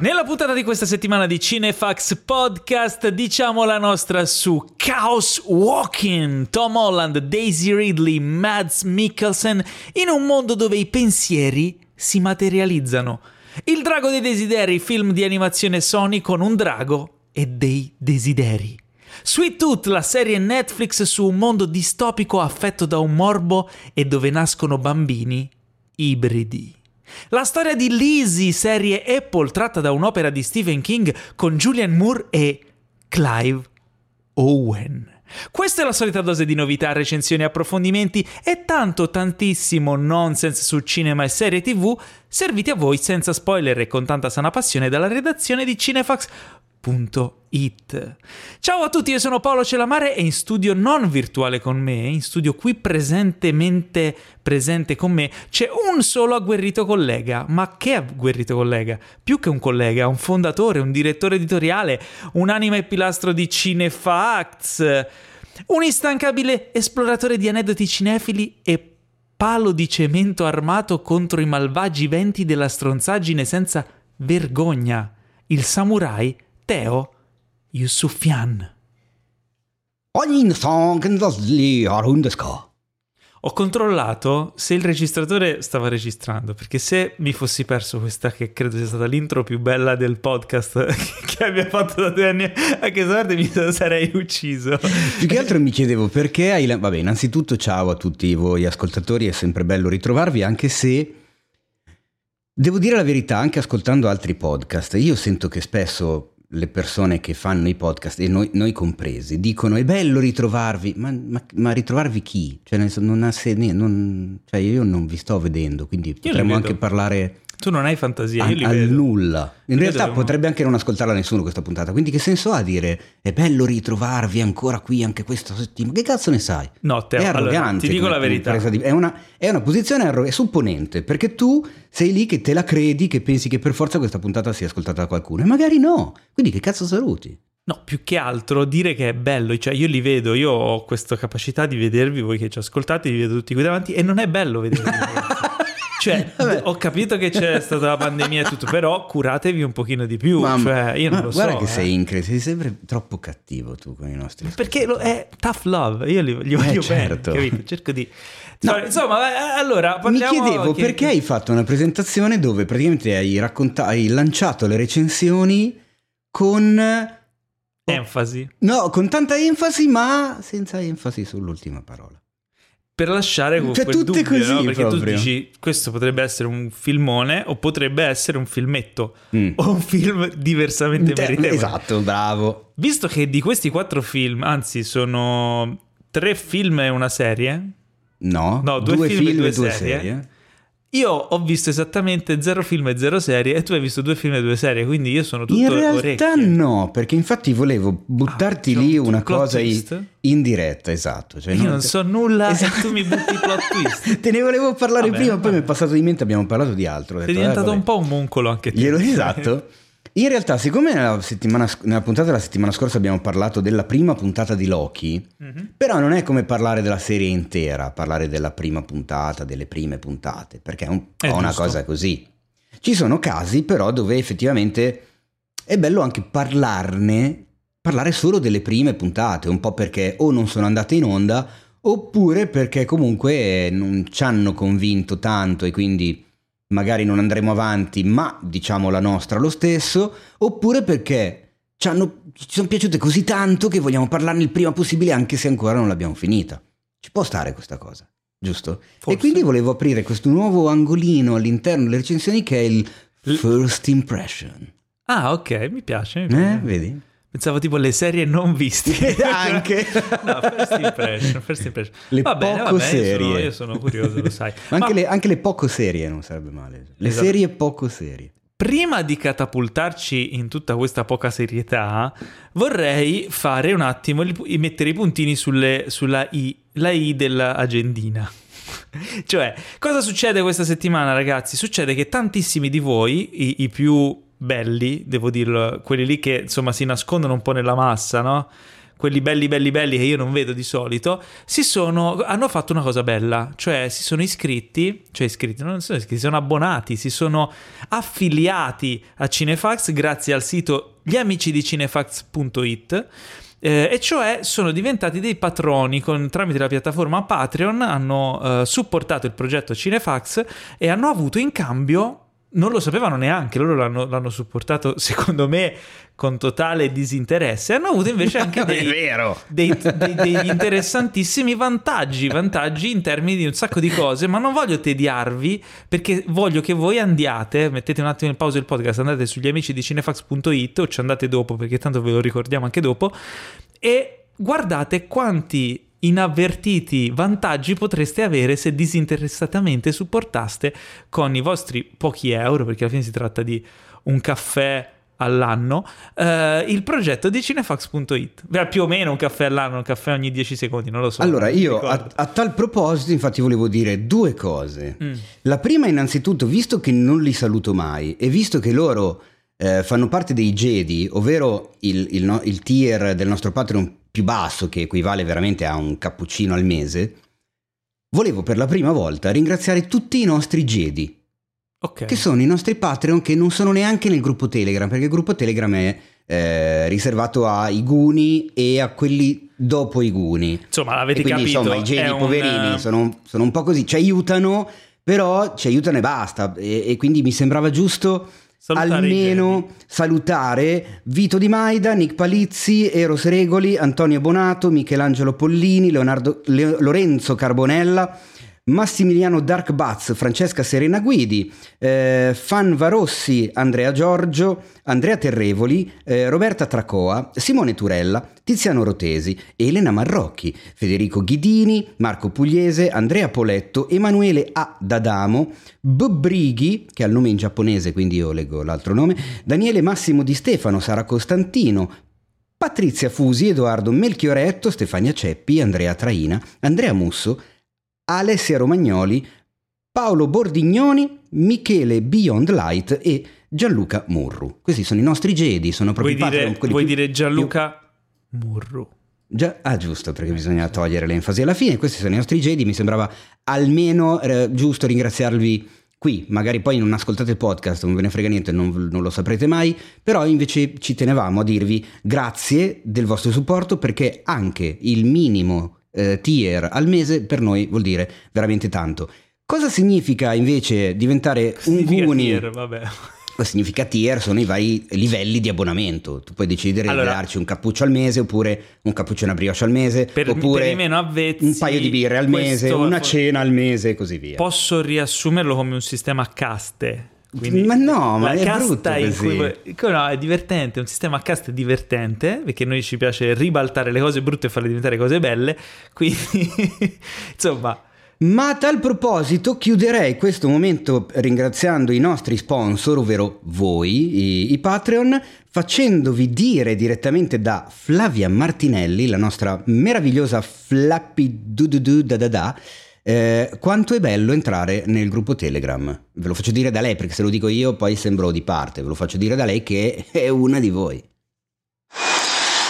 Nella puntata di questa settimana di Cinefax Podcast diciamo la nostra su Chaos Walking, Tom Holland, Daisy Ridley, Mads Mikkelsen in un mondo dove i pensieri si materializzano. Il drago dei desideri, film di animazione Sony con un drago e dei desideri. Sweet Tooth, la serie Netflix su un mondo distopico affetto da un morbo e dove nascono bambini ibridi. La storia di Lizzie, serie Apple tratta da un'opera di Stephen King con Julian Moore e Clive Owen. Questa è la solita dose di novità, recensioni approfondimenti e tanto tantissimo nonsense su cinema e serie tv serviti a voi senza spoiler e con tanta sana passione dalla redazione di Cinefax It. Ciao a tutti, io sono Paolo Celamare e in studio non virtuale con me, in studio qui presentemente presente con me, c'è un solo agguerrito collega. Ma che agguerrito collega? Più che un collega, un fondatore, un direttore editoriale, un anima e pilastro di Cinefacts, un instancabile esploratore di aneddoti cinefili e palo di cemento armato contro i malvagi venti della stronzaggine senza vergogna. Il samurai Teo Yusufian. Ho controllato se il registratore stava registrando, perché se mi fossi perso questa che credo sia stata l'intro più bella del podcast che abbia fatto da due anni a che sorte mi sarei ucciso. Più che altro mi chiedevo perché hai... Vabbè, innanzitutto ciao a tutti voi ascoltatori, è sempre bello ritrovarvi, anche se... Devo dire la verità, anche ascoltando altri podcast, io sento che spesso le persone che fanno i podcast, e noi, noi compresi, dicono è bello ritrovarvi, ma, ma, ma ritrovarvi chi? Cioè, non ha sen- non, cioè, io non vi sto vedendo, quindi io potremmo anche parlare tu non hai fantasia, io li al vedo. nulla. In Li realtà vedo- potrebbe anche non ascoltarla nessuno questa puntata, quindi che senso ha dire è bello ritrovarvi ancora qui anche questa settimana? Che cazzo ne sai? No, Teo, è allora, arrogante. ti dico la verità. di- È una, è una posizione arro- è supponente, perché tu sei lì che te la credi, che pensi che per forza questa puntata sia ascoltata da qualcuno, e magari no. Quindi che cazzo saluti? No, più che altro dire che è bello, cioè io li vedo, io ho questa capacità di vedervi, voi che ci ascoltate, vi vedo tutti qui davanti e non è bello vedervi. cioè, Vabbè. ho capito che c'è stata la pandemia e tutto, però curatevi un pochino di più, Mamma- cioè io non ma lo guarda so. che eh. sei incre, sei sempre troppo cattivo tu con i nostri Perché lo- è tough love, io li, gli voglio certo. bene, capito? Cerco di... No. Insomma, eh, allora, Mi parliamo... chiedevo che- perché hai fatto una presentazione dove praticamente hai, racconta- hai lanciato le recensioni con... Enfasi. No, con tanta enfasi, ma senza enfasi sull'ultima parola. Per lasciare con Cioè, quel tutte dubbio, così no? Perché tu proprio. dici, questo potrebbe essere un filmone o potrebbe essere un filmetto Mm. o un film diversamente Eh, meritevole. Esatto, bravo. Visto che di questi quattro film, anzi sono tre film e una serie, No, No, due due, film e film, due e due serie. serie. Io ho visto esattamente zero film e zero serie e tu hai visto due film e due serie, quindi io sono tutto In realtà orecchie. no, perché infatti volevo buttarti Ah, lì un una cosa twist? in diretta, esatto. Cioè, Io non so nulla Esatto. e tu mi butti plot twist. Te ne volevo parlare Vabbè, prima, poi vabbè. mi è passato di mente, abbiamo parlato di altro. Sei detto, eh, diventato un po' un moncolo anche te. Glielo esatto. In realtà, siccome nella, nella puntata della settimana scorsa abbiamo parlato della prima puntata di Loki, Mhm. però non è come parlare della serie intera, parlare della prima puntata, delle prime puntate, perché è un È una giusto. cosa così. Ci sono casi però dove effettivamente è bello anche parlarne, parlare solo delle prime puntate, un po' perché o non sono andate in onda, oppure perché comunque non ci hanno convinto tanto e quindi magari non andremo avanti, ma diciamo la nostra lo stesso, oppure perché ci, hanno- ci sono piaciute così tanto che vogliamo parlarne il prima possibile anche se ancora non l'abbiamo finita. Ci può stare questa cosa, giusto? Forse. E quindi volevo aprire questo nuovo angolino all'interno delle recensioni che è il First Impression. Ah, ok, mi piace. mi Eh, piace. vedi? Pensavo tipo le serie non viste. Anche. no, first impression, first impression. Le va bene, poco bene, serie. sono- Io sono, curioso, lo sai. Ma anche, Ma le, anche le poco serie non sarebbe male. Le Esatto. serie poco serie. prima di catapultarci in tutta questa poca serietà, vorrei fare un attimo, i- mettere i puntini sulle- sulla I, la I dell'agendina. cioè, cosa succede questa settimana, ragazzi? Succede che tantissimi di voi, i, i più belli, devo dirlo, quelli lì che insomma si nascondono un po' nella massa, no? quelli belli belli belli che io non vedo di solito, si sono, hanno fatto una cosa bella, cioè si sono iscritti, cioè iscritti, non sono iscritti, sono abbonati, si sono affiliati a Cinefax grazie al sito gliamicidicinefax.it eh, e cioè sono diventati dei patroni con, tramite la piattaforma Patreon, hanno eh, supportato il progetto Cinefax e hanno avuto in cambio non lo sapevano neanche, loro l'hanno, l'hanno, supportato secondo me con totale disinteresse, hanno avuto invece anche dei, dei, dei, degli interessantissimi vantaggi, vantaggi in termini di un sacco di cose, ma non voglio tediarvi perché voglio che voi andiate, mettete un attimo in pausa il podcast, andate sugli amici di cinefax.it o ci andate dopo perché tanto ve lo ricordiamo anche dopo e guardate quanti inavvertiti vantaggi potreste avere se disinteressatamente supportaste con i vostri pochi euro, perché alla fine si tratta di un caffè all'anno eh, il progetto di cinefax.it Beh, più o meno un caffè all'anno un caffè ogni 10 secondi non lo so allora io a, a, tal proposito infatti volevo dire due cose. Mm. la prima innanzitutto visto che non li saluto mai e visto che loro eh, fanno parte dei Jedi ovvero il, il, il tier del nostro Patreon più basso, che equivale veramente a un cappuccino al mese, volevo per la prima volta ringraziare tutti i nostri Jedi. Okay. Che sono i nostri Patreon che non sono neanche nel gruppo Telegram, perché il gruppo Telegram è eh, riservato ai Guni e a quelli dopo i Guni. Insomma, l'avete quindi, capito. Insomma, i Jedi poverini un... sono, sono, un po' così, ci aiutano, però ci aiutano e basta. E, e quindi mi sembrava giusto Salutare almeno salutare Vito Di Maida, Nick Palizzi, Eros Regoli, Antonio Bonato, Michelangelo Pollini, Leonardo, Le- Lorenzo Carbonella, Massimiliano Dark Buzz, Francesca Serena Guidi, eh, Fan Varossi, Andrea Giorgio, Andrea Terrevoli, eh, Roberta Tracoa, Simone Turella, Tiziano Rotesi, Elena Marrocchi, Federico Ghidini, Marco Pugliese, Andrea Poletto, Emanuele A. D'Adamo, Bbrighi, che ha il nome in giapponese, quindi io leggo l'altro nome, Daniele Massimo Di Stefano, Sara Costantino, Patrizia Fusi, Edoardo Melchioretto, Stefania Ceppi, Andrea Traina, Andrea Musso, Alessia Romagnoli, Paolo Bordignoni, Michele Beyond Light e Gianluca Murru. Questi sono i nostri Jedi, sono proprio vuoi dire, vuoi più, dire Gianluca più... Murru? Già, ah, giusto, perché bisogna togliere l'enfasi alla fine. Questi sono i nostri Jedi. Mi sembrava almeno eh, giusto ringraziarvi qui. Magari poi non ascoltate il podcast, non ve ne frega niente, non, non, lo saprete mai. Però invece ci tenevamo a dirvi grazie del vostro supporto perché anche il minimo eh, tier al mese per noi vuol dire veramente tanto. Cosa significa invece diventare un Guni? Tier, vabbè. Significa tier, sono i vari livelli di abbonamento. Tu puoi decidere allora, di darci un cappuccio al mese, oppure un cappuccio e una brioche al mese, per, oppure per i meno avvezzi, un paio di birre al mese, una cena al mese e così via. Posso riassumerlo come un sistema a caste quindi ma no, ma è brutto cui, no, è divertente, è un sistema a cast divertente, perché a noi ci piace ribaltare le cose brutte e farle diventare cose belle, quindi insomma... Ma a tal proposito chiuderei questo momento ringraziando i nostri sponsor, ovvero voi, i, i Patreon, facendovi dire direttamente da Flavia Martinelli, la nostra meravigliosa Flappy du du du da da da, eh, quanto è bello entrare nel gruppo Telegram. Ve lo faccio dire da lei, perché se lo dico io poi sembro di parte, ve lo faccio dire da lei che è una di voi.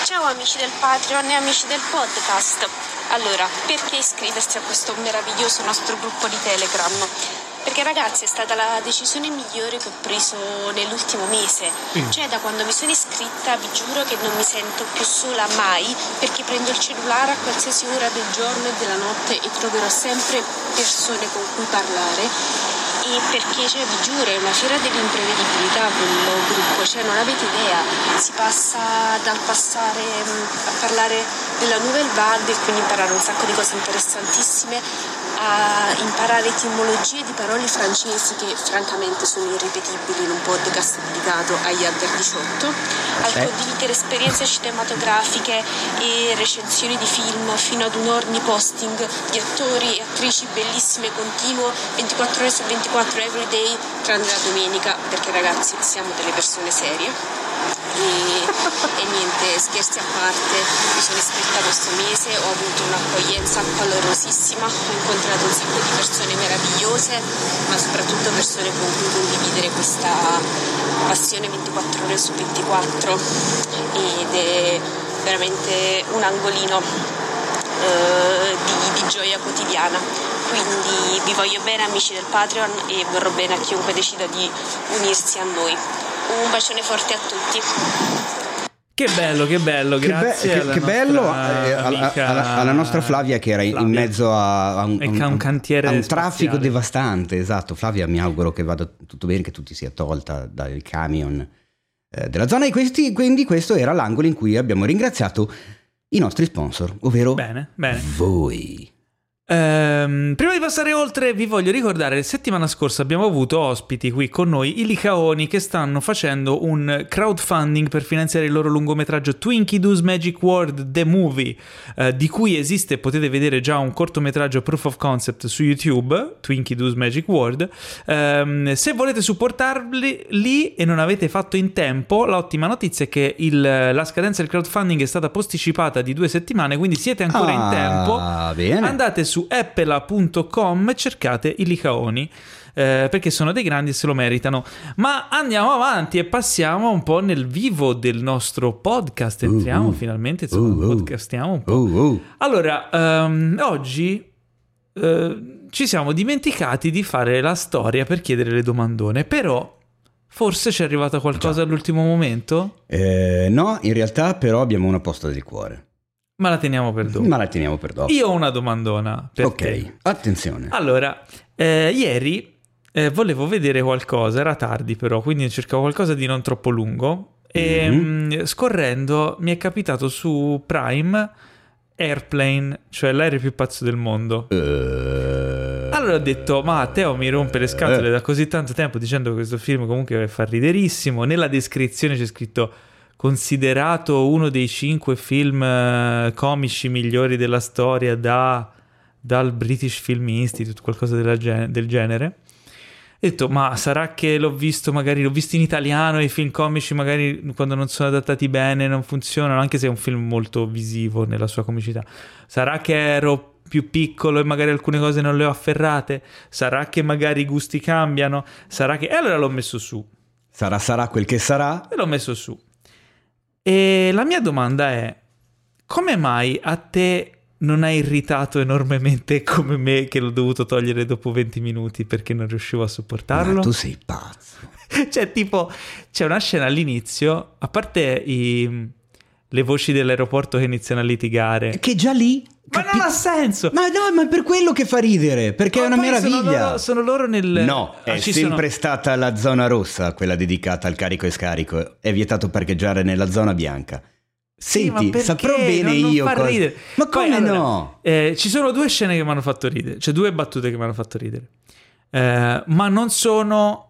Ciao amici del Patreon e amici del podcast. Allora, perché iscriversi a questo meraviglioso nostro gruppo di Telegram? Perché ragazzi è stata la decisione migliore che ho preso nell'ultimo mese. Mm. Cioè da quando mi sono iscritta vi giuro che non mi sento più sola mai perché prendo il cellulare a qualsiasi ora del giorno e della notte e troverò sempre persone con cui parlare e perché cioè, vi giuro è una fiera dell'imprevedibilità quello gruppo, cioè non avete idea, si passa dal passare mm, a parlare della nouvelle e quindi imparare un sacco di cose interessantissime a imparare etimologie di parole francesi che francamente sono irripetibili in un podcast dedicato agli under 18, al condividere esperienze cinematografiche e recensioni di film fino ad un orni posting di attori e attrici bellissime continuo 24 ore su 24 everyday tranne la domenica perché ragazzi siamo delle persone serie e, e, niente, scherzi a parte, mi sono iscritta questo mese, ho avuto un'accoglienza calorosissima, ho incontrato un sacco di persone meravigliose, ma soprattutto persone con cui condividere questa passione 24 ore su 24 ed è veramente un angolino eh, di, di gioia quotidiana. Quindi vi voglio bene amici del Patreon e vorrò bene a chiunque decida di unirsi a noi. Un bacione forte a tutti. Che bello, che bello, Che, be- grazie. che- alla che bello nostra eh, alla, alla- alla nostra Flavia che era in, in Flavia. mezzo a, a un, che ha un cantiere a un spaziale. traffico devastante. Esatto, Flavia, mi auguro che vada tutto bene, che tu ti sia tolta dai camion eh, della zona. E questi, quindi questo era l'angolo in cui abbiamo ringraziato i nostri sponsor, ovvero Bene, bene. voi. Ehm, prima di passare oltre, vi voglio ricordare che settimana scorsa abbiamo avuto ospiti qui con noi i Licaoni che stanno facendo un crowdfunding per finanziare il loro lungometraggio Twinkie Doos Magic World The Movie, eh, di cui esiste, potete vedere già un cortometraggio proof of concept su YouTube, Twinkie Doos Magic World. Ehm, se volete supportarli lì e non avete fatto in tempo, l'ottima notizia è che il- la scadenza del crowdfunding è stata posticipata di due settimane, quindi siete ancora in tempo. Ah, bene. Andate su appela.com e cercate i licaoni. eh, perché sono dei grandi e se lo meritano. Ma andiamo avanti e passiamo un po' nel vivo del nostro podcast. Entriamo Uh, uh. finalmente, insomma, Uh, uh. podcastiamo un po'. Oh. Allora, ehm, oggi eh, ci siamo dimenticati di fare la storia per chiedere le domandone, però forse ci è arrivata qualcosa all'ultimo momento, Eh, no, in realtà però abbiamo una posta del cuore. Ma la teniamo per dopo. Ma la teniamo per dopo. Io ho una domandona ok, te. attenzione. Allora, eh, ieri eh, volevo vedere qualcosa, era tardi però, quindi cercavo qualcosa di non troppo lungo e Mhm. mh, scorrendo mi è capitato su Prime Airplane, cioè l'aereo più pazzo del mondo. Eh, Allora ho detto, ma Teo mi rompe le scatole da così tanto tempo dicendo che questo film comunque fa riderissimo. Nella descrizione c'è scritto considerato uno dei cinque film eh, comici migliori della storia da- dal British Film Institute, qualcosa gen- del genere. Ho detto, ma sarà che l'ho visto magari, l'ho visto in italiano e i film comici magari quando non sono adattati bene non funzionano, anche se è un film molto visivo nella sua comicità. Sarà che ero più piccolo e magari alcune cose non le ho afferrate? Sarà che magari i gusti cambiano? Sarà che... E allora l'ho messo su. sarà, sarà quel che sarà. E l'ho messo su. E la mia domanda è, come mai a te non ha irritato enormemente come me che l'ho dovuto togliere dopo 20 minuti perché non riuscivo a sopportarlo? Ma tu sei pazzo. cioè, tipo, c'è una scena all'inizio, a parte i- le voci dell'aeroporto che iniziano a litigare. Che già lì... Ma capi- non ha senso! Ma no, ma è per quello che fa ridere, perché Ma è una poi meraviglia. Sono loro, sono loro nel... No, Ah, è ci sempre sono- stata la zona rossa, quella dedicata al carico e scarico. È vietato parcheggiare nella zona bianca. Sì, ma Senti, perché? saprò bene Non- non io fa cosa- ridere. Ma Poi, come allora, no? Eh, ci sono due scene che mi hanno fatto ridere, cioè due battute che mi hanno fatto ridere, Eh, ma non sono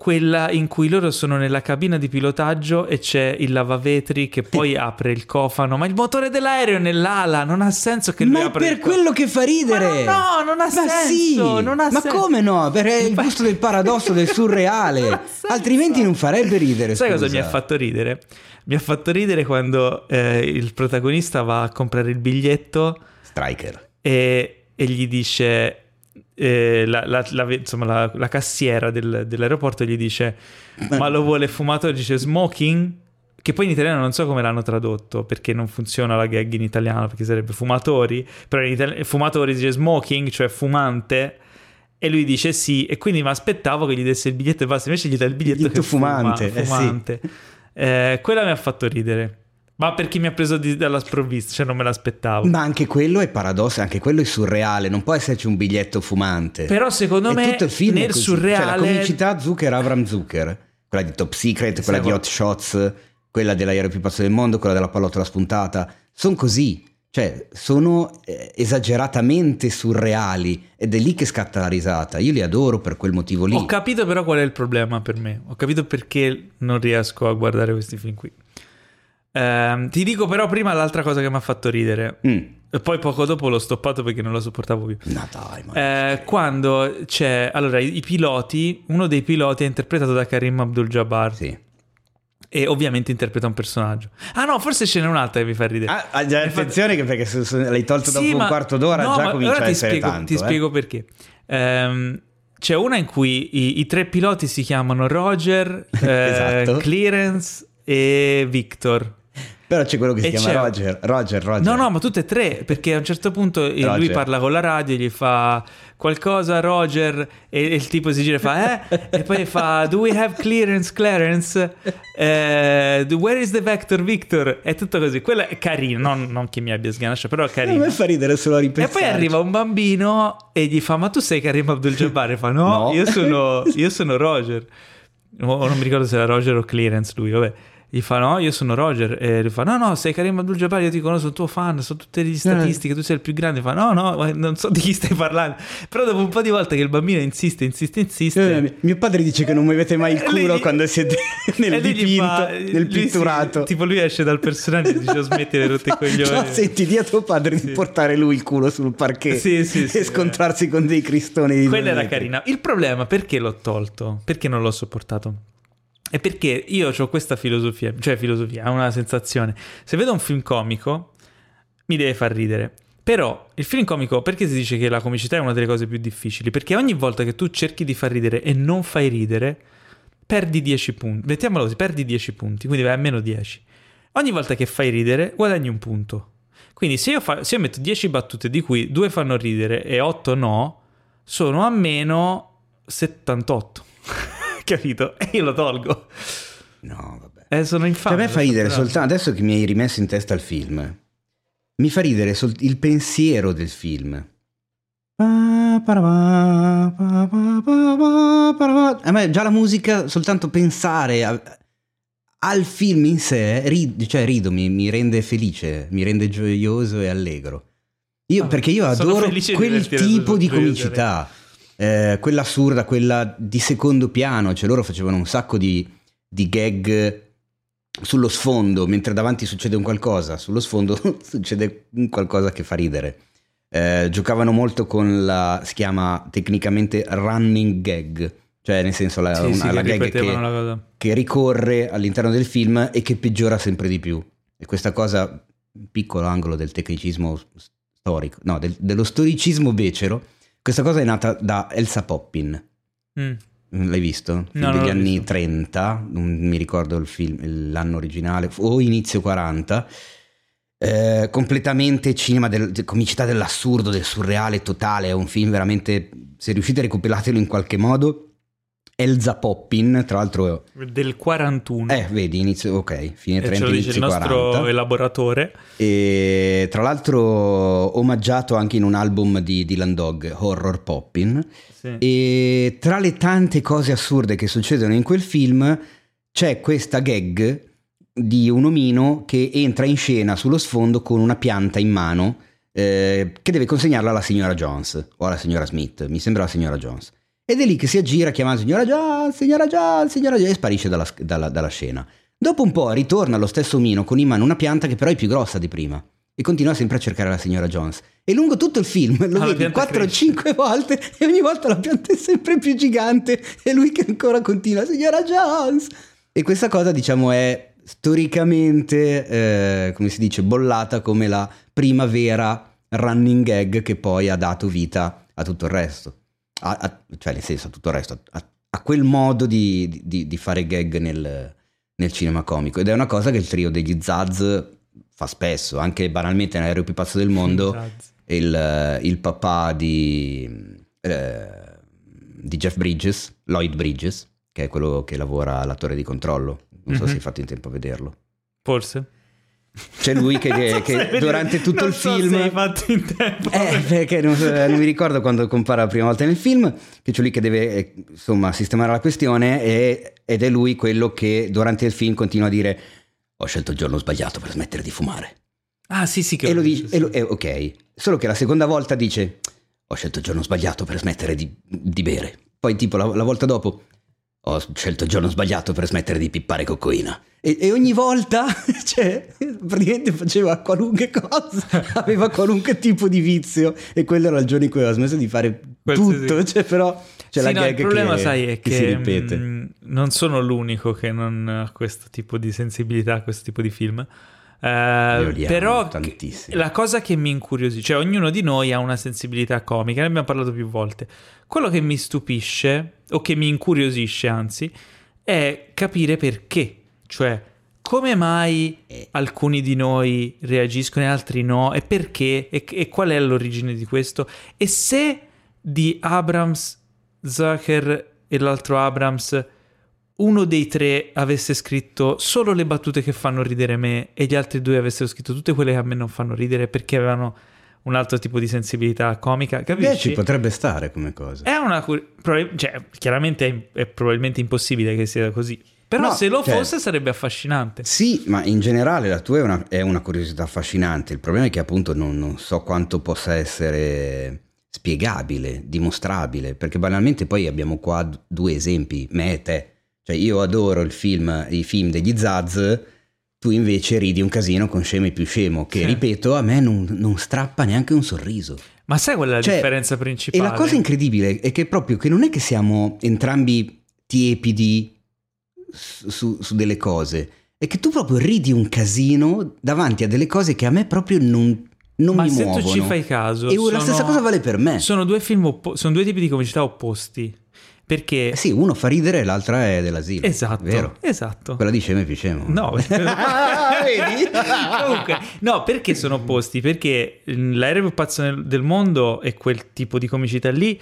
quella in cui loro sono nella cabina di pilotaggio e c'è il lavavetri che poi apre il cofano, ma il motore dell'aereo è nell'ala, non ha senso che lui Ma è apra per il cofano. quello che fa ridere. Ma no, non ha Ma senso, sì. non ha Ma senso. come no? Perché è il gusto del paradosso, del surreale. Non. Altrimenti non farebbe ridere. Sai cosa scusa. mi ha fatto ridere? Mi ha fatto ridere quando eh, il protagonista va a comprare il biglietto Striker. e, e gli dice eh, la, la- la- insomma, la, cassiera del- dell'aeroporto gli dice ma lo vuole fumato dice smoking che poi in italiano non so come l'hanno tradotto perché non funziona la gag in italiano perché sarebbe fumatori però in italiano fumatori dice smoking cioè fumante e lui dice sì e quindi mi aspettavo che gli desse il biglietto e basta invece gli dà il biglietto, Biglietto che fuma- fumante, eh sì. fumante. Eh, quella mi ha fatto ridere ma perché mi ha preso di- dalla sprovvista cioè non me l'aspettavo Ma anche quello è paradosso, anche quello è surreale. Non può esserci un biglietto fumante. Però secondo E me tutto il film è nel così. surreale Cioè, la comicità Zucker Avram Zucker, quella di Top Secret, quella di Sai, Hot Shots, quella dell'aereo più pazzo del mondo, quella della pallottola spuntata, sono così. Cioè, sono eh, esageratamente surreali ed è lì che scatta la risata. Io li adoro per quel motivo lì. Ho capito però qual è il problema per me. Ho capito perché non riesco a guardare questi film qui. Ehm, ti dico però prima l'altra cosa che mi ha fatto ridere. Mm. E poi poco dopo l'ho stoppato perché non lo sopportavo più. No, dai, ma... Eh, quando c'è allora i, i piloti, uno dei piloti è interpretato da Karim Abdul-Jabbar Sì. e ovviamente interpreta un personaggio. Ah no, forse ce n'è un'altra che mi fa ridere. Ah, ah, già, fa- attenzione che perché se, se l'hai tolto dopo Sì, un ma- quarto d'ora no, già ma comincia ora a essere spiego, tanto. Ti eh. spiego perché. Ehm, c'è una in cui i, i tre piloti si chiamano Roger, eh, Esatto. Clearance e Victor. Però c'è quello che si E chiama Roger. Roger, Roger. No, no, ma tutte e tre, perché a un certo punto eh, lui Roger. parla con la radio, gli fa qualcosa Roger e, e il tipo si gira e fa eh? E poi fa Do we have clearance, Clarence? Eh, where is the vector, Victor? È tutto così. Quello è carino, non, non che mi abbia sganasciato, però è A carino. me fa ridere solo a E ripensare. poi arriva un bambino e gli fa: Ma tu sei Karim Abdul-Jabbar? E fa: No, No. Io, sono, io sono Roger. O non mi ricordo se era Roger o Clearance lui, vabbè. Gli fa: No, io sono Roger. E lui fa: No, no, sei Karim Abdul-Jabbar. Io ti conosco, sono tuo fan. So tutte le statistiche. Tu sei il più grande. Fa: No, no, non so di chi stai parlando. Però dopo un po' di volte che il bambino insiste, insiste, insiste. Eh, mio padre dice che non muovete mai il culo gli- quando siete nel dipinto, fa- nel lui si- pitturato. tipo lui esce dal personaggio e dice: Smetti di rotte i coglioni. No, senti, di a tuo padre Sì. di portare lui il culo sul parquet Sì, sì, e sì, scontrarsi con dei cristoni Quella era carina. Il problema perché l'ho tolto? Perché non l'ho sopportato? È perché io ho questa filosofia, cioè filosofia, ho una sensazione. Se vedo un film comico, mi deve far ridere. Però il film comico, perché si dice che la comicità è una delle cose più difficili? Perché ogni volta che tu cerchi di far ridere e non fai ridere, perdi 10 punti. Mettiamolo così, perdi 10 punti, quindi vai a meno 10. Ogni volta che fai ridere, guadagni un punto. Quindi se io, fa- se io metto 10 battute di cui 2 fanno ridere e 8 no, sono a meno 78. Capito? E io lo tolgo. No, vabbè. Eh, sono Cioè, infame. a me fa ridere soltanto adesso che mi hai rimesso in testa il film. Mi fa ridere sol- il pensiero del film. A me già la musica, soltanto pensare a- al film in sé, ri- cioè rido, mi, mi rende felice, mi rende gioioso e allegro. Io, Ah, perché io adoro quel tipo di comicità, eh, quella assurda, quella di secondo piano, cioè loro facevano un sacco di, di gag sullo sfondo, mentre davanti succede un qualcosa, sullo sfondo succede un qualcosa che fa ridere. Eh, giocavano molto con la, si chiama tecnicamente running gag, cioè nel senso la, Sì, una- sì, la che gag che, che ricorre all'interno del film e che peggiora sempre di più. E questa cosa, piccolo angolo del tecnicismo storico, no, del- dello storicismo becero, questa cosa è nata da Elsa Poppin. Mm. L'hai visto? No, degli anni visto. 30, non mi ricordo il film, l'anno originale, o inizio 40. Eh, completamente cinema del, de- comicità dell'assurdo, del surreale totale. È un film veramente. Se riuscite a recuperatelo in qualche modo. Elsa Poppin, tra l'altro. Del 41. Eh, vedi, inizio. Ok, fine e ce 30, lo dice il inizio nostro 40. elaboratore. E tra l'altro omaggiato anche in un album di Dylan Dog, Horror Poppin. Sì. E tra le tante cose assurde che succedono in quel film c'è questa gag di un omino che entra in scena sullo sfondo con una pianta in mano eh, che deve consegnarla alla signora Jones o alla signora Smith, mi sembra la signora Jones. Ed è lì che si aggira chiamando signora Jones, signora Jones, signora Jones e sparisce dalla, dalla- dalla scena. Dopo un po' ritorna lo stesso omino con in mano una pianta che però è più grossa di prima e continua sempre a cercare la signora Jones. E lungo tutto il film lo Ah, vedi pianta 4-5 volte e ogni volta la pianta è sempre più gigante e lui che ancora continua, signora Jones! E questa cosa diciamo è storicamente, eh, come si dice, bollata come la prima vera running gag che poi ha dato vita a tutto il resto. A- a- cioè nel senso tutto il resto, a, a quel modo di, di- di fare gag nel, nel cinema comico. Ed è una cosa che il trio degli Zaz fa spesso, anche banalmente nell'aereo più pazzo del mondo il, il papà di, eh, di Jeff Bridges, Lloyd Bridges, che è quello che lavora alla torre di controllo. Non so Mhm. se hai fatto in tempo a vederlo. Forse. C'è lui che, che- so che durante tutto non il so film... se fatto in tempo. Eh, perché non, non mi ricordo quando compara la prima volta nel film, che c'è lui che deve eh, insomma sistemare la questione e- ed è lui quello che durante il film continua a dire ho scelto il giorno sbagliato per smettere di fumare. Ah, sì, sì, che E lo dice, e lo- e ok, solo che la seconda volta dice ho scelto il giorno sbagliato per smettere di, di bere. Poi tipo la, la volta dopo ho scelto il giorno sbagliato per smettere di pippare cocaina. E, e ogni volta, cioè, praticamente faceva qualunque cosa, aveva qualunque tipo di vizio e quello era il giorno in cui aveva smesso di fare Qualsiasi- tutto, cioè però c'è Sì, la no, gag il problema, che, sai, è che che, si ripete. mm, non sono l'unico che non ha questo tipo di sensibilità a questo tipo di film. Odiamo però tantissimo. la cosa che mi incuriosisce, cioè ognuno di noi ha una sensibilità comica, ne abbiamo parlato più volte. Quello che mi stupisce, o che mi incuriosisce anzi, è capire perché. Cioè, come mai Eh. alcuni di noi reagiscono e altri no? E perché? E, e qual è l'origine di questo? E se di Abrams, Zucker e l'altro Abrams, uno dei tre avesse scritto solo le battute che fanno ridere me e gli altri due avessero scritto tutte quelle che a me non fanno ridere perché avevano un altro tipo di sensibilità comica, Beh, capisci? ci potrebbe stare come cosa. È una cur- prob- cioè, chiaramente è, è probabilmente impossibile che sia così. Però No, se lo cioè- fosse sarebbe affascinante. Sì, ma in generale la tua è una, è una curiosità affascinante. Il problema è che appunto non, non so quanto possa essere spiegabile, dimostrabile, perché banalmente poi abbiamo qua d- due esempi, me e te. Cioè io adoro il film, i film degli Zaz, tu invece ridi un casino con Scemo e più Scemo, che Sì. ripeto a me non, non strappa neanche un sorriso. Ma sai qual è la Cioè, differenza E principale? la cosa incredibile è che proprio che non è che siamo entrambi tiepidi su, su- delle cose, è che tu proprio ridi un casino davanti a delle cose che a me proprio non, non Ma mi se muovono. tu ci fai caso, e sono- la stessa cosa vale per me. Sono due film, oppo- sono due tipi di comicità opposti. Perché Eh sì, uno fa ridere e l'altra è dell'asilo. esatto, Vero? esatto. Quella di Scemo e più Scemo. No, Vedi? Comunque, no, perché sono opposti? Perché l'aereo più pazzo del mondo è quel tipo di comicità lì.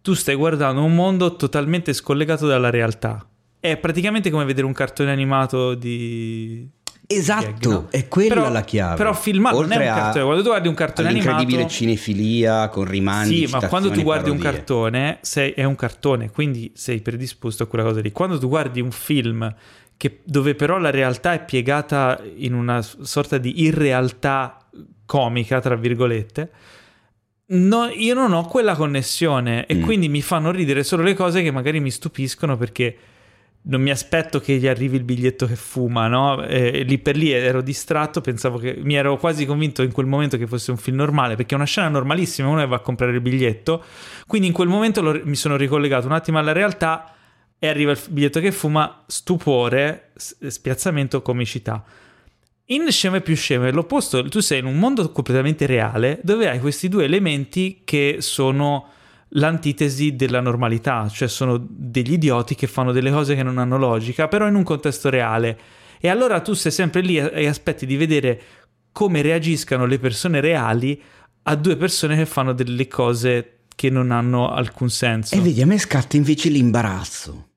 Tu stai guardando un mondo totalmente scollegato dalla realtà. È praticamente come vedere un cartone animato di. Esatto, gag, no? è quella Però- la chiave. Però filmato non è un cartone. Quando tu guardi un cartone animato. cinefilia con rimandi. Sì, ma quando tu guardi un parodie. cartone, sei- è un cartone, quindi sei predisposto a quella cosa lì. Quando tu guardi un film che- dove però la realtà è piegata in una sorta di irrealtà comica, tra virgolette, no- io non ho quella connessione e Mm. quindi mi fanno ridere solo le cose che magari mi stupiscono perché non mi aspetto che gli arrivi il biglietto che fuma, no? E lì per lì ero distratto, pensavo che mi ero quasi convinto in quel momento che fosse un film normale, perché è una scena normalissima, uno va a comprare il biglietto, quindi in quel momento lo- mi sono ricollegato un attimo alla realtà e arriva il biglietto che fuma, stupore, spiazzamento, comicità. In Scemo e più Scemo è l'opposto, tu sei in un mondo completamente reale dove hai questi due elementi che sono l'antitesi della normalità, cioè sono degli idioti che fanno delle cose che non hanno logica, però in un contesto reale. E allora tu sei sempre lì e aspetti di vedere come reagiscano le persone reali a due persone che fanno delle cose che non hanno alcun senso. E vedi, a me scatta invece l'imbarazzo.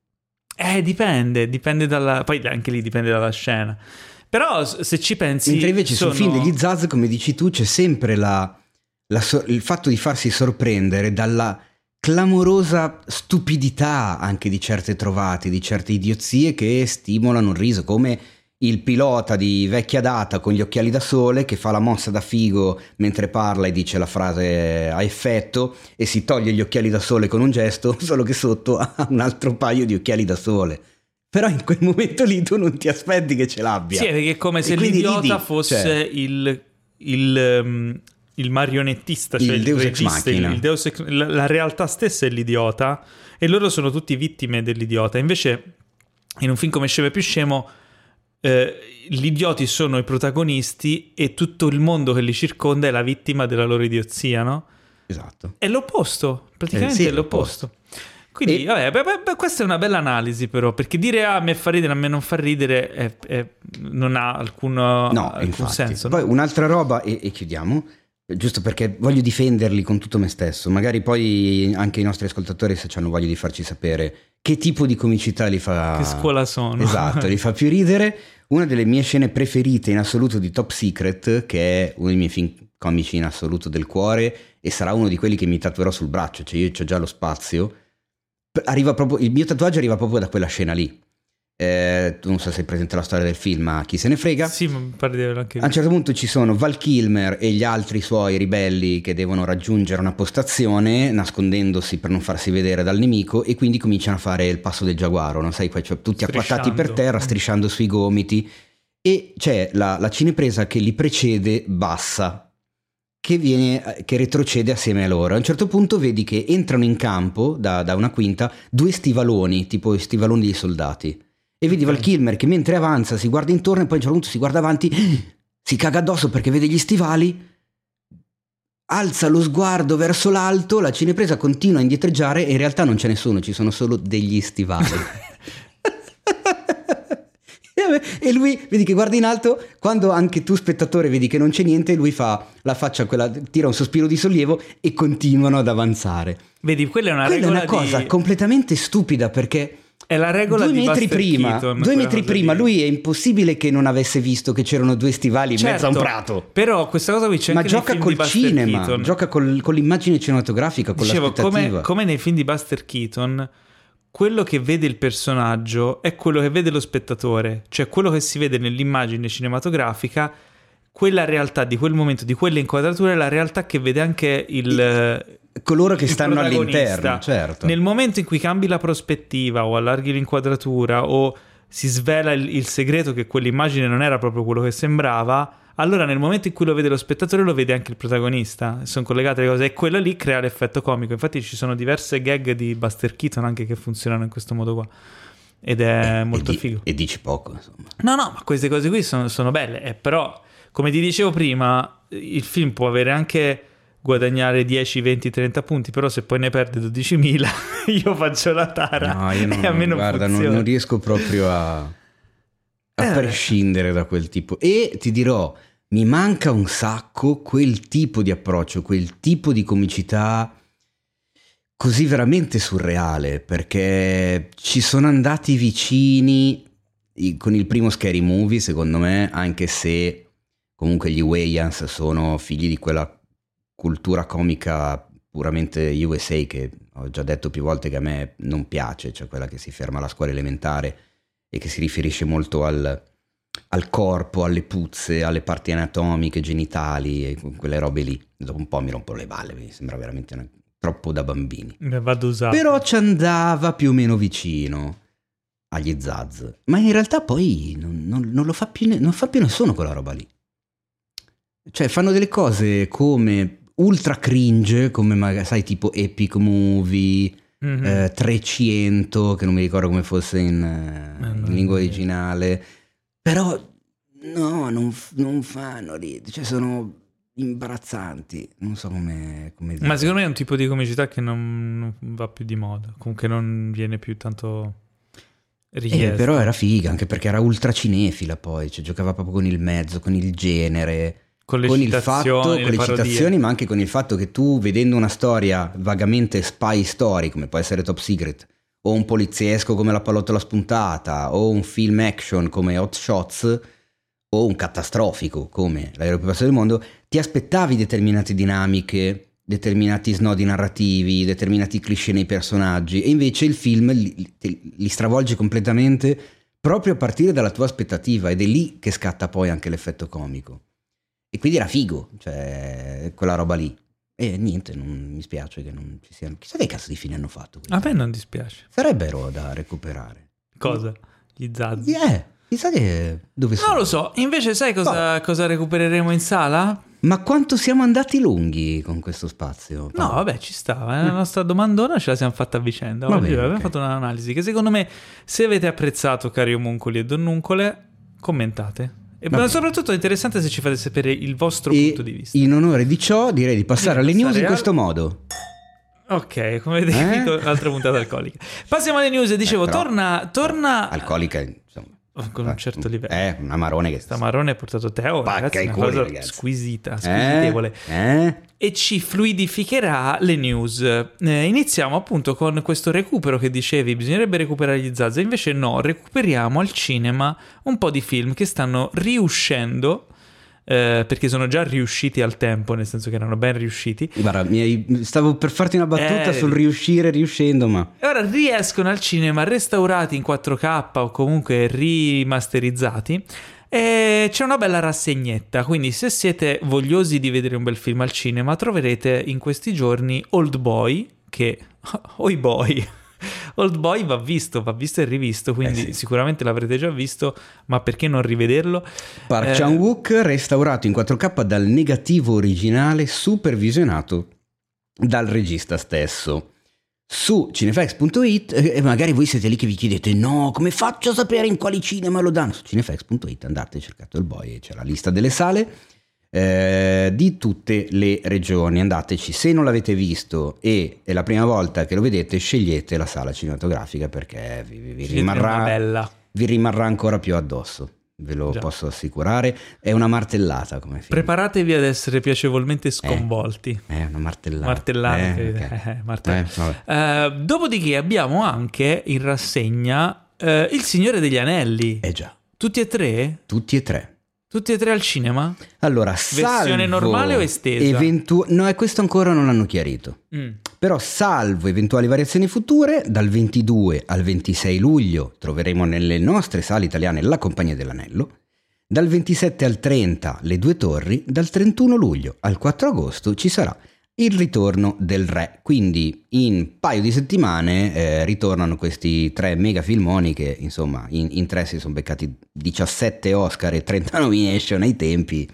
Eh, dipende, dipende dalla... Poi anche lì dipende dalla scena. Però se ci pensi... Mentre invece sono... sul film degli Zaz, come dici tu, c'è sempre la- la il fatto di farsi sorprendere dalla clamorosa stupidità anche di certe trovate, di certe idiozie che stimolano il riso, come il pilota di vecchia data con gli occhiali da sole che fa la mossa da figo mentre parla e dice la frase a effetto e si toglie gli occhiali da sole con un gesto, solo che sotto ha un altro paio di occhiali da sole. Però in quel momento lì tu non ti aspetti che ce l'abbia. Sì, perché è come se l'idiota ridi, fosse cioè. il, il, um, il marionettista, cioè Il il, Deus regista, il- Deus ex- la, la realtà stessa è l'idiota e loro sono tutti vittime dell'idiota. Invece in un film come Scemo e più Scemo eh, gli idioti sono i protagonisti e tutto il mondo che li circonda è la vittima della loro idiozia, no? Esatto. È l'opposto, praticamente Eh, sì, è l'opposto. Quindi, E- vabbè, beh, beh, beh, questa è una bella analisi, però, perché dire "Ah, a me fa ridere, a me non fa ridere, è- è- non ha alcun, No, alcun senso. Poi no? un'altra roba, e, e chiudiamo, giusto perché voglio difenderli con tutto me stesso. Magari poi anche i nostri ascoltatori, se hanno voglia di farci sapere che tipo di comicità li fa. Che scuola sono? Esatto, li fa più ridere. Una delle mie scene preferite in assoluto di Top Secret, che è uno dei miei film comici in assoluto del cuore, e sarà uno di quelli che mi tatuerò sul braccio, cioè io ho già lo spazio. Arriva proprio, il mio tatuaggio arriva proprio da quella scena lì. Eh, tu non so se hai presente la storia del film, ma chi se ne frega. Sì, ma mi pare di averlo anche A un certo punto ci sono Val Kilmer e gli altri suoi ribelli che devono raggiungere una postazione nascondendosi per non farsi vedere dal nemico e quindi cominciano a fare il passo del giaguaro, no? Sai, qua, cioè, tutti acquattati per terra, strisciando sui gomiti e c'è la, la cinepresa che li precede bassa, che, viene, che retrocede assieme a loro. A un certo punto vedi che entrano in campo da, da una quinta due stivaloni, tipo stivaloni dei soldati. E vedi. Val Kilmer che mentre avanza si guarda intorno e poi a un certo punto si guarda avanti, si caga addosso perché vede gli stivali, alza lo sguardo verso l'alto, la cinepresa continua a indietreggiare e in realtà non c'è nessuno, ci sono solo degli stivali. E lui, vedi che guarda in alto, quando anche tu spettatore vedi che non c'è niente, lui fa la faccia, quella, tira un sospiro di sollievo e continuano ad avanzare. Vedi, quella è una Quella è una cosa di... completamente stupida perché È la regola due di metri prima, Keaton, due metri prima lì. lui è impossibile che non avesse visto che c'erano due stivali in mezzo a un Certo, prato. Però questa cosa qui c'è Ma gioca col cinema, Keaton. gioca col- con l'immagine cinematografica, con Dicevo, come, come nei film di Buster Keaton, quello che vede il personaggio è quello che vede lo spettatore, cioè quello che si vede nell'immagine cinematografica, quella realtà di quel momento, di quelle inquadrature, è la realtà che vede anche il... Coloro che stanno all'interno, certo. Nel momento in cui cambi la prospettiva o allarghi l'inquadratura o si svela il, il segreto che quell'immagine non era proprio quello che sembrava, allora nel momento in cui lo vede lo spettatore lo vede anche il protagonista. Sono collegate le cose e quello lì crea l'effetto comico. Infatti ci sono diverse gag di Buster Keaton anche che funzionano in questo modo qua. Ed è E molto di- figo. E dici poco, insomma. No, no, ma queste cose qui sono, sono belle. eh, però, come ti dicevo prima, il film può avere anche guadagnare 10, 20, 30 punti, però se poi ne perde 12.000 io faccio la tara. No, io non, e a me non guarda, non, non riesco proprio a, a Eh, prescindere da quel tipo. E ti dirò, mi manca un sacco quel tipo di approccio, quel tipo di comicità così veramente surreale, perché ci sono andati vicini con il primo Scary Movie, secondo me, anche se comunque gli Wayans sono figli di quella cultura comica puramente USA che ho già detto più volte che a me non piace, cioè quella che si ferma alla scuola elementare e che si riferisce molto al, al corpo, alle puzze, alle parti anatomiche, genitali e quelle robe lì. Dopo un po' mi rompo le balle, mi sembra veramente una- troppo da bambini. Ne vado usato. Però ci andava più o meno vicino agli Zaz. Ma in realtà poi non, non- non lo fa più, ne- non fa più nessuno quella roba lì. Cioè fanno delle cose come ultra cringe, come magari, sai, tipo Epic Movie, Mhm. eh, 300, che non mi ricordo come fosse in, eh, in lingua originale. Però no, non, non fanno ridere, cioè sono imbarazzanti. Non so come, come dire. Ma secondo me è un tipo di comicità che non, non va più di moda, comunque non viene più tanto Eh, però era figa, anche perché era ultra cinefila poi, cioè giocava proprio con il mezzo, con il genere, con le con il citazioni, fatto, con le citazioni, ma anche con il fatto che tu vedendo una storia vagamente spy story, come può essere Top Secret, o un poliziesco come La pallottola spuntata, o un film action come Hot Shots, o un catastrofico come L'aereo più basso del mondo, ti aspettavi determinate dinamiche, determinati snodi narrativi, determinati cliché nei personaggi, e invece il film li- li stravolge completamente proprio a partire dalla tua aspettativa, ed è lì che scatta poi anche l'effetto comico. E quindi era figo, cioè quella roba lì. E niente, non mi spiace che non ci siano. Chissà che cazzo di fine hanno fatto. A me non dispiace. Sarebbero da recuperare. Cosa? Gli zazzi. Eh, chissà che dove sono. Non lo so, invece sai cosa, cosa recupereremo in sala? Ma quanto siamo andati lunghi con questo spazio? No, vabbè, ci stava. eh, La nostra domandona ce la siamo fatta a vicenda. Va bene, abbiamo ok. fatto un'analisi che secondo me, se avete apprezzato, cari omuncoli e donnuncole, commentate. E bene. soprattutto è interessante se ci fate sapere il vostro E punto di vista. in onore di ciò direi di passare alle news in al- questo modo. Ok, come avete Eh? altra puntata alcolica. Passiamo alle news. Dicevo, Eh, torna, torna Alcolica, insomma. con un certo livello. Eh, un amarone che Sta marrone ha portato Teo, Spacca ragazzi, i una cuori, cosa ragazzi. squisita, Eh? squisitevole. Eh? e ci fluidificherà le news. Eh, iniziamo appunto con questo recupero che dicevi, bisognerebbe recuperare gli Zazza, invece no, recuperiamo al cinema un po' di film che stanno riuscendo, eh, perché sono già riusciti al tempo, nel senso che erano ben riusciti, Guarda, hai- stavo per farti una battuta Eh, sul riuscire riuscendo, ma... e ora riescono al cinema restaurati in 4K o comunque rimasterizzati. E c'è una bella rassegnetta, quindi se siete vogliosi di vedere un bel film al cinema, troverete in questi giorni Old Boy, che... Oi boy! Old Boy va visto, va visto e rivisto, quindi Eh sì. sicuramente l'avrete già visto, ma perché non rivederlo? Park Eh, Chan-wook restaurato in 4K dal negativo originale supervisionato dal regista stesso. Su cinefx.it, e magari voi siete lì che vi chiedete no, come faccio a sapere in quali cinema lo danno? Su cinefx.it andate, cercate il boy e c'è la lista delle sale eh, di tutte le regioni. Andateci, se non l'avete visto e è la prima volta che lo vedete, scegliete la sala cinematografica perché vi, vi- vi rimarrà bella. vi rimarrà ancora più addosso. Ve lo Già. posso assicurare. È una martellata come film. Preparatevi ad essere piacevolmente sconvolti. È una martellata. Martellate, Eh, eh, martell- Eh, vabbè. Eh, dopodiché abbiamo anche in rassegna eh, Il Signore degli Anelli. Eh già, Tutti e tre? tutti e tre. Tutti e tre al cinema? Allora, Versione normale o estesa? eventu- no, e questo ancora non l'hanno chiarito. Mm. Però, salvo eventuali variazioni future, dal 22 al 26 luglio troveremo nelle nostre sale italiane La Compagnia dell'Anello. Dal 27 al 30 Le Due Torri. Dal 31 luglio al 4 agosto ci sarà il ritorno del Re. Quindi, in un paio di settimane eh, ritornano questi tre mega filmoni che, insomma, in, in tre si sono beccati 17 Oscar e 30 nomination ai tempi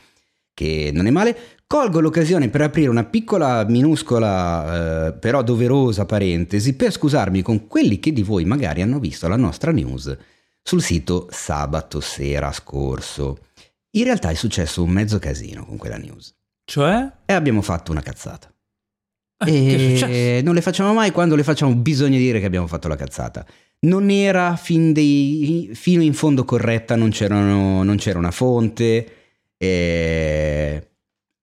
che non è male. Colgo l'occasione per aprire una piccola, minuscola, eh, però doverosa parentesi per scusarmi con quelli che di voi magari hanno visto la nostra news sul sito sabato sera scorso. In realtà è successo un mezzo casino con quella news Cioè? e abbiamo fatto una cazzata. Eh, che è successo? E non le facciamo mai quando le facciamo bisogna dire che abbiamo fatto la cazzata. Non era fin dei- fino in fondo corretta, non, c'erano- non c'era una fonte. e-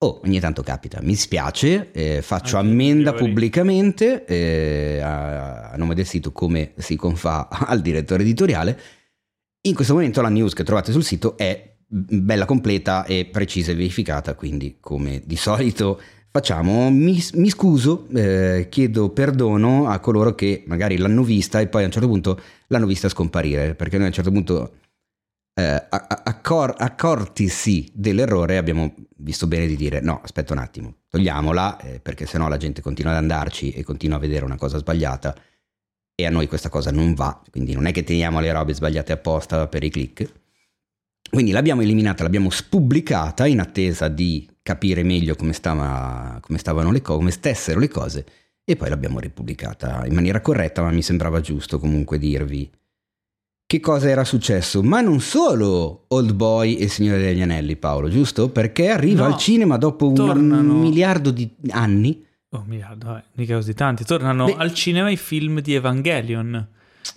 Oh, ogni tanto capita, mi spiace, eh, faccio Anche ammenda pubblicamente eh, a, a nome del sito come si confà al direttore editoriale. In questo momento la news che trovate sul sito è bella completa e precisa e verificata, quindi come di solito facciamo, mi, mi scuso, eh, chiedo perdono a coloro che magari l'hanno vista e poi a un certo punto l'hanno vista scomparire, perché noi a un certo punto eh, accor- accortisi dell'errore abbiamo visto bene di dire no, aspetta un attimo, togliamola eh, perché sennò la gente continua ad andarci e continua a vedere una cosa sbagliata e a noi questa cosa non va, quindi non è che teniamo le robe sbagliate apposta per i click. Quindi l'abbiamo eliminata, l'abbiamo spubblicata in attesa di capire meglio come, stava- come stavano le cose, come stessero le cose e poi l'abbiamo ripubblicata in maniera corretta, ma mi sembrava giusto comunque dirvi che cosa era successo. Ma non solo Old Boy e Signore degli Anelli, Paolo, giusto? Perché arriva No, al cinema dopo un tornano- miliardo di anni. Oh, miliardo, vabbè, mica così tanti. Tornano Beh. al cinema i film di Evangelion.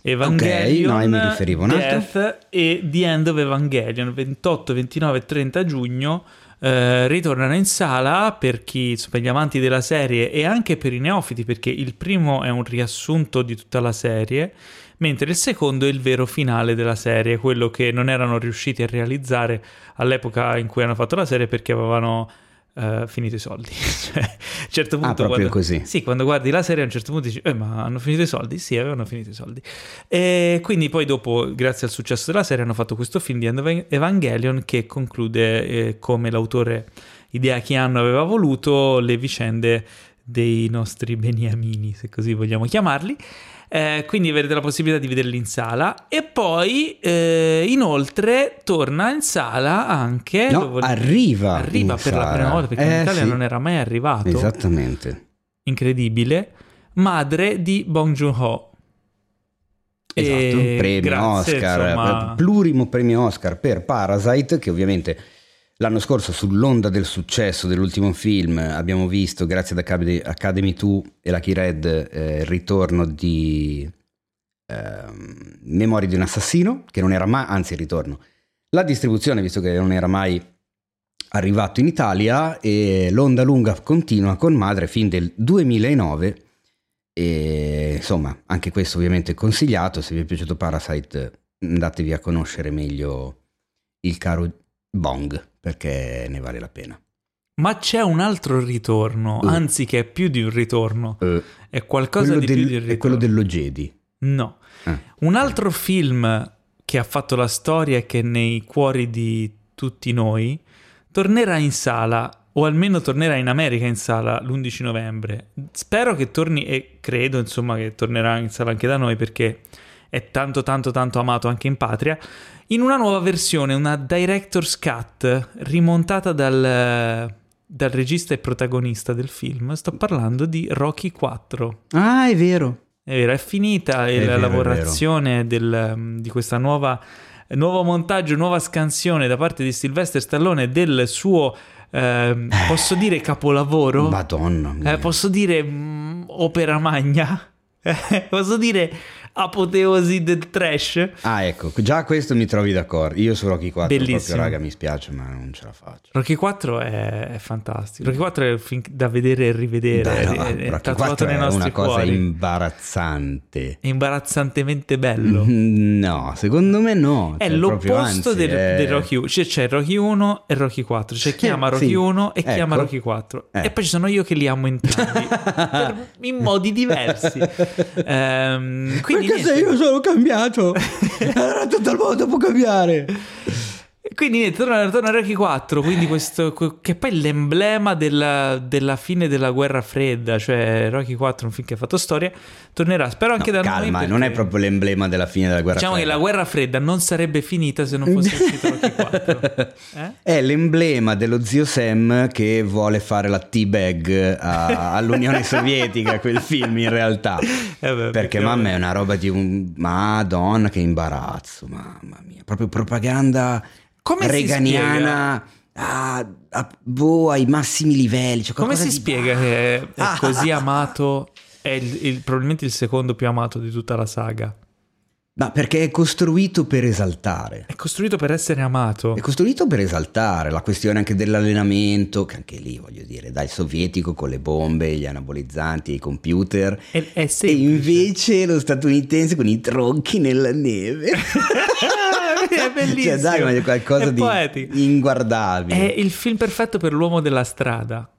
Evangelion, no, e mi riferivo a un altro. Death e The End of Evangelion, 28, 29 e 30 giugno. Eh, ritornano in sala per chi, insomma, gli amanti della serie e anche per i neofiti, perché il primo è un riassunto di tutta la serie, mentre il secondo è il vero finale della serie, quello che non erano riusciti a realizzare all'epoca in cui hanno fatto la serie perché avevano eh, finito i soldi. cioè, a un certo punto Ah, proprio quando- così. Sì, quando guardi la serie a un certo punto dici, eh, ma hanno finito i soldi? Sì, avevano finito i soldi. E quindi poi dopo, grazie al successo della serie, hanno fatto questo film di Evangelion che conclude eh, come l'autore Idea Chianno aveva voluto le vicende dei nostri beniamini, se così vogliamo chiamarli. Eh, quindi avrete la possibilità di vederli in sala e poi eh, inoltre torna in sala anche No, voglio- arriva arriva per la sala. prima volta perché Eh, in Italia sì. non era mai arrivato Esattamente. incredibile, madre di Bong Joon-ho. Esatto, E premio grazie, Oscar, insomma. plurimo premio Oscar per Parasite, che ovviamente l'anno scorso sull'onda del successo dell'ultimo film abbiamo visto, grazie ad Academy, Academy 2 e Lucky Red, eh, il ritorno di ehm, Memorie di un assassino, che non era mai, anzi il ritorno, la distribuzione, visto che non era mai arrivato in Italia, e l'onda lunga continua con Madre fin del 2009 e insomma, anche questo ovviamente è consigliato. Se vi è piaciuto Parasite, andatevi a conoscere meglio il caro Bong perché ne vale la pena. Ma c'è un altro ritorno, Uh. anzi che è più di un ritorno, Eh, è qualcosa quello di del- più di un ritorno. è quello dello Jedi. No. Ah. Un altro film che ha fatto la storia e che è nei cuori di tutti noi tornerà in sala o almeno tornerà in America in sala l'11 novembre. Spero che torni e credo insomma che tornerà in sala anche da noi perché è tanto tanto tanto amato anche in patria in una nuova versione, una director's cut rimontata dal dal regista e protagonista del film. Sto parlando di Rocky 4. Ah, è vero. È vero, è finita È la vero, lavorazione del, di questa nuova nuovo montaggio, nuova scansione da parte di Sylvester Stallone del suo ehm, posso dire capolavoro? Madonna mia. Eh, posso dire mm, opera magna? Eh, posso dire apoteosi del trash. Ah, ecco, già questo mi trovi d'accordo. Io su Rocky 4 Bellissimo. proprio, raga, mi spiace, ma non ce la faccio. Rocky 4 è, è fantastico. Rocky 4 è film da vedere e rivedere. Dai, no, è, è Rocky tatuato 4 nei è una cosa cuori. imbarazzante. È imbarazzantemente bello. Mm, No, secondo me no. È Cioè, l'opposto anzi, del, è- del Rocky 1. Cioè, c'è Rocky 1 e Rocky 4. C'è chi Sì, ama Rocky sì. 1 e chi ama Ecco. Rocky 4. Eh. E poi ci sono io che li amo entrambi per- in modi diversi. Ehm, quindi, Perché se io sono cambiato, allora tutto il mondo può cambiare. Quindi niente, torna, torna Rocky 4. Quindi questo, che poi è l'emblema della, della fine della guerra fredda. Cioè, Rocky 4 è un film che ha fatto storia. Tornerà, spero anche No, da noi. calma, perché- non è proprio l'emblema della fine della guerra Diciamo che fredda. la guerra fredda non sarebbe finita se non fosse uscito Rocky 4. Eh? È l'emblema dello zio Sam che vuole fare la teabag a- all'Unione Sovietica, quel film in realtà. Eh beh, Perché mamma è una roba di un... Madonna che imbarazzo, mamma mia. Proprio propaganda Come reganiana a, a- boh, ai massimi livelli. Cioè Come si di- spiega che è, è Ah. così amato? È il- il- probabilmente il secondo più amato di tutta la saga. Ma perché è costruito per esaltare. È costruito per essere amato. È costruito per esaltare la questione anche dell'allenamento, che anche lì voglio dire, dai sovietico con le bombe, gli anabolizzanti, i computer, È, è e invece lo statunitense con i tronchi nella neve. è bellissimo. Cioè, dai, ma è qualcosa È di poetico. inguardabile. È il film perfetto per l'uomo della strada.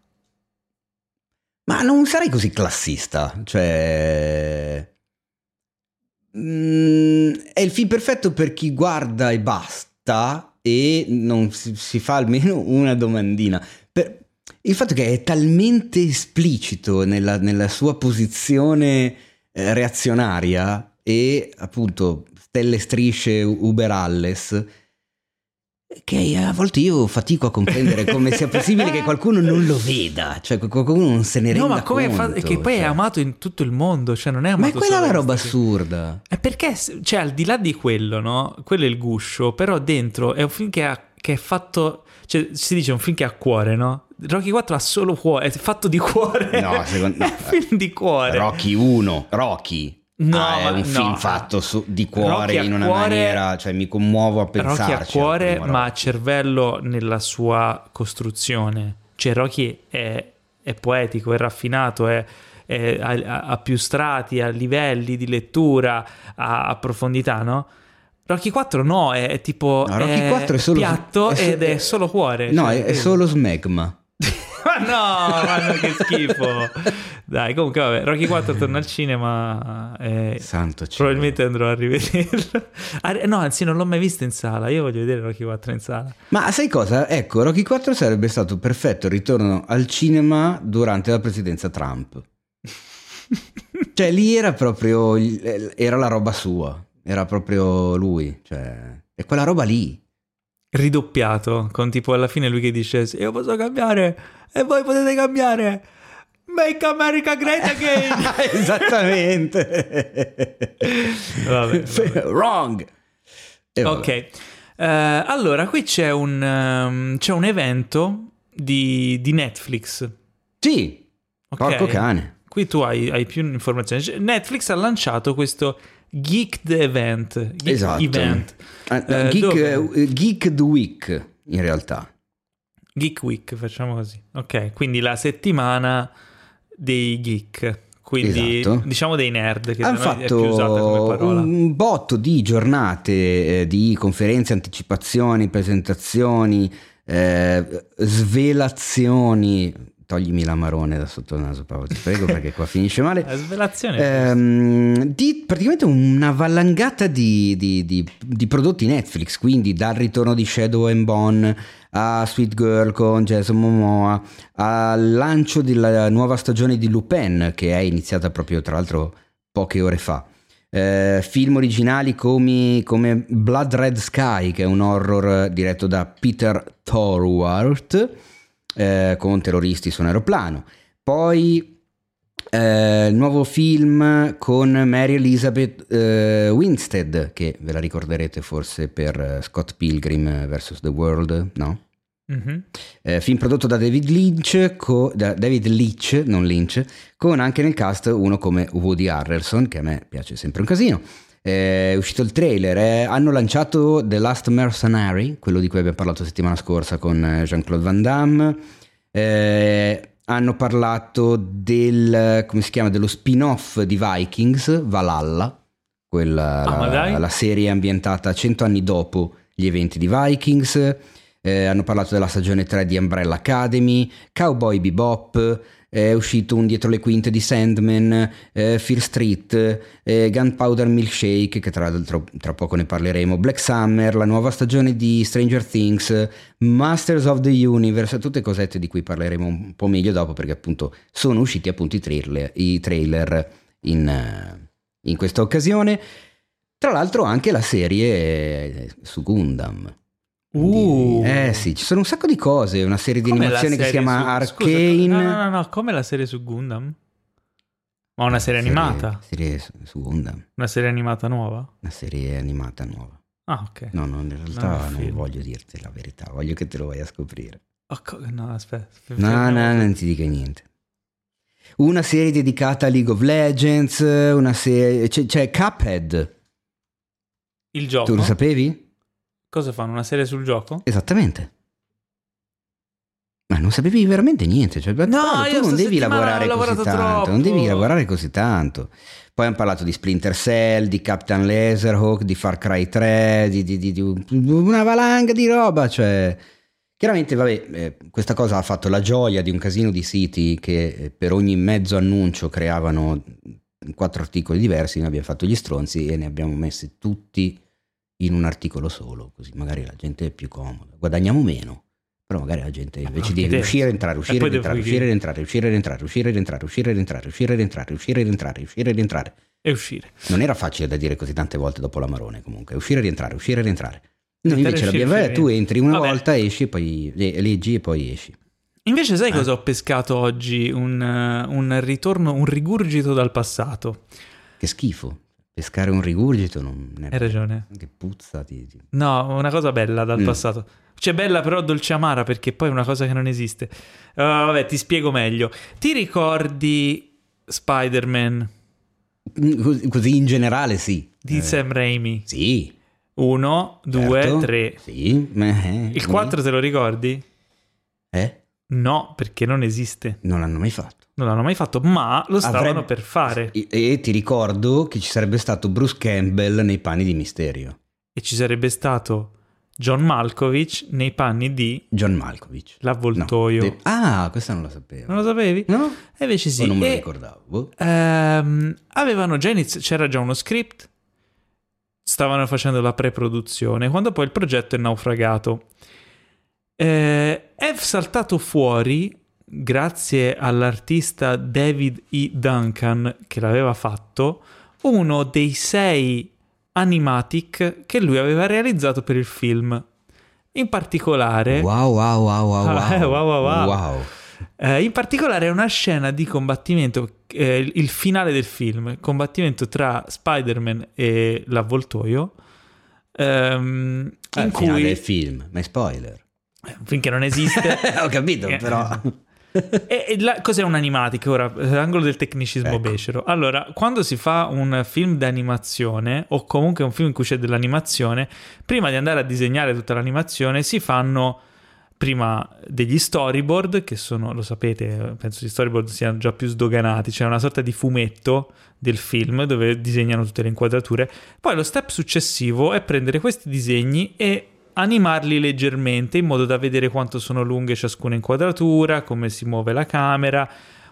Ma non sarei così classista, cioè... Mm, è il film perfetto per chi guarda e basta e non si, si fa almeno una domandina. Per- il fatto che è talmente esplicito nella, nella sua posizione eh, reazionaria e appunto stelle strisce Uber Alles che a volte io fatico a comprendere come sia possibile che qualcuno non lo veda, cioè qualcuno non se ne renda No, ma come fa- conto. che poi è cioè. amato in tutto il mondo, cioè non è Ma amato è quella la roba assurda. È perché, cioè, al di là di quello, no? Quello è il guscio, però dentro è un film che, ha, che è fatto, cioè, si dice un film che ha cuore, no? Rocky 4 ha solo cuore, è fatto di cuore. No, secondo- è un film di cuore. Rocky 1, Rocky. No, Ah, è un no. film fatto su- di cuore a in una cuore- maniera, cioè mi commuovo a pensarci. Rocky ha cuore, ma a Rocky. cervello nella sua costruzione. Cioè, Rocky è, è poetico, è raffinato, è, è- ha, ha più strati, ha livelli di lettura, ha, ha profondità, no? Rocky 4 no, è, è tipo No, Rocky 4 è solo piatto è ed è solo cuore. No, cioè, è, è solo smegma. Ma no, ma no, che schifo. Dai, comunque vabbè, Rocky 4 torna al cinema eh, Santo cielo. Probabilmente andrò a rivederlo. No, anzi, non l'ho mai visto in sala. Io voglio vedere Rocky 4 in sala. Ma sai cosa? Ecco, Rocky 4 sarebbe stato perfetto ritorno al cinema durante la presidenza Trump. cioè lì era proprio era la roba sua, era proprio lui, cioè è quella roba lì. Ridoppiato, con tipo alla fine lui che dice: "Io posso cambiare e voi potete cambiare. Make America Great Again. Esattamente. Vabbè, vabbè. Wrong. E vabbè. ok. Eh, allora, qui c'è un, ehm, c'è un evento di, di Netflix. Sì, ok? porco cane. Qui tu hai, hai più informazioni. Netflix ha lanciato questo Geeked Event. Geek Esatto. Event. Eh, Eh, Geek, dove? eh, Geek the Week, in realtà. Geek Week, facciamo così. Ok, quindi la settimana dei geek. Quindi Esatto. diciamo dei nerd, che Hanno fatto un botto di giornate, eh, di conferenze, anticipazioni, presentazioni, eh, svelazioni. Toglimi la marone da sotto il naso, Paolo, ti prego, perché qua finisce male. La svelazione. Ehm, di praticamente una vallangata di, di- di- di prodotti Netflix, quindi dal ritorno di Shadow and Bone a Sweet Girl con Jason Momoa, al lancio della nuova stagione di Lupin, che è iniziata proprio tra l'altro poche ore fa. Eh, film originali come, come Blood Red Sky, che è un horror diretto da Peter Thorwarth, eh, con terroristi su un aeroplano. Poi eh, nuovo film con Mary Elizabeth eh, Winstead, che ve la ricorderete forse per eh, Scott Pilgrim vs. The World, no? Mhm. Eh, film prodotto da David Lynch, co- da David Leitch, non Lynch, con anche nel cast uno come Woody Harrelson, che a me piace sempre un casino. Eh, È uscito il trailer, eh, hanno lanciato The Last Mercenary, quello di cui abbiamo parlato settimana scorsa con eh, Jean-Claude Van Damme. Eh, hanno parlato del, come si chiama, dello spin-off di Vikings, Valhalla, quella, Ah, la, la serie ambientata cento anni dopo gli eventi di Vikings. Eh, hanno parlato della stagione 3 di Umbrella Academy, Cowboy Bebop, è uscito un dietro le quinte di Sandman, eh, Fear Street, eh, Gunpowder Milkshake, che tra l'altro tra poco ne parleremo, Black Summer, la nuova stagione di Stranger Things, Masters of the Universe, tutte cosette di cui parleremo un po' meglio dopo perché appunto sono usciti appunto i trailer, i trailer in, in questa occasione. Tra l'altro anche la serie su Gundam. Uh. Eh sì, ci sono un sacco di cose, una serie di Com'è la animazione che si serie chiama su- scusa, Arcane. no, no, no, no, come la serie su Gundam? Ma una serie animata? Serie su, Gundam, Una serie animata nuova? una serie animata nuova. Ah, ok. No, no, in realtà No, non voglio dirti la verità, voglio che te lo vai a scoprire. Oh, co- no, aspetta. No, no, non ti dica niente. Una serie dedicata a League of Legends, una serie... C'è, c'è Cuphead, Il gioco? tu lo sapevi? Cosa fanno? Una serie sul gioco? Esattamente. Ma non sapevi veramente niente, cioè, Paolo, io tu non devi lavorare così tanto, non devi troppo. lavorare così tanto. Poi hanno parlato di Splinter Cell, di Captain Laserhawk, di Far Cry 3, di, di- di- di una valanga di roba, cioè... Chiaramente, vabbè, eh, questa cosa ha fatto la gioia di un casino di siti che eh, per ogni mezzo annuncio creavano quattro articoli diversi, noi abbiamo fatto gli stronzi e ne abbiamo messi tutti in un articolo solo, così magari la gente è più comoda, guadagniamo meno, però magari la gente invece di te. uscire, entrare, uscire, entrare, uscire, entrare, uscire, entrare, uscire, entrare, uscire, entrare, uscire, entrare, uscire, entrare, uscire, entrare. E uscire. Non era facile da dire così tante volte dopo la Marone comunque, uscire, rientrare, uscire, rientrare. Noi Entrare, invece eh, uscire, tu entri una volta, esci, poi le- leggi e poi esci. Invece Eh. sai cosa ho pescato oggi? Un, eh, un ritorno, un rigurgito dal passato. Che schifo. Pescare un rigurgito non è Hai ragione. Che puzza di... di- No, una cosa bella dal Mm. passato. Cioè bella però dolce amara perché poi è una cosa che non esiste. Uh, vabbè, ti spiego meglio. Ti ricordi Spider-Man Così- Così in generale sì. di Eh, Sam Raimi? Sì. Uno, due, certo. tre. Sì. eh, Il. 4 te lo ricordi? Eh? No, perché non esiste. Non l'hanno mai fatto. Non l'hanno mai fatto, ma lo stavano Avrebbe- per fare. E, e ti ricordo che ci sarebbe stato Bruce Campbell nei panni di Misterio. E ci sarebbe stato John Malkovich nei panni di John Malkovich. l'avvoltoio. No, de- ah, questa non la sapevo. Non lo sapevi? No? E invece sì. O non me lo ricordavo. Ehm, avevano già iniziato, c'era già uno script, stavano facendo la pre-produzione, quando poi il progetto è naufragato. Eh, è saltato fuori, grazie all'artista David E. Duncan che l'aveva fatto, uno dei sei animatic che lui aveva realizzato per il film. In particolare, Wow, wow, wow, wow, wow. Ah, eh, wow, wow, wow. Wow. eh, in particolare è una scena di combattimento, eh, il- finale del film, il combattimento tra Spider-Man e l'avvoltoio, ehm, Ah, in il finale cui, del film, ma è spoiler. finché non esiste, Ho capito, Eh, però... E, e la- cos'è un animatic? Ora, eh, angolo del tecnicismo Ecco. becero. Allora, quando si fa un film d'animazione, o comunque un film in cui c'è dell'animazione, prima di andare a disegnare tutta l'animazione, si fanno prima degli storyboard, che sono, lo sapete, penso gli storyboard siano già più sdoganati, c'è una sorta di fumetto del film dove disegnano tutte le inquadrature. Poi lo step successivo è prendere questi disegni e animarli leggermente in modo da vedere quanto sono lunghe ciascuna inquadratura, come si muove la camera,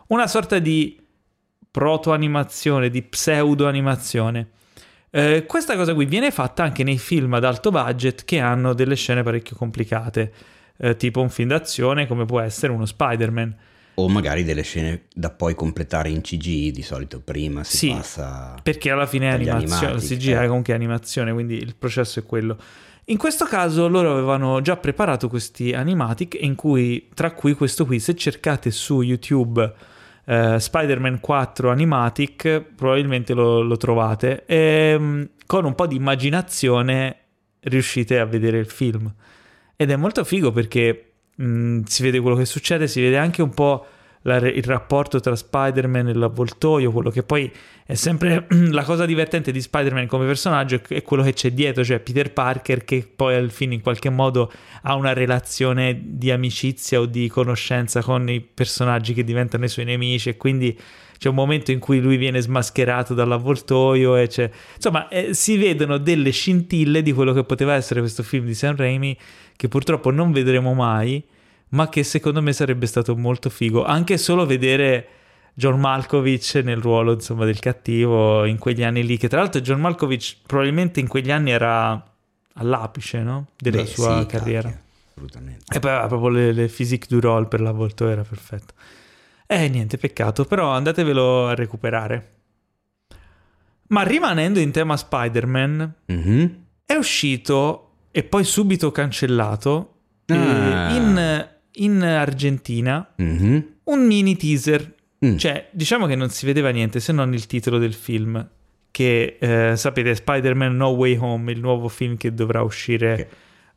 una sorta di proto-animazione, di pseudo-animazione. Eh, questa cosa qui viene fatta anche nei film ad alto budget che hanno delle scene parecchio complicate, eh, tipo un film d'azione come può essere uno Spider-Man. O magari delle scene da poi completare in CG, di solito prima si Sì, passa... Perché alla fine è animazione, il animati, CGI eh. è comunque animazione, quindi il processo è quello. In questo caso loro avevano già preparato questi animatic cui, tra cui questo qui, se cercate su YouTube eh, Spider-Man 4 animatic, probabilmente lo, lo trovate, e mm, con un po' di immaginazione riuscite a vedere il film. Ed è molto figo perché mh, si vede quello che succede, si vede anche un po' la, il rapporto tra Spider-Man e l'avvoltoio, quello che poi è sempre la cosa divertente di Spider-Man come personaggio è quello che c'è dietro, cioè Peter Parker che poi al fine in qualche modo ha una relazione di amicizia o di conoscenza con i personaggi che diventano i suoi nemici e quindi c'è un momento in cui lui viene smascherato dall'avvoltoio e c'è... insomma eh, si vedono delle scintille di quello che poteva essere questo film di Sam Raimi che purtroppo non vedremo mai ma che secondo me sarebbe stato molto figo anche solo vedere John Malkovich nel ruolo insomma del cattivo in quegli anni lì che tra l'altro John Malkovich probabilmente in quegli anni era all'apice no? della Beh, sua sì, carriera cacchio, assolutamente. e poi aveva proprio le, le physique du role per l'avvoltoio era perfetto eh niente peccato però andatevelo a recuperare ma rimanendo in tema Spider-Man Mhm. è uscito e poi subito cancellato eh, Ah. in, in Argentina Mhm. un mini teaser. Mm. Cioè, diciamo che non si vedeva niente se non il titolo del film. Che eh, sapete, Spider-Man No Way Home, il nuovo film che dovrà uscire Ok.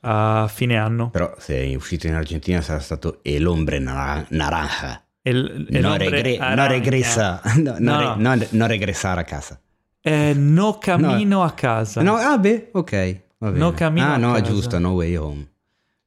a fine anno. Però se è uscito in Argentina sarà stato El hombre nara- naranja. E l- e no, regre- no regresa. No, no, No, re- no. regresare a casa. Eh, no cammino a casa. No, ah beh, ok. No cammino ah, a no, giusto, No Way Home.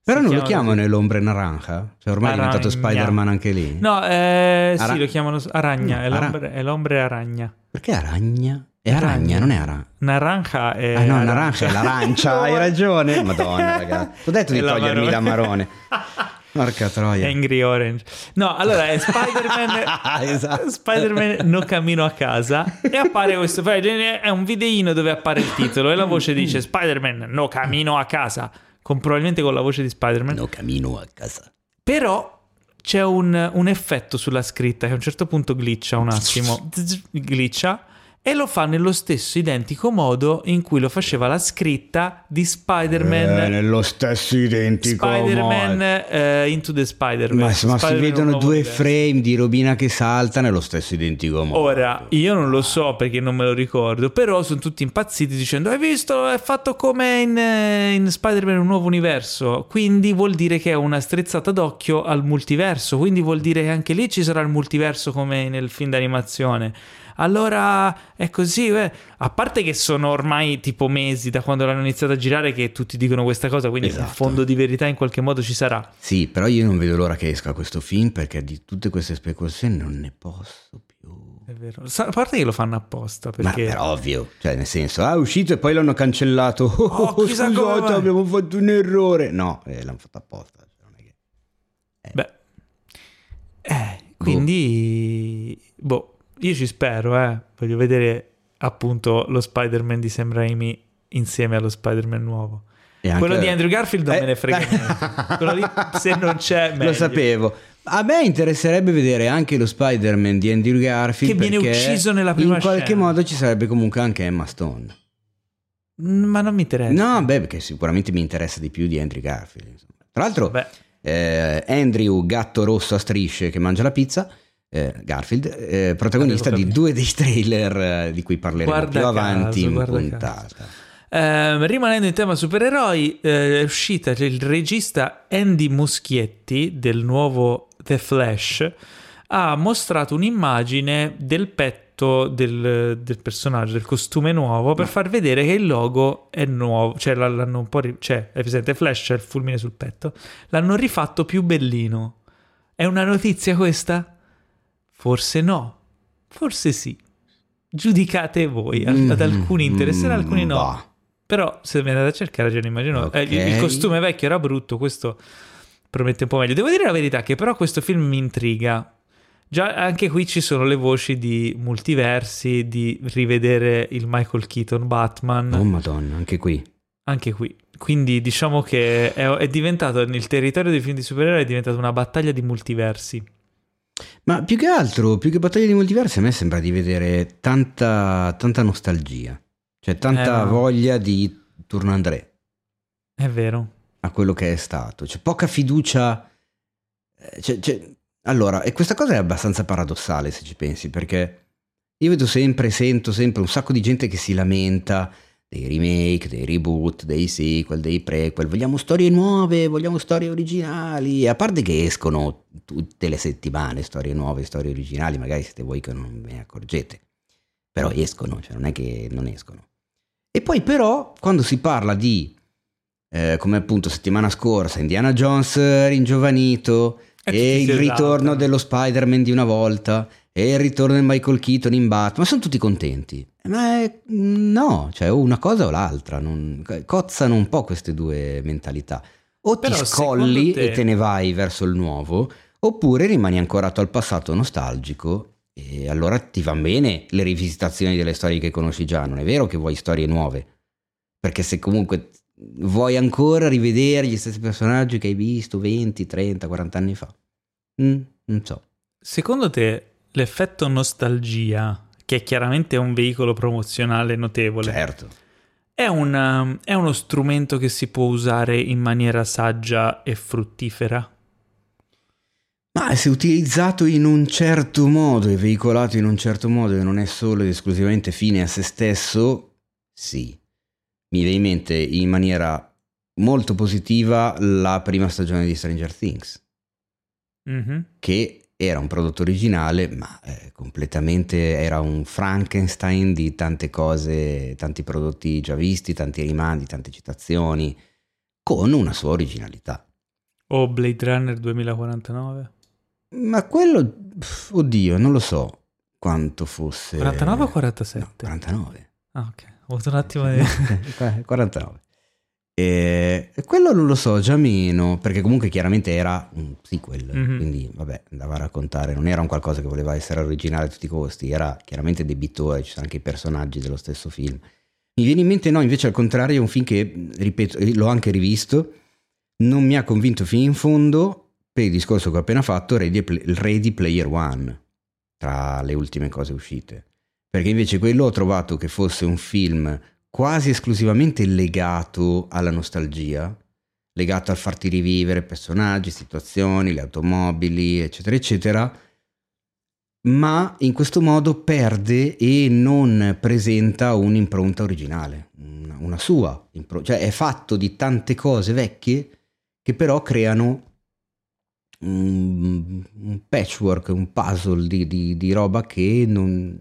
Però non lo chiama chiamano l'ombre naranja? Cioè ormai è diventato Aragna. Spider-Man anche lì? No, eh, Ara- sì, lo chiamano aragna. No, è, ara- l'ombre, è l'ombre aragna. Perché aragna? È aragna, Aragna. non è aragna. Naranja è. Ah no, arancia. naranja è l'arancia, hai ragione. Madonna, ragazzi. Ho detto di È la togliermi marone. la marone. Porca troia. Angry Orange. No, allora è Spider-Man. Esatto. Spider-Man no cammino a casa e appare questo è un videino dove appare il titolo e la voce dice Spider-Man no cammino a casa con, probabilmente con la voce di Spider-Man. No cammino a casa. però c'è un, un effetto sulla scritta che a un certo punto glitcha un attimo. Glitcha e lo fa nello stesso identico modo in cui lo faceva la scritta di Spider-Man Eh, nello stesso identico Spider-Man modo. eh, Into the Spider-Verse Ma, ma si Spider-Man vedono due frame di robina che salta nello stesso identico modo. Ora, io non lo so perché non me lo ricordo, però sono tutti impazziti dicendo hai visto, è fatto come in, eh, in Spider-Man un nuovo universo, quindi vuol dire che è una strizzata d'occhio al multiverso, quindi vuol dire che anche lì ci sarà il multiverso come nel film d'animazione. Allora è così, eh. a parte che sono ormai tipo mesi da quando l'hanno iniziato a girare che tutti dicono questa cosa, quindi Esatto. un fondo di verità in qualche modo ci sarà. Sì, però io non vedo l'ora che esca questo film perché di tutte queste speculazioni non ne posso più. È vero. A parte che lo fanno apposta perché... Ma per ovvio, cioè nel senso, ah, è uscito e poi l'hanno cancellato. Oh, Oh, scusate, abbiamo fatto un errore. No, eh, l'hanno fatto apposta. cioè, non è che- Beh, eh, quindi, boh, io ci spero, eh. Voglio vedere appunto lo Spider-Man di Sam Raimi insieme allo Spider-Man nuovo. Quello di Andrew Garfield non Eh, me ne frega niente. Quello lì, se non c'è, meglio. Lo sapevo. A me interesserebbe vedere anche lo Spider-Man di Andrew Garfield Che viene ucciso nella prima In qualche scena. modo ci sarebbe comunque anche Emma Stone. Mm, Ma non mi interessa. No, beh, perché sicuramente mi interessa di più di Andrew Garfield. insomma. Tra l'altro, eh, Andrew, gatto rosso a strisce che mangia la pizza, eh, Garfield, eh, protagonista di due dei trailer eh, di cui parleremo Guarda più caso, avanti in puntata. Ehm, rimanendo in tema supereroi, eh, è uscita cioè, il regista Andy Muschietti del nuovo The Flash ha mostrato un'immagine del petto del, del personaggio, del costume nuovo, per far vedere che il logo è nuovo, cioè l'hanno un po' ri- cioè, è presente Flash, c'è il fulmine sul petto, l'hanno rifatto più bellino. È una notizia questa? Forse no, forse sì. Giudicate voi, ad, ad alcuni interesserà, ad alcuni no. Bah. Però se mi andate a cercare già ne immagino. Ok. eh, il, il costume vecchio era brutto, questo promette un po' meglio. Devo dire la verità che però questo film mi intriga. Già anche qui ci sono le voci di multiversi, di rivedere il Michael Keaton Batman, Oh madonna, anche qui. anche qui. Quindi diciamo che è, è diventato nel territorio dei film di supereroi è diventata una battaglia di multiversi. Ma più che altro, più che battaglia di multiversi, a me sembra di vedere tanta, tanta nostalgia. Cioè, tanta Eh, voglia di Tourne André È vero. a quello che è stato. C'è poca fiducia. eh, c'è- c'è- Allora, e questa cosa è abbastanza paradossale se ci pensi, perché io vedo sempre, sento sempre un sacco di gente che si lamenta dei remake, dei reboot, dei sequel, dei prequel, vogliamo storie nuove, vogliamo storie originali, a parte che escono tutte le settimane storie nuove, storie originali, magari siete voi che non ve ne accorgete, però escono, cioè non è che non escono. E poi però quando si parla di, eh, come appunto settimana scorsa, Indiana Jones ringiovanito E e tutti il ritorno esaltano. dello Spider-Man di una volta e il ritorno di Michael Keaton in Batman, sono tutti contenti. Ma è- no, cioè o una cosa o l'altra, non- cozzano un po' queste due mentalità. O ti Però scolli secondo te- e te ne vai verso il nuovo, oppure rimani ancorato al passato nostalgico e allora ti van bene le rivisitazioni delle storie che conosci già, non è vero che vuoi storie nuove, perché se comunque vuoi ancora rivedere gli stessi personaggi che hai visto 20, 30, 40 anni fa. Mm, non so. Secondo te l'effetto nostalgia, che è chiaramente un veicolo promozionale notevole, Certo. è, un, è uno strumento che si può usare in maniera saggia e fruttifera? Ma se utilizzato in un certo modo e veicolato in un certo modo e non è solo ed esclusivamente fine a se stesso, sì. Mi viene in mente in maniera molto positiva la prima stagione di Stranger Things, Mhm. che era un prodotto originale, ma eh, completamente era un Frankenstein di tante cose, tanti prodotti già visti, tanti rimandi, tante citazioni, con una sua originalità. O Blade Runner 2049? Ma quello, oddio, non lo so quanto fosse. 49 o No, 47? 49. Ah, ok. Ho avuto un attimo di... Eh, 49. E quello non lo so, già meno, perché comunque chiaramente era un sequel, Mhm. quindi vabbè, andava a raccontare, non era un qualcosa che voleva essere originale a tutti i costi, era chiaramente debitore, ci sono anche i personaggi dello stesso film. Mi viene in mente, no, invece al contrario, è un film che, ripeto, l'ho anche rivisto, non mi ha convinto fino in fondo per il discorso che ho appena fatto, Ready, Ready Player One, tra le ultime cose uscite. Perché invece quello ho trovato che fosse un film quasi esclusivamente legato alla nostalgia, legato al farti rivivere personaggi, situazioni, le automobili, eccetera, eccetera, ma in questo modo perde e non presenta un'impronta originale, una, sua cioè è fatto di tante cose vecchie che però creano un, un patchwork, un puzzle di, di- di roba che non,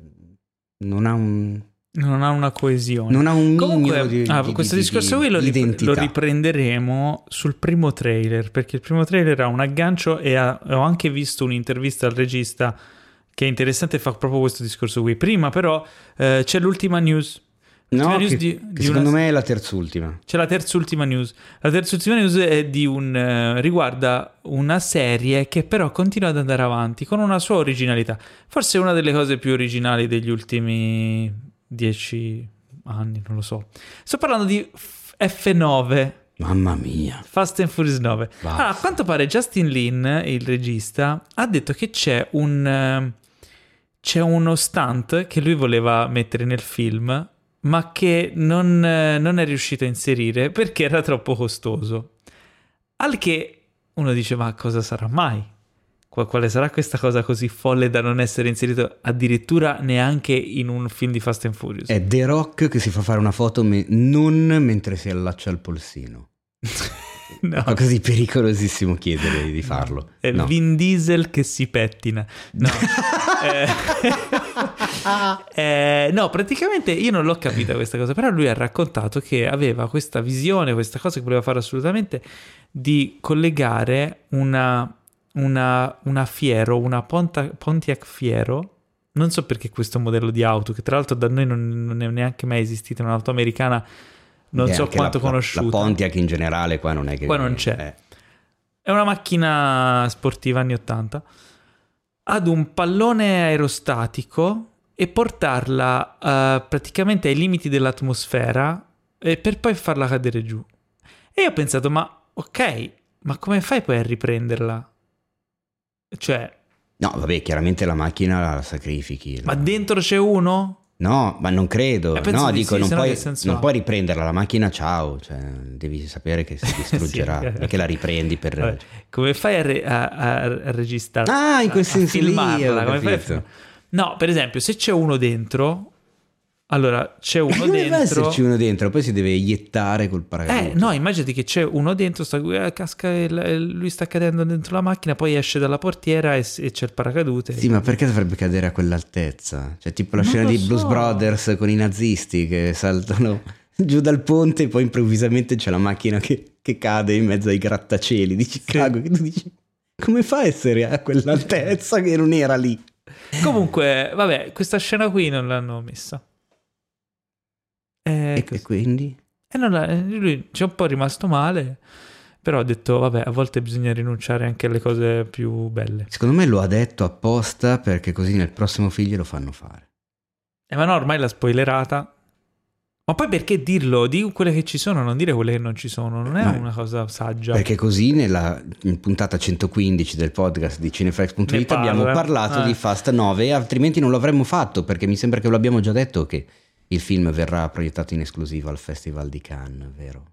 non ha un, Non ha una coesione. non ha un Comunque, di, ah, di- questo di- discorso di qui lo, rip- lo riprenderemo sul primo trailer, perché il primo trailer ha un aggancio e ha- ho anche visto un'intervista al regista che è interessante fa proprio questo discorso qui. Prima però eh, c'è l'ultima news. No, L'ultima news che, di- che di secondo una- me è la terzultima. C'è la terzultima news. La terzultima news è di un eh, riguarda una serie che però continua ad andare avanti con una sua originalità. Forse una delle cose più originali degli ultimi dieci anni, non lo so. Sto parlando di F- F9. Mamma mia. Fast and Furious 9. Basta. Allora, a quanto pare Justin Lin, il regista, ha detto che c'è un eh, c'è uno stunt che lui voleva mettere nel film, ma che non, eh, non è riuscito a inserire perché era troppo costoso. Al che uno dice: Ma cosa sarà mai? Qua- Quale sarà questa cosa così folle da non essere inserito addirittura neanche in un film di Fast and Furious? È The Rock che si fa fare una foto me- non mentre si allaccia al polsino. no. Ma così pericolosissimo chiedere di farlo. È No. Vin Diesel che si pettina. No. Eh, eh, no, praticamente io non l'ho capita questa cosa, però lui ha raccontato che aveva questa visione, questa cosa che voleva fare assolutamente, di collegare una, una, una Fiero, una Ponta- Pontiac Fiero, non so perché questo modello di auto, che tra l'altro da noi non, non è neanche mai esistita, un'auto americana non Beh, so quanto la, conosciuta. La Pontiac in generale qua non è che... Qua non c'è. eh. È una macchina sportiva anni 80 ad un pallone aerostatico e portarla eh, praticamente ai limiti dell'atmosfera e per poi farla cadere giù. E io ho pensato, ma ok, ma come fai poi a riprenderla? Cioè, No, vabbè, chiaramente la macchina la sacrifichi. ma la- dentro c'è uno? No, ma non credo. Eh, no, di dico, sì, non, puoi, senso non puoi riprenderla la macchina, ciao. Cioè, devi sapere che si distruggerà. Sì. Che la riprendi per... Vabbè, come fai a, re- a- a- a registrare? Ah, in quel a- a senso lì, Come fai a capito. film- No, per esempio, se c'è uno dentro, Allora, c'è uno deve dentro. esserci uno dentro, poi si deve iettare col Eh, paracadute. no, immaginati che c'è uno dentro, sta, eh, casca eh, lui sta cadendo dentro la macchina, poi esce dalla portiera e, e c'è il paracadute. Sì, ma perché dovrebbe cadere a quell'altezza? Cioè, tipo la Non scena di Blues so. Brothers con i nazisti che saltano giù dal ponte e poi improvvisamente c'è la macchina che, che cade in mezzo ai grattacieli di Chicago. Che tu dici, come fa a essere a quell'altezza che non era lì? Comunque, vabbè, questa scena qui non l'hanno messa. Eh, E, così. e quindi? E non lui ci è un po' rimasto male, però ha detto, vabbè, a volte bisogna rinunciare anche alle cose più belle. Secondo me lo ha detto apposta perché così nel prossimo film glielo fanno fare. Eh, ma no, ormai l'ha spoilerata. Ma poi perché dirlo? Di quelle che ci sono, non dire quelle che non ci sono. Non è Ma- una cosa saggia. Perché così nella puntata 115 del podcast di Ne Cineflex.it abbiamo parlato Eh. di Fast 9, altrimenti non lo avremmo fatto perché mi sembra che lo abbiamo già detto che il film verrà proiettato in esclusiva al Festival di Cannes, vero?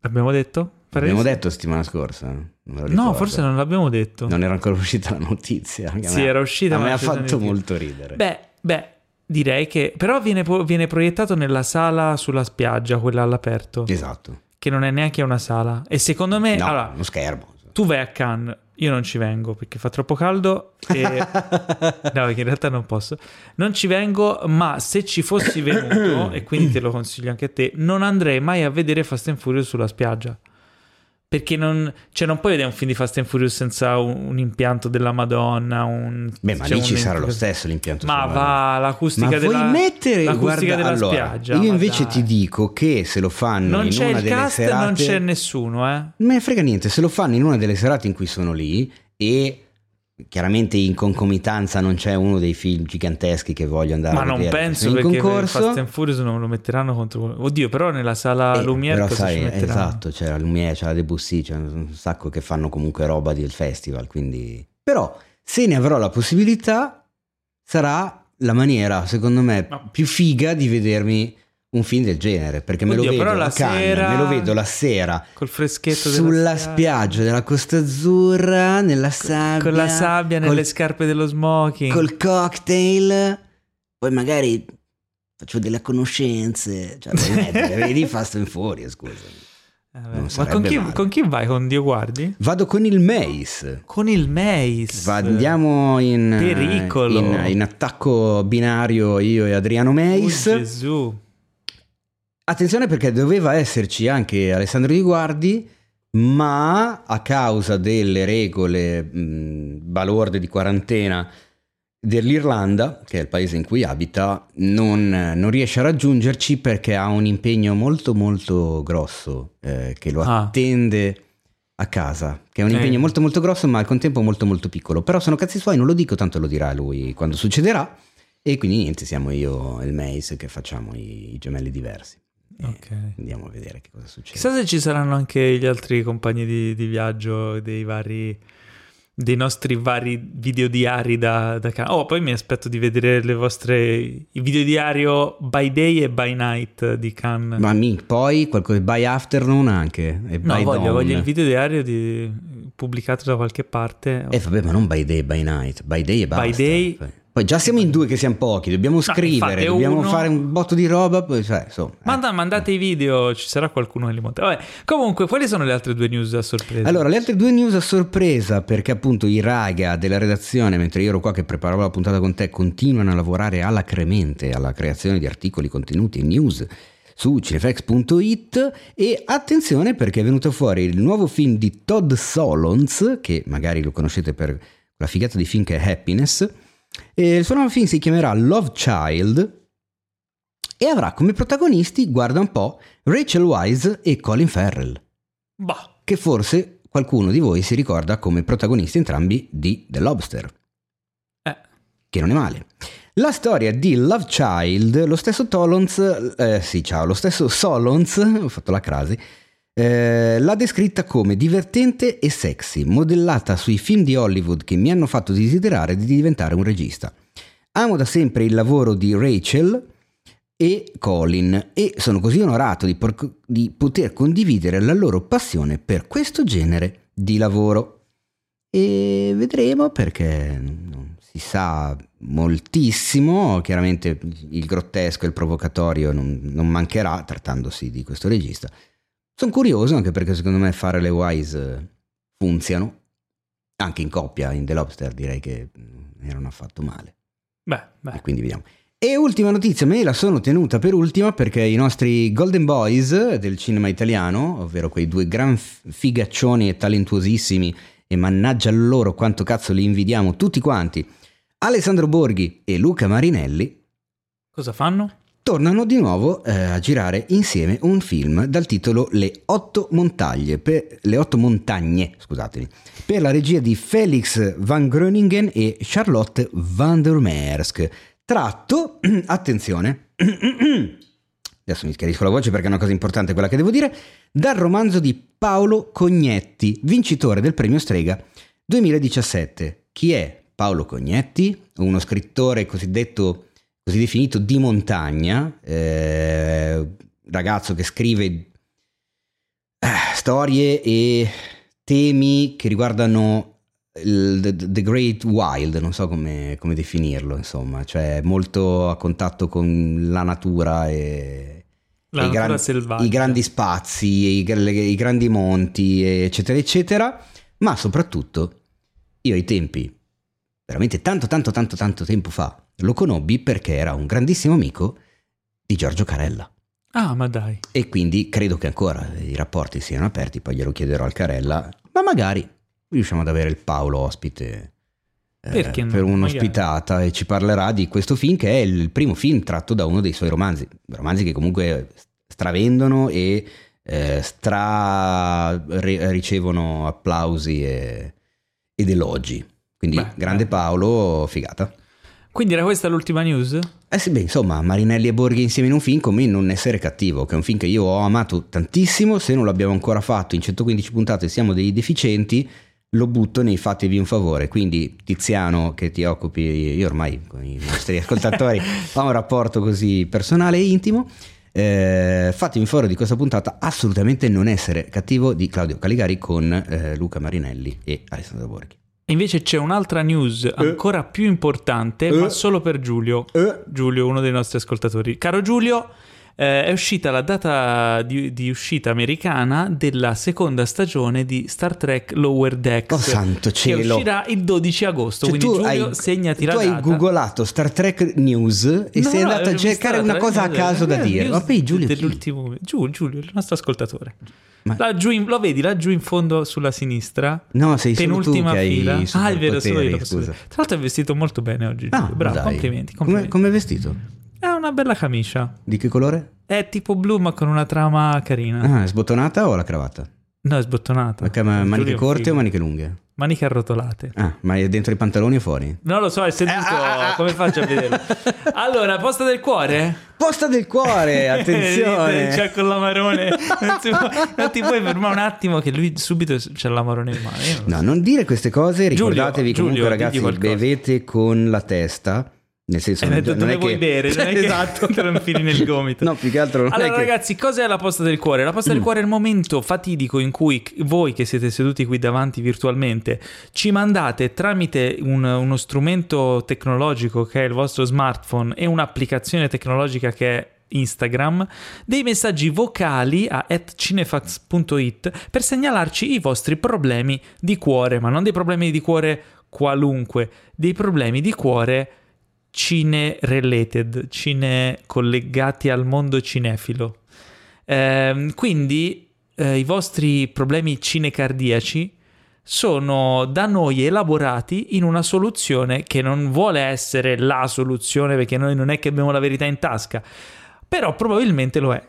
L'abbiamo detto? L'abbiamo detto settimana scorsa? No, forse non l'abbiamo detto. Non era ancora uscita la notizia. Sì, me- era uscita, ma me ha fatto molto ridere. Beh, beh, direi che... Però viene, viene proiettato nella sala sulla spiaggia, quella all'aperto, Esatto. che non è neanche una sala. E secondo me... no, allora, uno schermo. Tu vai a Cannes, io non ci vengo perché fa troppo caldo e... no, perché in realtà non posso. Non ci vengo, ma se ci fossi venuto, e quindi te lo consiglio anche a te, non andrei mai a vedere Fast and Furious sulla spiaggia. Perché non, cioè non puoi vedere un film di Fast and Furious senza un, un impianto della Madonna. Un, Beh, ma cioè lì ci sarà lo stesso l'impianto. Ma va, l'acustica Ma della mettere l'acustica guarda, della allora, spiaggia. Io invece dai. ti dico che se lo fanno non in c'è una il delle cast, serate non c'è nessuno, eh. Non me ne frega niente, se lo fanno in una delle serate in cui sono lì e chiaramente in concomitanza non c'è uno dei film giganteschi che voglio andare Ma a non vedere penso in perché concorso. Fast and Furious non lo metteranno contro. Oddio, però nella sala Eh, Lumiere però sai, esatto, c'era Lumiere, c'era Debussy, c'è un sacco che fanno comunque roba del festival, quindi... Però se ne avrò la possibilità sarà la maniera, secondo me, Ma- più figa di vedermi un film del genere, perché me Oddio, lo vedo la Cannes, sera- me lo vedo la sera Col freschetto della sulla spiaggia della Costa Azzurra, nella sabbia, Con la sabbia col- nelle scarpe dello smoking. col cocktail, poi magari faccio delle conoscenze, cioè mettere, vedi Fast and Furious, scusa. Eh, Ma con chi, con chi vai? Con Dio guardi? Vado con il Mace. Con il Mace. Andiamo in, Pericolo. in, in attacco binario io e Adriano Oh, Mace. Gesù. Attenzione perché doveva esserci anche Alessandro Di Guardi, ma a causa delle regole mh, balorde di quarantena dell'Irlanda, che è il paese in cui abita, non, non riesce a raggiungerci perché ha un impegno molto molto grosso eh, che lo Ah. attende a casa, che è un Eh. impegno molto molto grosso ma al contempo molto molto piccolo. Però sono cazzi suoi, non lo dico, tanto lo dirà lui quando succederà. E quindi niente, siamo io e il Mace che facciamo i, i gemelli diversi. E Ok. Andiamo a vedere che cosa succede. Chissà se ci saranno anche gli altri compagni di, di viaggio dei vari dei nostri vari videodiari da, da Cannes. Oh, poi mi aspetto di vedere le vostre i videodiario by day e by night di Cannes. Ma mi, poi qualcosa by afternoon anche. E no, by voglio, dawn. voglio il videodiario di, pubblicato da qualche parte. Eh vabbè, ma non by day, by night. By day e basta. day- Poi- già siamo in due che siamo pochi, dobbiamo scrivere, infatti, dobbiamo uno- fare un botto di roba, poi cioè, insomma. eh. Manda- mandate i video, ci sarà qualcuno che li monta. Vabbè, comunque, quali sono le altre due news a sorpresa? Allora, le altre due news a sorpresa, perché appunto i raga della redazione, mentre io ero qua che preparavo la puntata con te, continuano a lavorare alacremente alla creazione di articoli, contenuti e news su cinefx.it e attenzione perché è venuto fuori il nuovo film di Todd Solondz, che magari lo conoscete per la figata di film che è Happiness, e il suo nuovo film si chiamerà Love Child e avrà come protagonisti, guarda un po', Rachel Wise e Colin Farrell. Bah, che forse qualcuno di voi si ricorda come protagonisti entrambi di The Lobster, eh, che non è male. La storia di Love Child, lo stesso Tolons, eh, sì ciao, lo stesso Solons, ho fatto la crasi, eh, l'ha descritta come divertente e sexy, modellata sui film di Hollywood che mi hanno fatto desiderare di diventare un regista. Amo da sempre il lavoro di Rachel e Colin e sono così onorato di, por- di poter condividere la loro passione per questo genere di lavoro. E vedremo perché non si sa moltissimo, chiaramente il grottesco e il provocatorio non, non mancherà trattandosi di questo regista. Sono curioso anche perché secondo me fare le Wise funzionano, anche in coppia, in The Lobster direi che non affatto male. Beh, beh. E quindi vediamo. E ultima notizia, me la sono tenuta per ultima perché i nostri Golden Boys del cinema italiano, ovvero quei due gran figaccioni e talentuosissimi, e mannaggia loro quanto cazzo li invidiamo tutti quanti, Alessandro Borghi e Luca Marinelli, cosa fanno? Tornano di nuovo eh, a girare insieme un film dal titolo Le otto montagne, per, Le otto montagne, scusatemi, per la regia di Felix Van Groningen e Charlotte van der Mersk, tratto, attenzione, adesso mi schiarisco la voce perché è una cosa importante quella che devo dire, dal romanzo di Paolo Cognetti, vincitore del premio Strega 2017. Chi è Paolo Cognetti? Uno scrittore cosiddetto così definito di montagna, eh, ragazzo che scrive eh, storie e temi che riguardano il, the, the, Great Wild, non so come, come, definirlo, insomma, cioè molto a contatto con la natura e, la e natura i, gran, i, grandi spazi, i, i grandi monti, eccetera, eccetera, ma soprattutto io ai tempi, veramente tanto, tanto, tanto, tanto tempo fa, lo conobbi perché era un grandissimo amico di Giorgio Carella. Ah, ma dai. E quindi credo che ancora i rapporti siano aperti, poi glielo chiederò al Carella, ma magari riusciamo ad avere il Paolo ospite eh, per un'ospitata magari. e ci parlerà di questo film che è il primo film tratto da uno dei suoi romanzi, romanzi che comunque stravendono e eh, stra ricevono applausi e, ed elogi. Quindi Beh, grande Paolo, figata. Quindi era questa l'ultima news? Eh sì, beh, insomma, Marinelli e Borghi insieme in un film come Non essere cattivo, che è un film che io ho amato tantissimo, se non l'abbiamo ancora fatto in 115 puntate siamo dei deficienti, lo butto nei fatevi un favore. Quindi Tiziano che ti occupi, io ormai con i nostri ascoltatori ho un rapporto così personale e intimo, eh, fatemi un favore di questa puntata assolutamente non essere cattivo di Claudio Caligari con eh, Luca Marinelli e Alessandro Borghi. Invece c'è un'altra news eh. ancora più importante, ma eh. solo per Giulio. Eh. Giulio, uno dei nostri ascoltatori. Caro Giulio, eh, è uscita la data di, di, uscita americana della seconda stagione di Star Trek Lower Decks. Oh santo cielo! Che uscirà il 12 agosto, cioè, quindi Giulio hai, segnati la data. Tu hai googolato Star Trek News e no, sei andato a cercare una cosa a caso da dire. Ma poi Giulio... Dell'ultimo... Giulio, Giulio, il nostro ascoltatore. Ma... Laggiù in, lo vedi laggiù in fondo sulla sinistra? No, sei penultima solo tu fila. ah, è vero, solo io. Scusa. Tra l'altro è vestito molto bene oggi. Ah, Bravo, complimenti. complimenti. Come è vestito? Una bella camicia. Di che colore? È tipo blu ma con una trama carina. Ah, è sbottonata o la cravatta? No, è sbottonata. Perché maniche corte o maniche lunghe? Maniche arrotolate. Ah, ma è dentro i pantaloni o fuori? Non lo so, è seduto. Ah, ah, ah. Come faccio a vederlo? allora, posta del cuore? Posta del cuore, attenzione. c'è con l'amarone. Non, può, non ti puoi fermare un attimo che lui subito c'è l'amarone in mano. Non no, non dire queste cose, ricordatevi Giulio, comunque Giulio, ragazzi, bevete con la testa nel senso, non, detto, non è vuoi che... bere, non è esatto. che te lo infili nel gomito. no, più che altro allora, è che... ragazzi, cos'è la posta del cuore? La posta mm. del cuore è il momento fatidico in cui voi che siete seduti qui davanti virtualmente ci mandate tramite un, uno strumento tecnologico che è il vostro smartphone e un'applicazione tecnologica che è Instagram dei messaggi vocali a cinefax.it per segnalarci i vostri problemi di cuore, ma non dei problemi di cuore qualunque, dei problemi di cuore cine related, cine collegati al mondo cinefilo. Eh, quindi eh, i vostri problemi cinecardiaci sono da noi elaborati in una soluzione che non vuole essere la soluzione perché noi non è che abbiamo la verità in tasca, però probabilmente lo è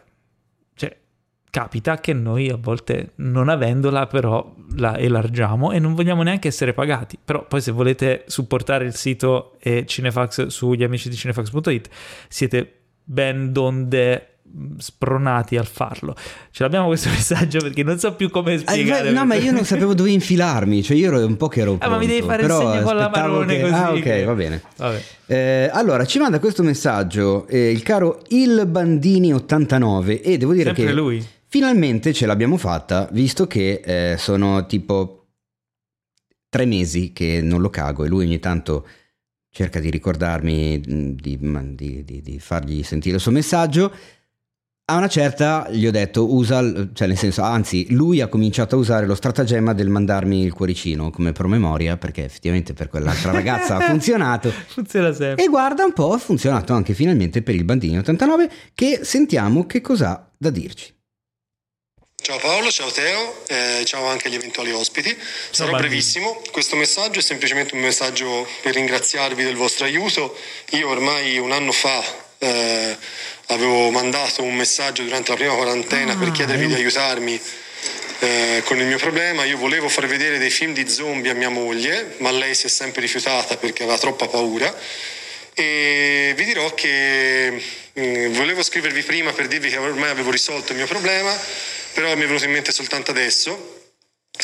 capita che noi a volte non avendola però la elargiamo e non vogliamo neanche essere pagati. Però poi se volete supportare il sito e Cinefax sugli amici di cinefax.it siete ben donde spronati al farlo. Ce l'abbiamo questo messaggio perché non so più come spiegare. Eh, no, ma io non sapevo dove infilarmi, cioè io ero un po' che ero pronto, Ah, ma mi devi fare il segno con la marrone che... così. Ah, ok, che... va bene. Eh, allora, ci manda questo messaggio eh, il caro Il Bandini 89 e devo dire Sempre che lui. Finalmente ce l'abbiamo fatta, visto che eh, sono tipo tre mesi che non lo cago e lui ogni tanto cerca di ricordarmi mh, di, di- di- di fargli sentire il suo messaggio. A una certa gli ho detto usa, cioè nel senso, anzi, lui ha cominciato a usare lo stratagemma del mandarmi il cuoricino come promemoria, perché effettivamente per quell'altra ragazza ha funzionato. Funziona sempre. E guarda un po', ha funzionato anche finalmente per il Bandini 89, che sentiamo che cosa da dirci. Ciao Paolo, ciao Teo, eh, ciao anche agli eventuali ospiti. Sarò Barbini. brevissimo, questo messaggio è semplicemente un messaggio per ringraziarvi del vostro aiuto. Io ormai un anno fa eh, avevo mandato un messaggio durante la prima quarantena per chiedervi di aiutarmi eh, con il mio problema. Io volevo far vedere dei film di zombie a mia moglie, ma lei si è sempre rifiutata perché aveva troppa paura. E vi dirò che mm, volevo scrivervi prima per dirvi che ormai avevo risolto il mio problema, però mi è venuto in mente soltanto adesso.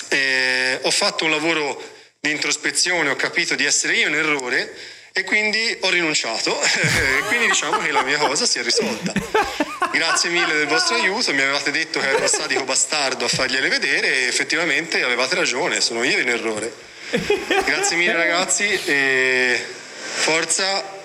Eh, ho fatto un lavoro di introspezione, ho capito di essere io in errore e quindi ho rinunciato. Quindi diciamo che la mia cosa si è risolta. Grazie mille del vostro aiuto, mi avevate detto che ero un sadico bastardo a fargliele vedere e effettivamente avevate ragione, sono io in errore. Grazie mille ragazzi e forza,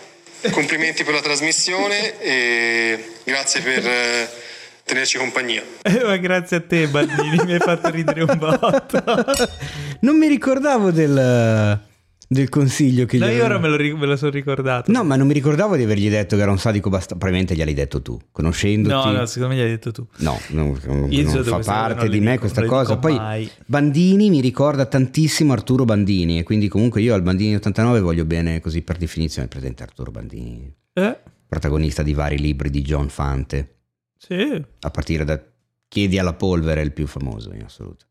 complimenti per la trasmissione e grazie per eh, tenerci compagnia. Eh, ma grazie a te, Bandini, mi hai fatto ridere un botto. Non mi ricordavo del, del consiglio che No, gli io avevo- ora me lo, ri- me lo sono ricordato. No, ma non mi ricordavo di avergli detto che era un sadico bastardo. Probabilmente gliel'hai detto tu, conoscendoti. no, no, secondo me gli hai detto tu. No, non, non- Io non fa parte non di me questa cosa. Poi mai. Bandini mi ricorda tantissimo Arturo Bandini e quindi comunque io al Bandini 89 voglio bene così per definizione. Presente Arturo Bandini, Eh, protagonista di vari libri di John Fante, sì. a partire da Chiedi alla polvere, il più famoso in assoluto.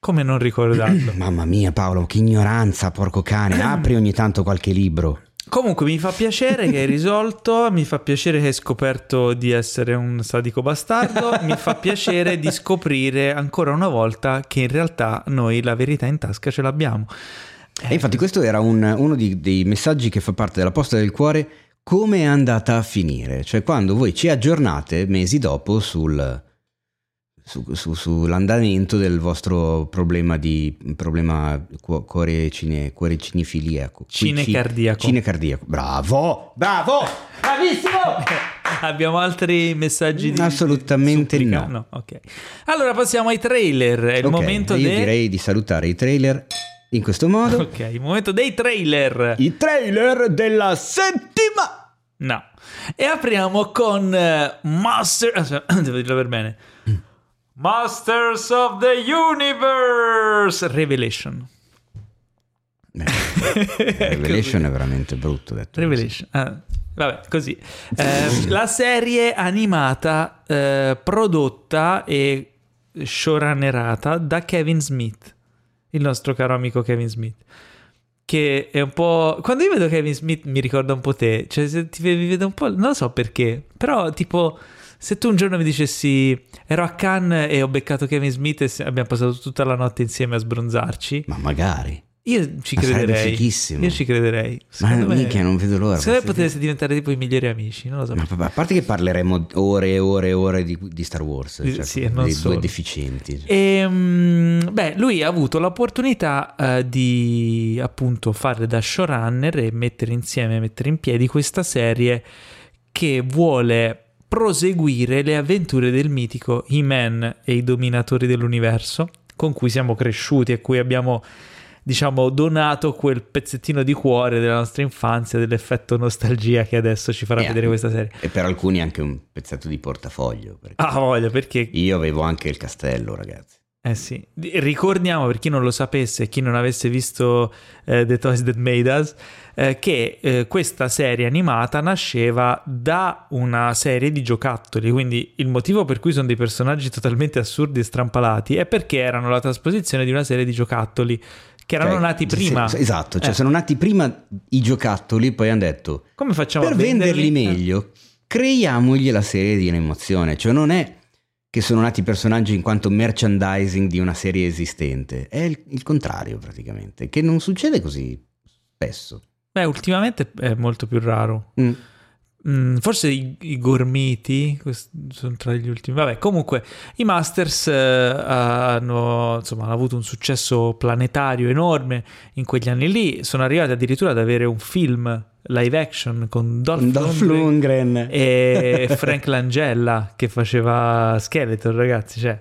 Come non ricordarlo? Mamma mia Paolo, che ignoranza, porco cane. Apri ogni tanto qualche libro. Comunque mi fa piacere che hai risolto, mi fa piacere che hai scoperto di essere un sadico bastardo, mi fa piacere di scoprire ancora una volta che in realtà noi la verità in tasca ce l'abbiamo. E infatti questo era un- uno di- dei messaggi che fa parte della posta del cuore, come è andata a finire, cioè quando voi ci aggiornate mesi dopo sul, su- su- sull'andamento del vostro problema di problema cu- cuore, cine, cuore cinefiliaco. Cinecardiaco. Cinecardiaco. Bravo, bravo, bravissimo! Abbiamo altri messaggi di Assolutamente supplica? no. ok. Allora passiamo ai trailer, è il Ok, momento io dei direi di salutare i trailer in questo modo. Ok, il momento dei trailer. I trailer della settimana! No. E apriamo con eh, Master devo dirlo per bene. Masters of the Universe Revelation. Revelation è veramente brutto detto. Revelation. Ah, vabbè, così. Eh, la serie animata eh, prodotta e showrunnerata da Kevin Smith, il nostro caro amico Kevin Smith. Che è un po'. Quando io vedo Kevin Smith mi ricorda un po' te. Cioè, se ti vedo un po'. Non so perché. Però, tipo, se tu un giorno mi dicessi. Ero a Cannes e ho beccato Kevin Smith e abbiamo passato tutta la notte insieme a sbronzarci. Ma magari. Io ci crederei. fighissimo. Io ci crederei. Ma me- mica, non vedo l'ora. Secondo me potreste diventare tipo i migliori amici, non lo so. Ma a parte che parleremo ore e ore e ore di, di Star Wars, cioè, sì, non dei solo. due deficienti. E, mm, beh, lui ha avuto l'opportunità eh, di appunto fare da showrunner e mettere insieme, mettere in piedi questa serie che vuole proseguire le avventure del mitico He-Man e i dominatori dell'universo con cui siamo cresciuti e cui abbiamo diciamo donato quel pezzettino di cuore della nostra infanzia dell'effetto nostalgia che adesso ci farà Eh, vedere questa serie. E per alcuni anche un pezzetto di portafoglio. Ah, voglia, perché Io avevo anche il castello, ragazzi. Eh sì, Di- ricordiamo per chi non lo sapesse e chi non avesse visto eh, The Toys That Made Us eh, che eh, questa serie animata nasceva da una serie di giocattoli, quindi il motivo per cui sono dei personaggi totalmente assurdi e strampalati è perché erano la trasposizione di una serie di giocattoli che erano Cioè, nati prima. se- esatto, cioè Eh, sono nati prima i giocattoli, poi hanno detto come facciamo per a venderli? venderli meglio, creiamogli la serie di animazione. Cioè non è che sono nati personaggi in quanto merchandising di una serie esistente, è il, il contrario praticamente, che non succede così spesso. Beh, ultimamente è molto più raro. Mm. Mm, forse i, i Gormiti sono tra gli ultimi. Vabbè, comunque i Masters eh, hanno, insomma, hanno avuto un successo planetario enorme in quegli anni lì. Sono arrivati addirittura ad avere un film live action con Dolph, Dolph Lundgren Lundgren. e Frank Langella che faceva Skeletor, ragazzi. Cioè,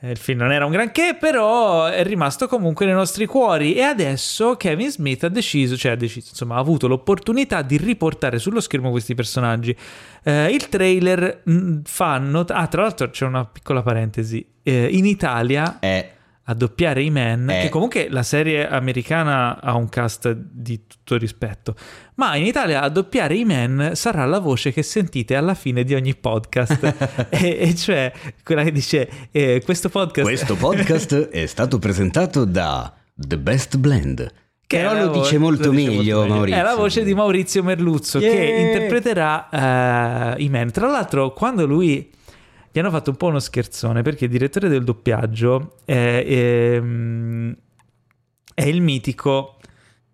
il film non era un granché, però è rimasto comunque nei nostri cuori. E adesso Kevin Smith ha deciso, cioè ha deciso, insomma, ha avuto l'opportunità di riportare sullo schermo questi personaggi. Eh, il trailer mh, fanno. Ah, tra l'altro c'è una piccola parentesi. Eh, in Italia È a doppiare i Men, Eh. che comunque la serie americana ha un cast di tutto rispetto, ma in Italia a doppiare i Men sarà la voce che sentite alla fine di ogni podcast, e, e cioè quella che dice eh, questo podcast... Questo podcast è stato presentato da The Best Blend. Che Però lo vo- dice molto lo dice meglio meglio. Maurizio. È la voce di Maurizio Merluzzo che Yeah. interpreterà eh, i Men. Tra l'altro, quando lui gli hanno fatto un po' uno scherzone perché il direttore del doppiaggio è, ehm, è il mitico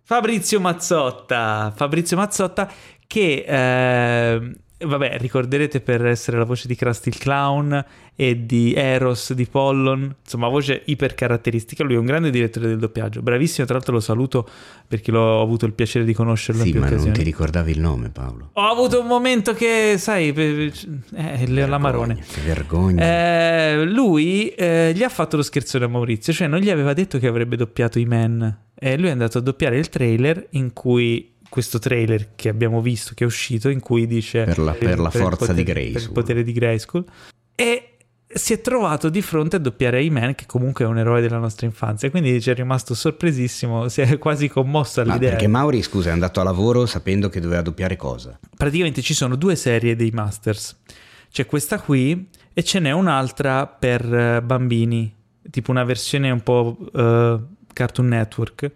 Fabrizio Mazzotta. Fabrizio Mazzotta che eh, vabbè, ricorderete per essere la voce di Krusty il Clown e di Eros di Pollon, insomma, voce iper caratteristica. Lui è un grande direttore del doppiaggio, bravissimo. Tra l'altro, lo saluto perché l'ho avuto il piacere di conoscerlo Sì, ma non occasioni. ti ricordavi il nome, Paolo. Ho avuto un momento che, sai, eh, l'amarone. Che vergogna. Eh, lui eh, gli ha fatto lo scherzone a Maurizio, cioè non gli aveva detto che avrebbe doppiato i Men. E lui è andato a doppiare il trailer in cui questo trailer che abbiamo visto, che è uscito, in cui dice Per la- per la il forza di potere- Grayskull. Per il potere di Grayskull. E si è trovato di fronte a doppiare i che comunque è un eroe della nostra infanzia. Quindi ci è rimasto sorpresissimo, si è quasi commosso Ma all'idea. perché Mauri, scusa, è andato a lavoro sapendo che doveva doppiare cosa? praticamente ci sono due serie dei Masters. C'è questa qui e ce n'è un'altra per eh, bambini, tipo una versione un po' eh, Cartoon Network,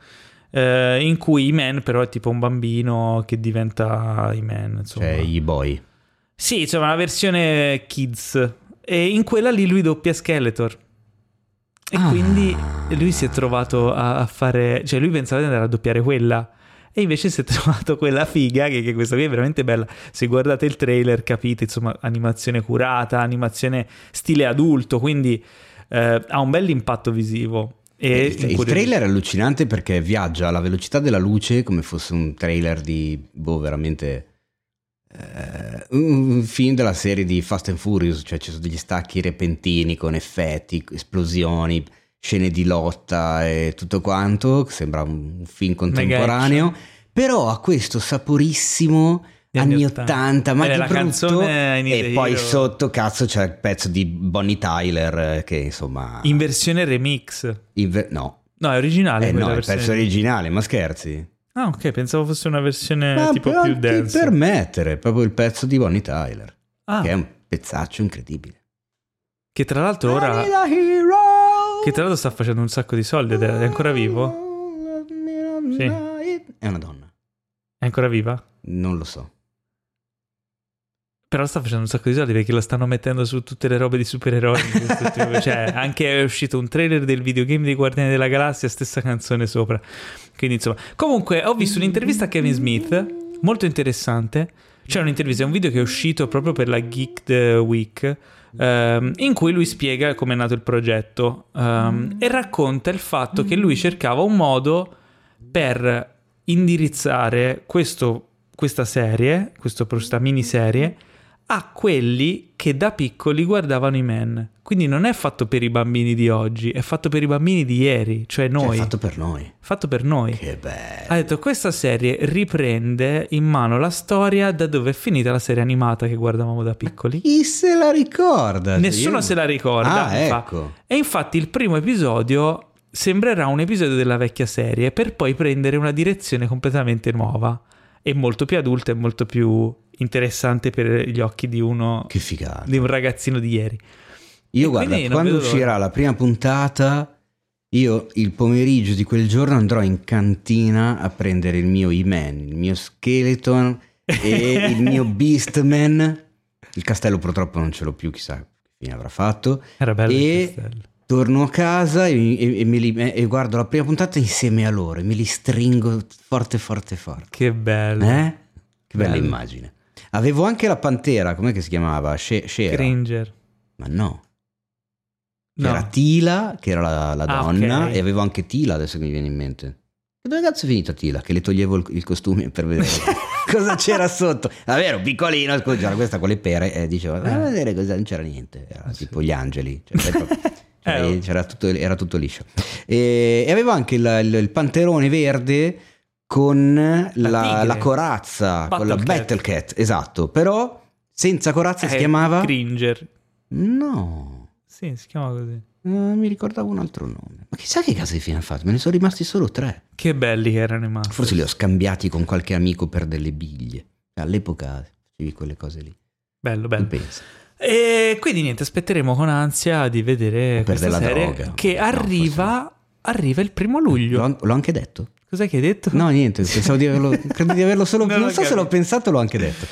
eh, in cui I-Man però è tipo un bambino che diventa I-Man, insomma. Cioè, i boy. Sì, insomma, una versione kids. E in quella lì lui doppia Skeletor. E Ah. quindi lui si è trovato a, a fare... Cioè lui pensava di andare a doppiare quella. E invece si è trovato quella figa, che, che questa qui è veramente bella. Se guardate il trailer capite, insomma, animazione curata, animazione stile adulto, quindi eh, ha un bel impatto visivo. E il, il incuriosisce. trailer è allucinante perché viaggia alla velocità della luce come fosse un trailer di, boh, veramente... eh, un film della serie di Fast and Furious, cioè ci sono degli stacchi repentini con effetti, esplosioni, scene di lotta e tutto quanto, sembra un film contemporaneo, però ha questo saporissimo anni anni 80. 80, ma che brutto e poi Hero. sotto cazzo c'è il pezzo di Bonnie Tyler eh, che insomma In versione remix. inve- no No, è originale eh no, il versione. pezzo originale, ma scherzi? Ah, ok, pensavo fosse una versione Ma tipo più dance. permettere, proprio il pezzo di Bonnie Tyler, Ah, che è un pezzaccio incredibile. che tra l'altro ora... Che tra l'altro sta facendo un sacco di soldi ed è è ancora vivo? Sì. È una donna, È ancora viva? non lo so. Però sta facendo un sacco di soldi perché la stanno mettendo su tutte le robe di supereroi. cioè, anche è uscito un trailer del videogame dei Guardiani della Galassia, stessa canzone sopra. Quindi, insomma, comunque, ho visto un'intervista a Kevin Smith, molto interessante. C'è un'intervista, è un video che è uscito proprio per la Geek Week. ehm, in cui lui spiega come è nato il progetto ehm, e racconta il fatto che lui cercava un modo per indirizzare questo- questa serie, questo- questa miniserie, a quelli che da piccoli guardavano i men. Quindi non è fatto per i bambini di oggi, è fatto per i bambini di ieri, cioè Cioè, noi. è fatto per noi. fatto per noi. Che bello. Ha detto questa serie riprende in mano la storia da dove è finita la serie animata che guardavamo da piccoli. Chi se la ricorda? Nessuno Io- se la ricorda. Ah, ecco. E infatti il primo episodio sembrerà un episodio della vecchia serie per poi prendere una direzione completamente nuova e molto più adulta e molto più interessante per gli occhi di uno Che figata. di un ragazzino di ieri. Io E guarda, quando vedo l'ora. uscirà la prima puntata, io il pomeriggio di quel giorno andrò in cantina a prendere il mio E-Man, il mio Skeleton e il mio Beastman. Il castello purtroppo non ce l'ho più, chissà che fine avrà fatto. Era bello il E castello. torno a casa e, e- e li- e guardo la prima puntata insieme a loro e me li stringo forte forte forte. Che bello. Eh? Che bella Bello. immagine. Avevo anche la pantera, com'è che si chiamava? She- Shera. Ma no. No. C'era Tila, che era la, la Ah, donna, ok. e avevo anche Tila, adesso che mi viene in mente. Dove cazzo è finita Tila? Che le toglievo il, il costume per vedere cosa c'era sotto. Davvero, piccolino, scusa, c'era questa con le pere e dicevo, vai a vedere cosa, non c'era niente, era tipo gli angeli. Cioè, proprio- Eh, oh. tutto, era tutto liscio. E, e avevo anche il, il- il panterone verde con la, tigre. la corazza, con la Battlecat. Battle Cat, esatto, però senza corazza si Eh, chiamava... Cringer. No, Sì, si chiama così. non mi ricordavo un altro nome. Ma chissà che casa di fine ha fatto, me ne sono rimasti solo tre. Che belli che erano i Masters. Forse li ho scambiati con qualche amico per delle biglie. All'epoca facevi quelle cose lì. Bello, bello. penso. E quindi niente, aspetteremo con ansia di vedere per questa serie droga. che No, arriva, arriva il primo luglio. L'ho, l'ho anche detto. Cos'è che hai detto? No, niente, pensavo di averlo, credo di averlo solo... Non Non, so se capito. l'ho pensato l'ho anche detto.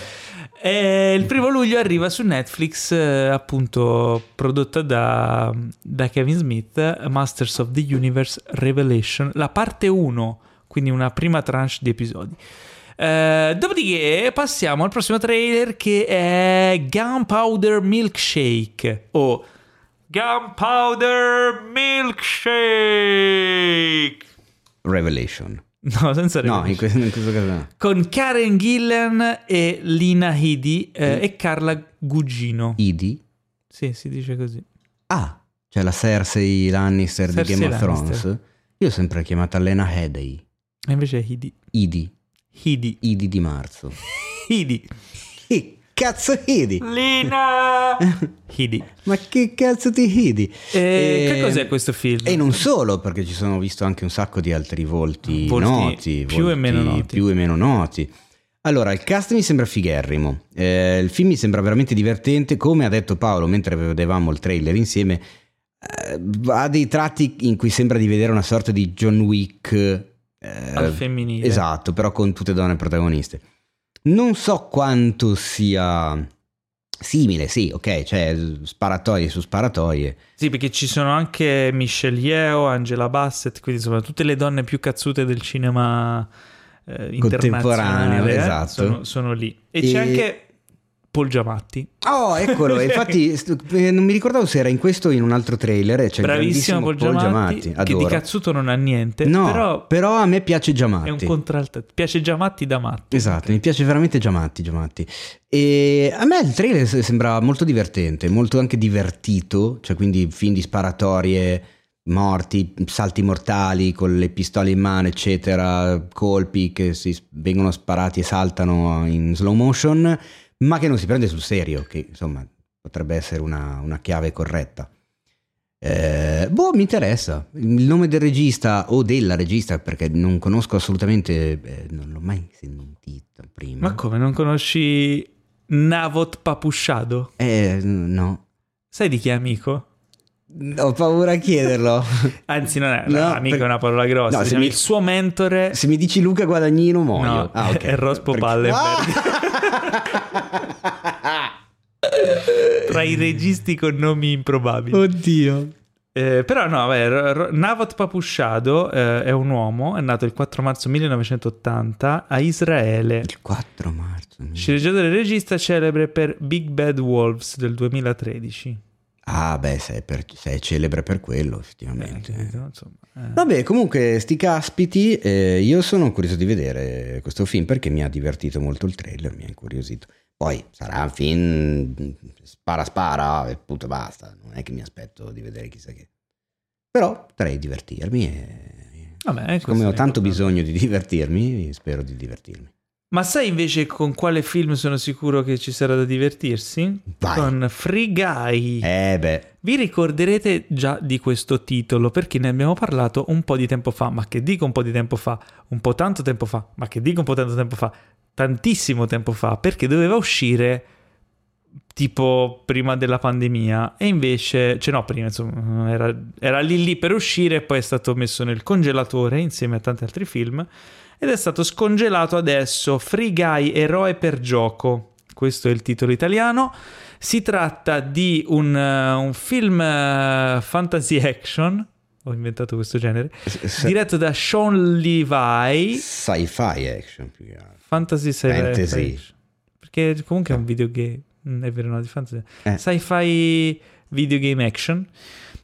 Eh, il primo luglio arriva su Netflix, eh, appunto prodotta da, da Kevin Smith, Masters of the Universe Revelation, la parte 1, quindi una prima tranche di episodi. Eh, dopodiché passiamo al prossimo trailer che è Gunpowder Milkshake o Gunpowder Milkshake. Revelation. No, senza No, in questo, in questo caso no. Con Karen Gillan e Lina Headey eh, e Carla Gugino. Idi. Sì, si dice così. Ah, cioè la Cersei Lannister di Cersei Game of Lannister. Thrones. Io ho sempre chiamata Lena Headey. E invece è Headey. Idi. Headey. Idi di marzo. Headey. Che cazzo Idi? Lina Headey. Ma che cazzo ti Idi? Eh, E- Che cos'è questo film? E non solo, perché ci sono visto anche un sacco di altri volti, Volti noti, più e volti meno noti. più e meno noti. Allora, il cast mi sembra figherrimo. Eh, il film mi sembra veramente divertente. Come ha detto Paolo mentre vedevamo il trailer insieme, eh, ha dei tratti in cui sembra di vedere una sorta di John Wick. eh, Al femminile. Esatto, però con tutte donne protagoniste. Non so quanto sia simile, sì, ok, cioè sparatorie su sparatorie. Sì, perché ci sono anche Michelle Yeoh, Angela Bassett, quindi insomma tutte le donne più cazzute del cinema eh, Contemporaneo, eh, esatto. sono, sono lì. E, E- c'è anche Paul Giamatti. Oh, eccolo, infatti eh, non mi ricordavo se era in questo o in un altro trailer. C'è il Bravissimo Paul Giamatti, che di cazzuto non ha niente, No, però però, a me piace è un Giamatti. contralto. Piace Giamatti da Matti. Esatto, mi piace veramente Giamatti, Giamatti. E a me il trailer se- sembra molto divertente, molto anche divertito, cioè quindi film di sparatorie, morti, salti mortali con le pistole in mano, eccetera, colpi che si vengono sparati e saltano in slow motion, ma che non si prende sul serio, che insomma potrebbe essere una, una chiave corretta. Eh, boh, mi interessa. Il nome del regista o della regista, perché non conosco assolutamente, eh, non l'ho mai sentito prima. Ma come, non conosci Navot Papusciado? Eh, no. Sai di chi è amico? Ho paura a chiederlo. Anzi, non è No, amico, per- è una parola grossa. No, diciamo, mi- il suo mentore Se mi dici Luca Guadagnino, muoio. No, ah, ok. è Rospo Perché- Pallenberg. Ah! tra i registi con nomi improbabili. Oddio. Eh, però no, vabbè, Navot Papusciado eh, è un uomo, è nato il 4 marzo 1980 a Israele. Il 4 marzo. Sceneggiatore e regista celebre per Big Bad Wolves del 2013. Ah, beh, sei, per- sei celebre per quello, Eh, effettivamente. capito? Insomma, eh. Vabbè, comunque, sti caspiti, eh, io sono curioso di vedere questo film perché mi ha divertito molto il trailer, mi ha incuriosito. Poi sarà un film spara spara e punto basta, non è che mi aspetto di vedere chissà che. Però potrei divertirmi e... Vabbè, questo ho tanto bisogno di divertirmi, spero di divertirmi. Ma sai invece con quale film sono sicuro che ci sarà da divertirsi? Vai. Con Free Guy. Eh beh, Vi ricorderete già di questo titolo perché ne abbiamo parlato un po' di tempo fa, ma che dico un po' di tempo fa, un po' tanto tempo fa, ma che dico un po' tanto tempo fa, tantissimo tempo fa, perché doveva uscire tipo prima della pandemia e invece, cioè no, prima insomma, era, era lì lì per uscire e poi è stato messo nel congelatore insieme a tanti altri film ed è stato scongelato adesso Free Guy Eroe per gioco. Questo è il titolo italiano. Si tratta di un, eh, un film eh, fantasy action, ho inventato questo genere, se- diretto da Sean Levi, sci-fi action più che altro. fantasy sci-fi. Perché comunque è un videogame, mm, è vero, no, di fantasy. Eh. Sci-fi videogame action.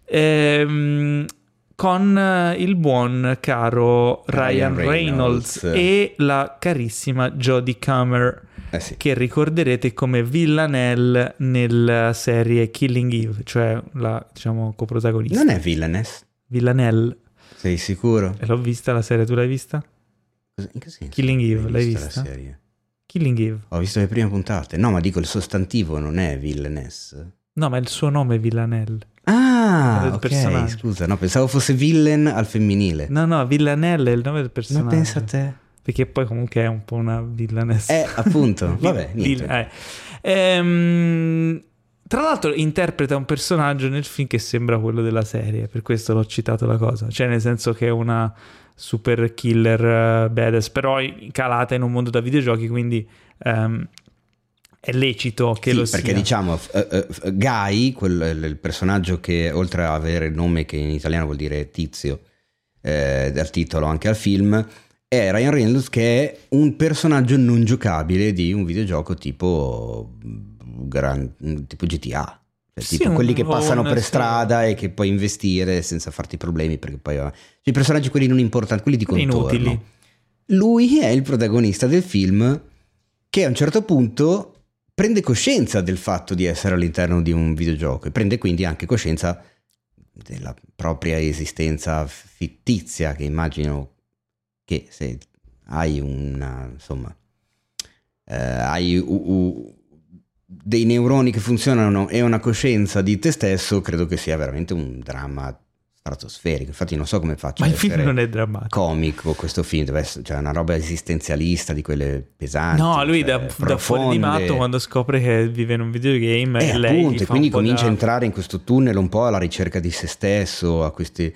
Ehm, con eh, il buon caro Ryan, Ryan Reynolds, Reynolds. e la carissima Jodie Comer Eh sì. che ricorderete come Villanelle nella serie Killing Eve, cioè la diciamo coprotagonista. Non è villainess? Villanelle, Sei sicuro? e l'ho vista la serie, tu l'hai vista? In che senso? Killing Eve, Hai l'hai visto vista? la serie? Killing Eve. Ho visto le prime puntate. No, ma dico il sostantivo non è villainess. No, ma il suo nome è Villanelle. Ah, ok, personaggio. scusa, no, pensavo fosse villain al femminile. No, no, Villanelle è il nome del ma personaggio. pensa a te. Perché poi comunque è un po' una villanessa. Eh, appunto, vabbè, niente. eh. Ehm, tra l'altro interpreta un personaggio nel film che sembra quello della serie, per questo l'ho citato la cosa, cioè nel senso che è una super killer eh, badass, però calata in un mondo da videogiochi, quindi ehm, è lecito che Sì, lo perché sia. diciamo eh, eh, Guy, quel- il personaggio che oltre ad avere il nome che in italiano vuol dire tizio, eh, dal titolo anche al film, è Ryan Reynolds che è un personaggio non giocabile di un videogioco tipo, gran- tipo GTA. Cioè, Sì, tipo quelli che passano per strada e che puoi investire senza farti problemi perché poi cioè, i personaggi quelli non importanti, quelli di Quelli contorno. inutili. Lui è il protagonista del film che a un certo punto prende coscienza del fatto di essere all'interno di un videogioco e prende quindi anche coscienza della propria esistenza fittizia che immagino che se hai una insomma eh, hai u- u- dei neuroni che funzionano e una coscienza di te stesso credo che sia veramente un dramma stratosferico infatti non so come faccio Ma il film non è drammatico. comico questo film deve essere cioè una roba esistenzialista di quelle pesanti No, lui cioè, da, da fuori di matto quando scopre che vive in un videogame Eh, e lei appunto, e quindi comincia da- a entrare in questo tunnel un po' alla ricerca di se stesso, a queste,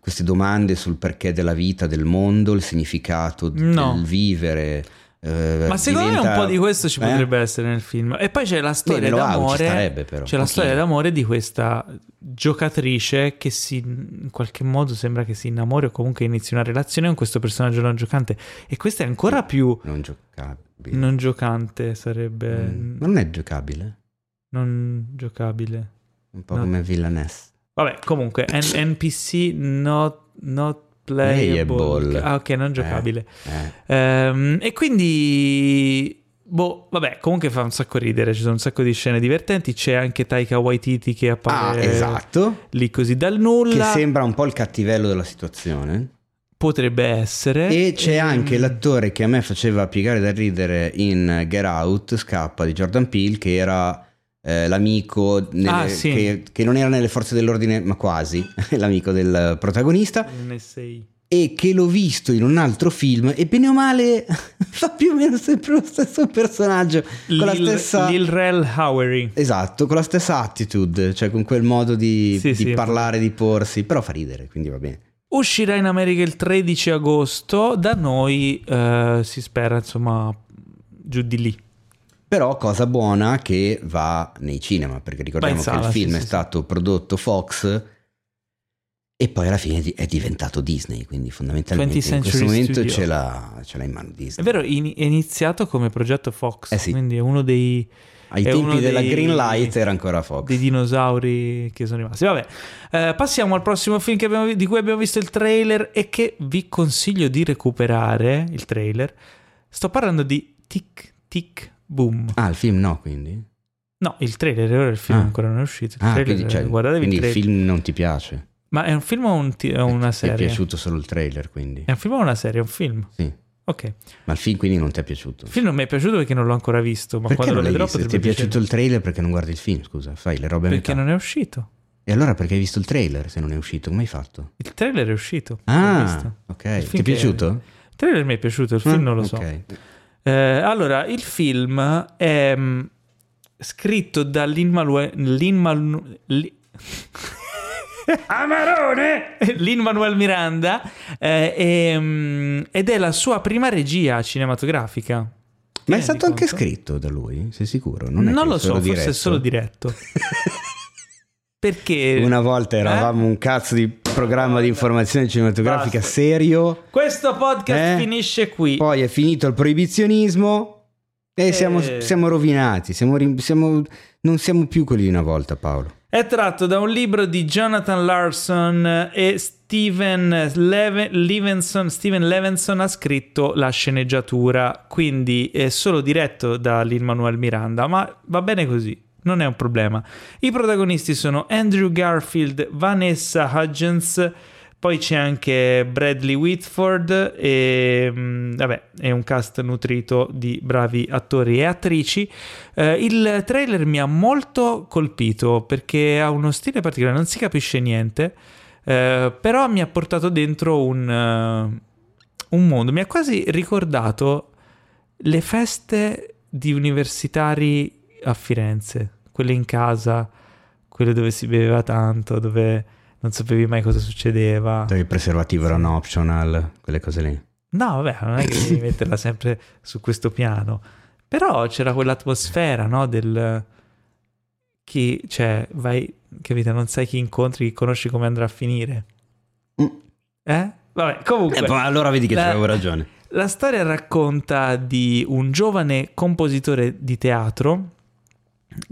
queste domande sul perché della vita, del mondo, il significato No. del vivere. Eh, Ma secondo me diventa- un po' di questo ci eh? potrebbe essere nel film. E poi c'è la storia me ci d'amore. starebbe però, c'è la storia d'amore di questa giocatrice che si in qualche modo sembra che si innamori o comunque inizi una relazione con questo personaggio non giocante. E questo è ancora più Non giocabile. non giocante, sarebbe Mm. Non è giocabile. non giocabile. Un po' No. come Villainess. Vabbè, comunque N- NPC not, not playable. Playable. Ah, ok, non giocabile. Eh. Ehm, e quindi, boh, vabbè, comunque fa un sacco ridere, ci sono un sacco di scene divertenti, c'è anche Taika Waititi che Ah, appare esatto. lì così dal Che nulla, sembra un po' il cattivello della situazione. potrebbe essere. E c'è Ehm, anche l'attore che a me faceva piegare da ridere in Get Out, Scappa di Jordan Peele, che era eh, l'amico nelle- Ah, sì. che, che non era nelle forze dell'ordine, ma quasi l'amico del protagonista. NSA. E che l'ho visto in un altro film, e bene o male fa più o meno sempre lo stesso personaggio. Con la Lil, stessa. Lil Rel Howery. Esatto, con la stessa attitude, cioè con quel modo di, Sì, di sì. parlare, di porsi, però fa ridere, quindi va bene. Uscirà in America il 13 agosto, da noi eh, si spera insomma giù di lì. Però cosa buona che va nei cinema, perché ricordiamo Va in che il film sì, è sì, stato prodotto Fox e poi alla fine è diventato Disney, quindi fondamentalmente 20th in questo momento ce l'ha, ce l'ha in mano È Disney. vero, in- è iniziato come progetto Fox, Eh sì. quindi è uno dei, Ai è tempi della dei- Green Light era ancora Fox. dei dinosauri che sono rimasti. Vabbè, eh, passiamo al prossimo film abbiamo- di cui abbiamo visto il trailer e che vi consiglio di recuperare. Il trailer. Sto parlando di Tic Tic Boom. Ah, il film no, quindi? No, il trailer, ora il film Ah. ancora non è uscito. Il Ah, trailer, quindi, cioè, guardatevi quindi il il film non ti piace? Ma è un film o un o una Ti è serie? piaciuto solo il trailer, quindi? È un film o una serie? È un film. Sì. Ok. Ma il film quindi non ti è piaciuto? Il film non mi è piaciuto perché non l'ho ancora visto, ma perché quando lo vedrò? Ti è piaciuto piacere. il trailer perché non guardi il film, scusa? Fai le robe a Perché non è uscito. E allora perché hai visto il trailer se non è uscito? Come hai fatto? Il trailer è uscito. Ah, ok. Ti è piaciuto? Il trailer mi è piaciuto, il film Ah, non lo so. ok. Eh, allora, il film è mm, scritto da Lin Manuel Amarone Lin Manuel Miranda eh, e, mm, ed è la sua prima regia cinematografica. Ma è stato anche conto? scritto da lui? Sei sicuro? Non, è lo so, solo forse è solo diretto. Perché Una volta eravamo un cazzo di programma di informazione cinematografica Basta. serio, questo podcast Eh? finisce qui. poi è finito il proibizionismo Eh, siamo, Eh. siamo rovinati, siamo siamo- non siamo più quelli di una volta, Paolo. È tratto da un libro di Jonathan Larson e Steven Leve- Levinson. Steven Levinson ha scritto la sceneggiatura, quindi è solo diretto da Lin-Manuel Miranda, ma va bene così. Non è un problema. I protagonisti sono Andrew Garfield, Vanessa Hudgens, poi c'è anche Bradley Whitford e mm, vabbè, è un cast nutrito di bravi attori e attrici. Eh, il trailer mi ha molto colpito perché ha uno stile particolare, non si capisce niente, eh, però mi ha portato dentro un, eh, un mondo. Mi ha quasi ricordato le feste di universitari a Firenze, quelle in casa, quelle dove si beveva tanto, dove non sapevi mai cosa succedeva. Dove il preservativo era un optional, quelle cose lì. No, vabbè, non è che devi metterla sempre su questo piano. Però c'era quell'atmosfera, no? Del chi, cioè, vai, capite, non sai chi incontri, chi conosci come andrà a finire. Mm. Eh? Vabbè, comunque. Eh, allora vedi che la- avevo ragione. La storia racconta di un giovane compositore di teatro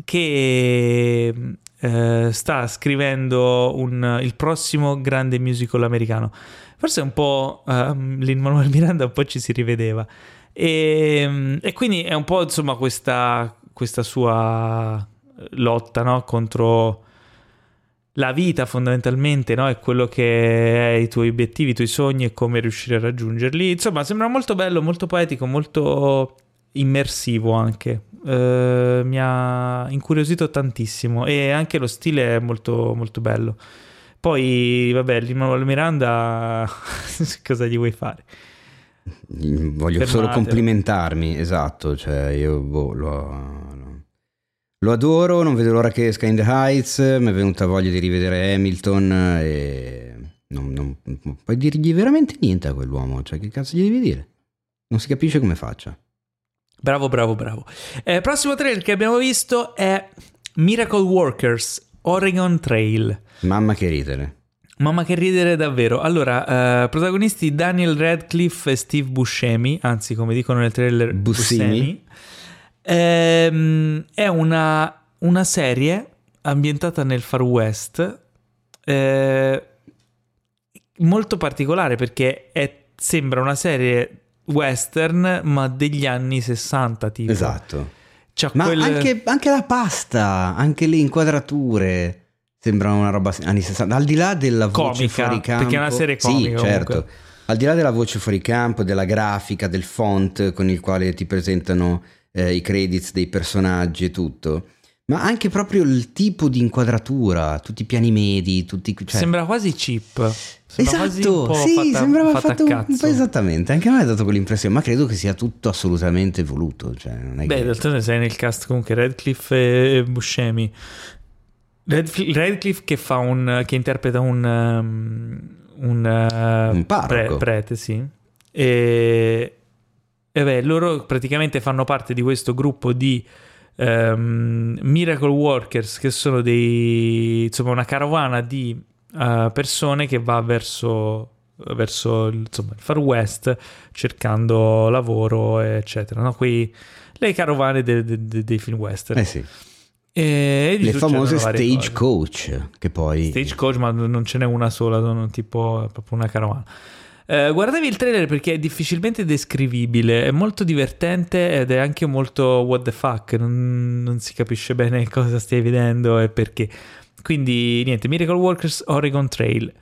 che eh, sta scrivendo un- il prossimo grande musical americano. Forse un po' ehm, Lin-Manuel Miranda un po' ci si rivedeva. E, e quindi è un po' insomma questa, questa sua lotta no? contro la vita fondamentalmente, no? È quello che è i tuoi obiettivi, i tuoi sogni e come riuscire a raggiungerli. Insomma, sembra molto bello, molto poetico, molto immersivo anche. Eh, mi ha incuriosito tantissimo e anche lo stile è molto, molto bello. Poi, vabbè, Lin-Manuel Miranda, cosa gli vuoi fare? Voglio solo Fermatelo. complimentarmi, esatto, cioè io boh, lo, lo- adoro, non vedo l'ora che esca In The Heights, mi è venuta voglia di rivedere Hamilton e non- non puoi dirgli veramente niente a quell'uomo, cioè che cazzo gli devi dire? Non si capisce come faccia. Bravo, bravo, bravo. Eh, prossimo trailer che abbiamo visto è Miracle Workers Oregon Trail. Mamma che ridere. Mamma che ridere davvero. Allora, eh, protagonisti Daniel Radcliffe e Steve Buscemi, anzi come dicono nel trailer Buscemi. Ehm, è una, una serie ambientata nel Far West eh, molto particolare perché è- sembra una serie western ma degli anni 60 tipo. Esatto. C'ha Ma quel- anche, anche la pasta, anche le inquadrature sembrano una roba anni 60. Al di là della voce Comica, fuori campo, perché è una serie comica, Sì, certo. comunque. Al di là della voce fuori campo, della grafica, del font con il quale ti presentano eh, i credits dei personaggi e tutto, ma anche proprio il tipo di inquadratura, tutti i piani medi, tutti cioè- Sembra quasi cheap. Sembra Esatto, sì, fatta- sembrava fatta fatto un po' esattamente. Anche a me ha dato quell'impressione, ma credo che sia tutto assolutamente voluto. Cioè, non è Beh, che... d'altronde sei nel cast comunque Radcliffe e Buscemi. Radcliffe, Radcliffe che fa un che interpreta un um, un, uh, Un parroco. prete, sì. E, e beh, loro praticamente fanno parte di questo gruppo di ehm, Miracle Workers che sono dei insomma una carovana di eh, persone che va verso verso insomma, il Far West cercando lavoro eccetera no? Quei, le carovane de- de- de- dei film western Eh sì. e Le famose stagecoach, che poi... Stagecoach, ma non ce n'è una sola, sono tipo proprio una carovana. Eh, guardavi il trailer perché è difficilmente descrivibile, è molto divertente ed è anche molto what the fuck, non, non si capisce bene cosa stai vedendo e perché. Quindi niente, Miracle Workers Oregon Trail.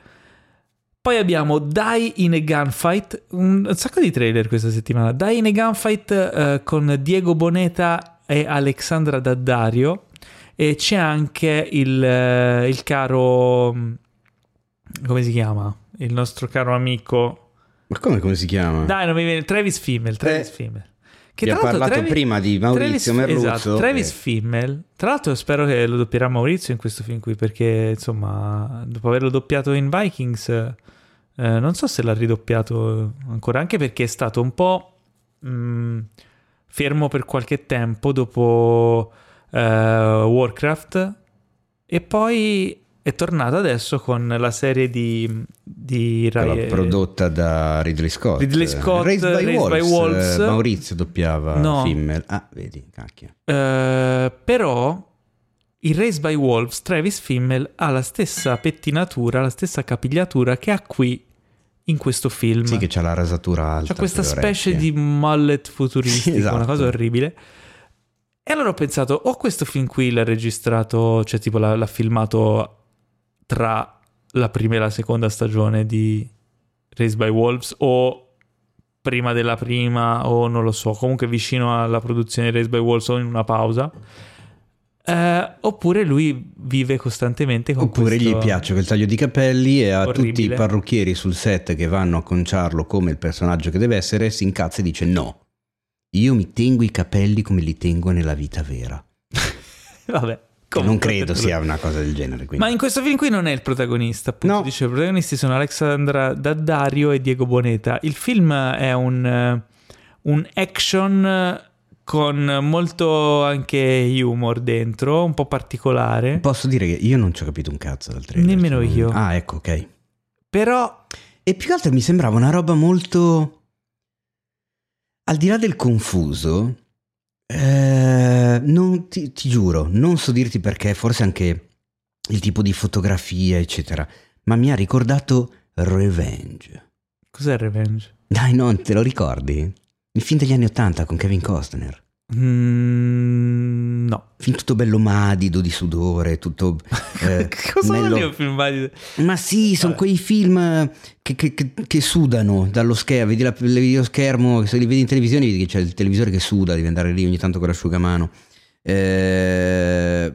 Poi abbiamo Die in a Gunfight, un, sacco di trailer questa settimana. Die in a Gunfight eh, con Diego Boneta e Alexandra Daddario. E c'è anche il, eh, il caro. mm, Come si chiama? Il nostro caro amico. Ma come, come si chiama? Dai, non mi viene. Travis Fimmel. Travis Eh, Fimmel. Vi ha parlato prima di Maurizio Travis, Merluzzo, Esatto, Travis eh. Fimmel. Tra l'altro, spero che lo doppierà Maurizio in questo film qui. Perché, insomma, dopo averlo doppiato in Vikings, eh, non so se l'ha ridoppiato ancora. Anche perché è stato un po' mh, fermo per qualche tempo dopo eh, Warcraft. E poi è tornata adesso con la serie di, di Rai- prodotta da Ridley Scott. Ridley Scott, Raised by Raised Wolves. by Wolves. eh, Maurizio doppiava No. Fimmel. Ah, vedi, cacchio. Eh, però in Raised by Wolves Travis Fimmel ha la stessa pettinatura, la stessa capigliatura che ha qui in questo film. Sì, che c'ha la rasatura alta. C'è questa specie di mullet futuristico, Sì, esatto. una cosa orribile. E allora ho pensato, o questo film qui l'ha registrato, cioè tipo l'ha, l'ha filmato tra la prima e la seconda stagione di Raised by Wolves, o prima della prima, o non lo so, comunque vicino alla produzione di Raised by Wolves o in una pausa. Eh, oppure lui vive costantemente con Oppure gli piace quel taglio di capelli e a tutti i Orribile. parrucchieri sul set che vanno a conciarlo come il personaggio che deve essere si incazza e dice no. Io mi tengo i capelli come li tengo nella vita vera. Vabbè. Che non credo sia una cosa del genere. Quindi. Ma in questo film qui non è il protagonista, appunto. No. Dice, i protagonisti sono Alexandra Daddario e Diego Boneta. Il film è un, eh, un action con molto anche humor dentro, un po' particolare. Posso dire che io non ci ho capito un cazzo dal trailer. Nemmeno cioè, io. Ah, ecco, ok. Però E più che altro mi sembrava una roba molto... Al di là del confuso, eh, non, ti, ti giuro, non so dirti perché, forse anche il tipo di fotografia, eccetera, ma mi ha ricordato Revenge. cos'è Revenge? Dai, non te lo ricordi? Il film degli anni Ottanta con Kevin Costner. Mm, no. Film tutto bello madido di sudore, tutto... eh, Cosa dire un film valido? Ma sì, sono Vabbè. quei film che, che- che- che sudano dallo schermo, vedi la, il videoschermo, se li vedi in televisione vedi che c'è il televisore che suda, devi andare lì ogni tanto con l'asciugamano. Eh,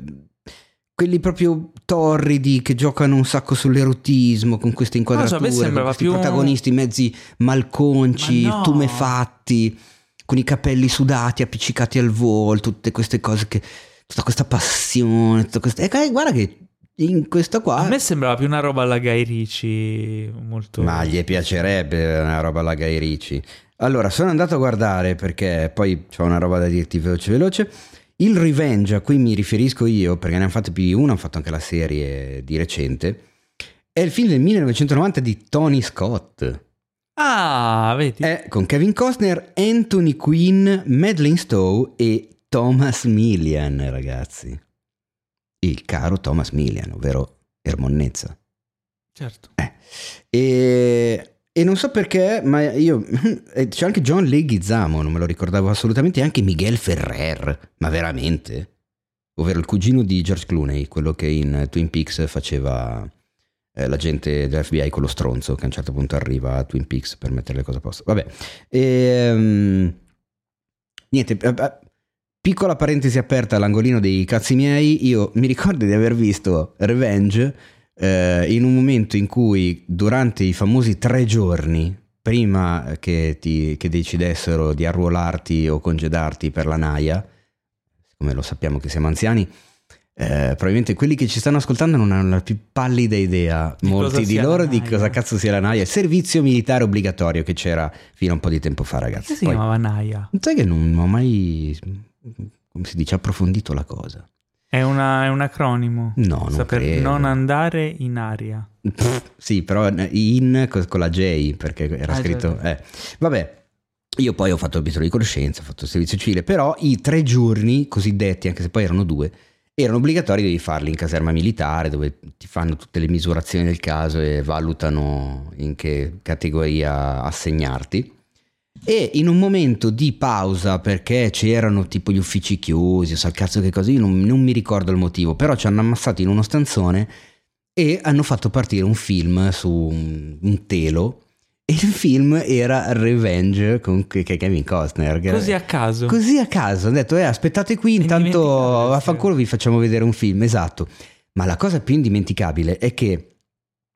quelli proprio torridi che giocano un sacco sull'erotismo con queste Non lo so, inquadrature, con questi più- protagonisti mezzi malconci, Ma no. tumefatti, con i capelli sudati, appiccicati al volo, tutte queste cose che... tutta questa passione, tutta questa... eh, guarda che in questo qua... A me sembrava più una roba alla Guy Ritchie, molto... Ma gli piacerebbe una roba alla Guy Ritchie. Allora, sono andato a guardare perché poi c'ho una roba da dirti veloce veloce. Il Revenge a cui mi riferisco io, perché ne hanno fatto più di uno, hanno fatto anche la serie di recente, è il film del 1990 di Tony Scott. Ah, vedi? È con Kevin Costner, Anthony Quinn, Madeleine Stowe e Thomas Millian, ragazzi. Il caro Thomas Millian, ovvero Ermonnezza. Certo. E, e non so perché, ma io. eh, C'è anche John Leguizamo, non me lo ricordavo assolutamente, e anche Miguel Ferrer, ma veramente? Ovvero il cugino di George Clooney, quello che in Twin Peaks faceva eh, l'agente dell'FBI, quello stronzo che a un certo punto arriva a Twin Peaks per mettere le cose a posto. Vabbè. Ehm, niente, eh, eh, piccola parentesi aperta all'angolino dei cazzi miei, io mi ricordo di aver visto Revenge eh, in un momento in cui durante i famosi tre giorni prima che, ti, che decidessero di arruolarti o congedarti per la naia, come lo sappiamo che siamo anziani, eh, probabilmente quelli che ci stanno ascoltando non hanno la più pallida idea, Di molti di loro, di naia. cosa cazzo sia la naia. Il servizio militare obbligatorio che c'era fino a un po' di tempo fa, ragazzi. Che si Poi- chiamava Naya? Sai che non ho mai, come si dice, approfondito la cosa. È, una- è un acronimo. No, non Sta per credo. non andare in aria. Pff, sì, però in co- con la J, perché era Ah, scritto... già, eh. Vabbè, io poi ho fatto il titolo di conoscenza, ho fatto il servizio civile, però i tre giorni cosiddetti, anche se poi erano due, erano obbligatori, devi farli in caserma militare, dove ti fanno tutte le misurazioni del caso e valutano in che categoria assegnarti. E in un momento di pausa, perché c'erano tipo gli uffici chiusi, o sa il cazzo che cosa, io non, non mi ricordo il motivo, però ci hanno ammassato in uno stanzone e hanno fatto partire un film su un, un telo. Il film era Revenge con Ke- Ke- Kevin Costner. Così a caso. Così a caso, hanno detto, eh, aspettate qui, intanto vaffanculo vi facciamo vedere un film, esatto. Ma la cosa più indimenticabile è che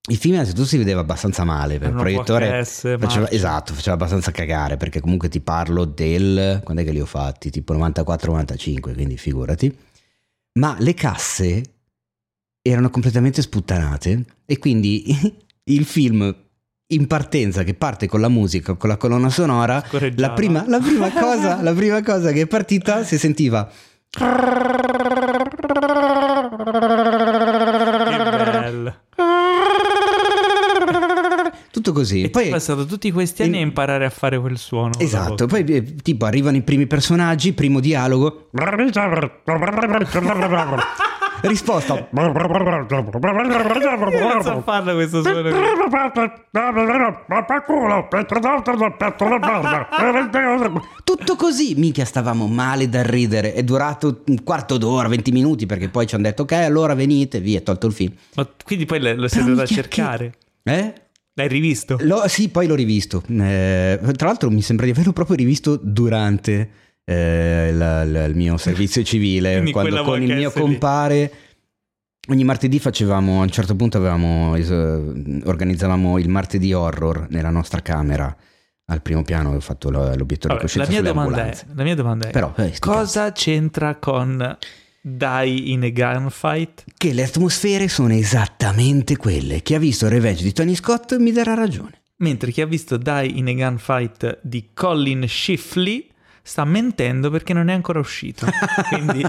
il film innanzitutto si vedeva abbastanza male, per il proiettore VHS, faceva, esatto, faceva abbastanza cagare, perché comunque ti parlo del, quando è che li ho fatti? Tipo 94-95, quindi figurati. Ma le casse erano completamente sputtanate e quindi il film in partenza che parte con la musica, con la colonna sonora, la prima, la, prima cosa, la prima cosa che è partita si sentiva... tutto così. E poi è passato tutti questi anni in... a imparare a fare quel suono. Esatto, poi eh, tipo arrivano i primi personaggi, primo dialogo. risposta. Non so farlo questo suono. Tutto così, minchia, stavamo male da ridere. È durato un quarto d'ora, 20 minuti, perché poi ci hanno detto, ok, allora venite, via, tolto il film. Ma quindi poi lo, sei andato a cercare. Eh? L'hai rivisto? Lo- sì, poi l'ho rivisto. Eh, tra l'altro mi sembra di averlo proprio rivisto durante eh, la- la- il mio servizio civile, quando con il mio compare... Ogni martedì facevamo, a un certo punto avevamo, organizzavamo il martedì horror nella nostra camera. Al primo piano avevo fatto lo- l'obiettivo coscienza la, mia domanda è, la mia domanda è: Però, eh, cosa c'entra con Die in a Gunfight? Che le atmosfere sono esattamente quelle. Chi ha visto Revenge di Tony Scott mi darà ragione. Mentre chi ha visto Die in a Gunfight di Colin Shifley sta mentendo perché non è ancora uscito. Quindi,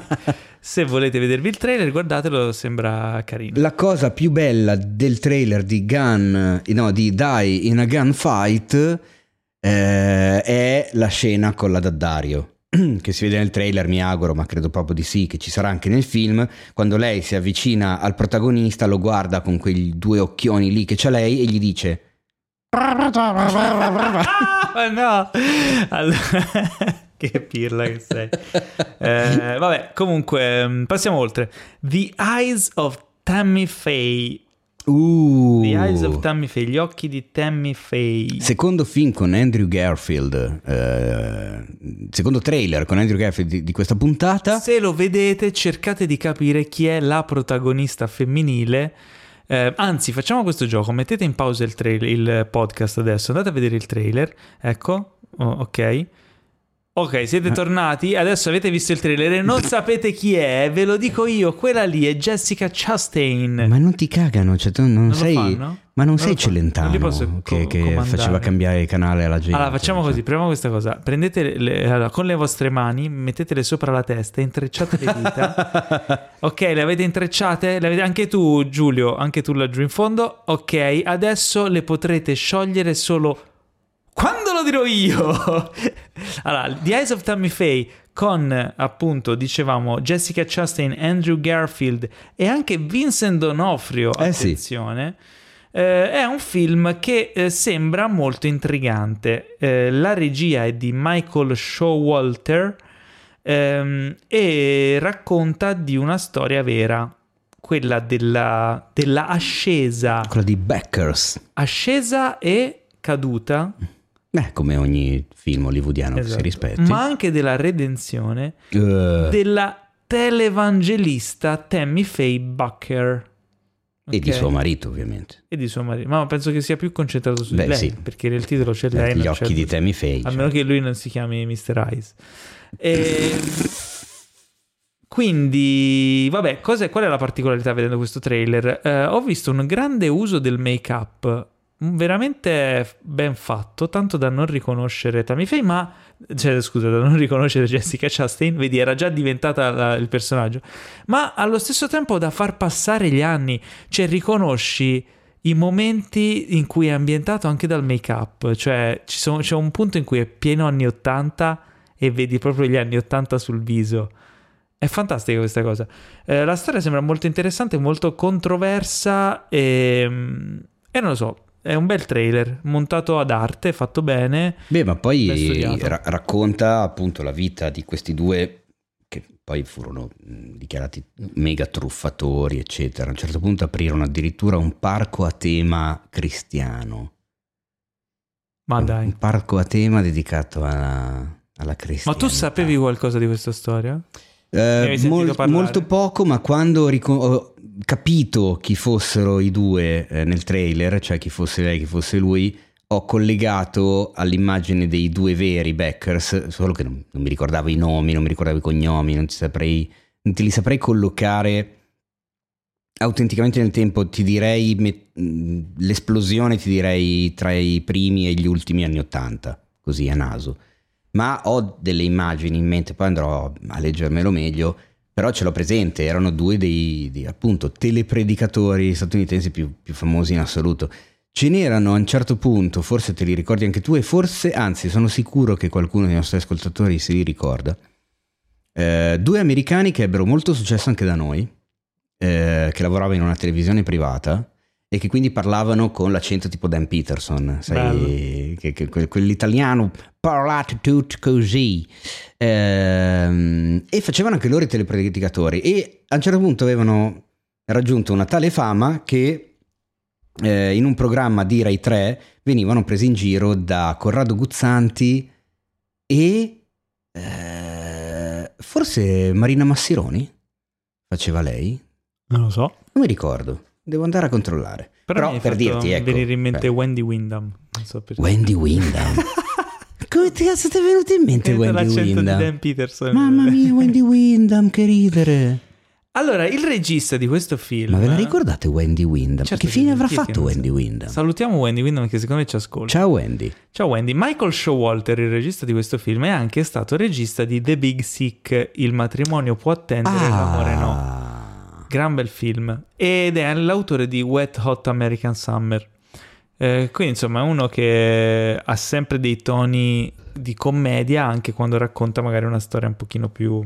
se volete vedervi il trailer, guardatelo, sembra carino. La cosa più bella del trailer di Gun, no, di Die in a Gunfight eh, è la scena con la Daddario. Che si vede nel trailer, mi auguro, ma credo proprio di sì, che ci sarà anche nel film. Quando lei si avvicina al protagonista, lo guarda con quei due occhioni lì che c'ha lei e gli dice: Ah, no! Allora, che pirla che sei. Eh, vabbè, comunque, mm, passiamo oltre. The Eyes of Tammy Faye. Uh, The Eyes of Tammy Faye, gli occhi di Tammy Faye. Secondo film con Andrew Garfield, eh, secondo trailer con Andrew Garfield di, di questa puntata. Se lo vedete, cercate di capire chi è la protagonista femminile. Eh, anzi, facciamo questo gioco: mettete in pausa il, trailer, il podcast adesso, andate a vedere il trailer. Ecco, Oh, ok. Ok, siete tornati. Adesso avete visto il trailer e non sapete chi è. Ve lo dico io: quella lì è Jessica Chastain. Ma non ti cagano, cioè tu non, lo sei. fanno? Ma non, Non sei. Celentano Non che, co- che faceva cambiare canale alla gente. Allora, facciamo cioè. così: proviamo questa cosa. Prendete le- allora, con le vostre mani, mettetele sopra la testa, intrecciate le dita. ok, le avete intrecciate? Le avete- Anche tu, Giulio, anche tu laggiù in fondo. Ok, adesso le potrete sciogliere solo quando lo dirò io. allora, The Eyes of Tammy Faye con appunto, dicevamo, Jessica Chastain, Andrew Garfield e anche Vincent D'Onofrio, Eh sì. attenzione. eh, è un film che eh, sembra molto intrigante. Eh, la regia è di Michael Showalter ehm, e racconta di una storia vera, quella della, della ascesa, Quella di Beckers. ascesa e caduta Beh, come ogni film hollywoodiano che si Esatto. rispetti. ma anche della redenzione Eh, della televangelista Tammy Faye Bucker. E di suo marito, ovviamente. E di suo marito. Ma penso che sia più concentrato su Beh, lei, sì. perché nel titolo c'è lei. Gli occhi di Tammy Faye. A cioè. meno che lui non si chiami Mr. Eyes. E... Quindi, vabbè, cos'è- qual è la particolarità vedendo questo trailer? Eh, ho visto un grande uso del make-up, veramente ben fatto, tanto da non riconoscere Tammy Faye, ma... Cioè, scusa, da non riconoscere Jessica Chastain, vedi, era già diventata la- il personaggio, ma allo stesso tempo da far passare gli anni, cioè riconosci i momenti in cui è ambientato anche dal make-up, cioè ci sono- c'è un punto in cui è pieno anni 80 e vedi proprio gli anni 80 sul viso. È fantastica questa cosa. Eh, la storia sembra molto interessante, molto controversa e, e non lo so, è un bel trailer montato ad arte, fatto bene. Beh, ma poi ra- racconta appunto la vita di questi due che poi furono dichiarati mega truffatori, eccetera. A un certo punto aprirono addirittura un parco a tema cristiano. Ma Un- dai. Un parco a tema dedicato alla, alla Ma tu sapevi qualcosa di questa storia? Eh, mol- molto poco, ma quando rico- capito chi fossero i due eh, nel trailer, cioè chi fosse lei, chi fosse lui, ho collegato all'immagine dei due veri Beckers, solo che non, non mi ricordavo i nomi, non mi ricordavo i cognomi, non, saprei, non te li saprei collocare autenticamente nel tempo. Ti direi me- l'esplosione, ti direi tra i primi e gli ultimi anni Ottanta, così a naso ma ho delle immagini in mente, poi andrò a leggermelo meglio, però ce l'ho presente, erano due dei, dei, appunto telepredicatori statunitensi più, più famosi in assoluto. Ce n'erano a un certo punto, forse te li ricordi anche tu, e forse, anzi, sono sicuro che qualcuno dei nostri ascoltatori se li ricorda. Eh, due americani che ebbero molto successo anche da noi, eh, che lavoravano in una televisione privata e che quindi parlavano con l'accento tipo Dan Peterson, sai, che, che, quell'italiano parlato tutto così. Eh, e facevano anche loro i telepredicatori e a un certo punto avevano raggiunto una tale fama che eh, in un programma di Rai 3 venivano presi in giro da Corrado Guzzanti e eh, forse Marina Massironi faceva lei? Non lo so. Non mi ricordo, devo andare a controllare. Però, Però per dirti, ecco. venire in mente eh. Wendy Windham. So. Wendy Windham. Come ti cazzo ti è venuto in mente Sento Wendy l'accento Windham? di Dan Peterson. Mamma mia, Wendy Windham, che ridere. Allora, il regista di questo film... Ma ve la ricordate Wendy Windham? Certo che fine avrà fatto Wendy? Windham? Salutiamo Wendy Windham che secondo me ci ascolta. Ciao Wendy. Ciao Wendy. Michael Showalter, il regista di questo film, è anche stato regista di The Big Sick, Il matrimonio può attendere, l'amore no. Gran bel film. Ed è l'autore di Wet Hot American Summer. Eh, quindi insomma è uno che ha sempre dei toni di commedia anche quando racconta magari una storia un pochino più...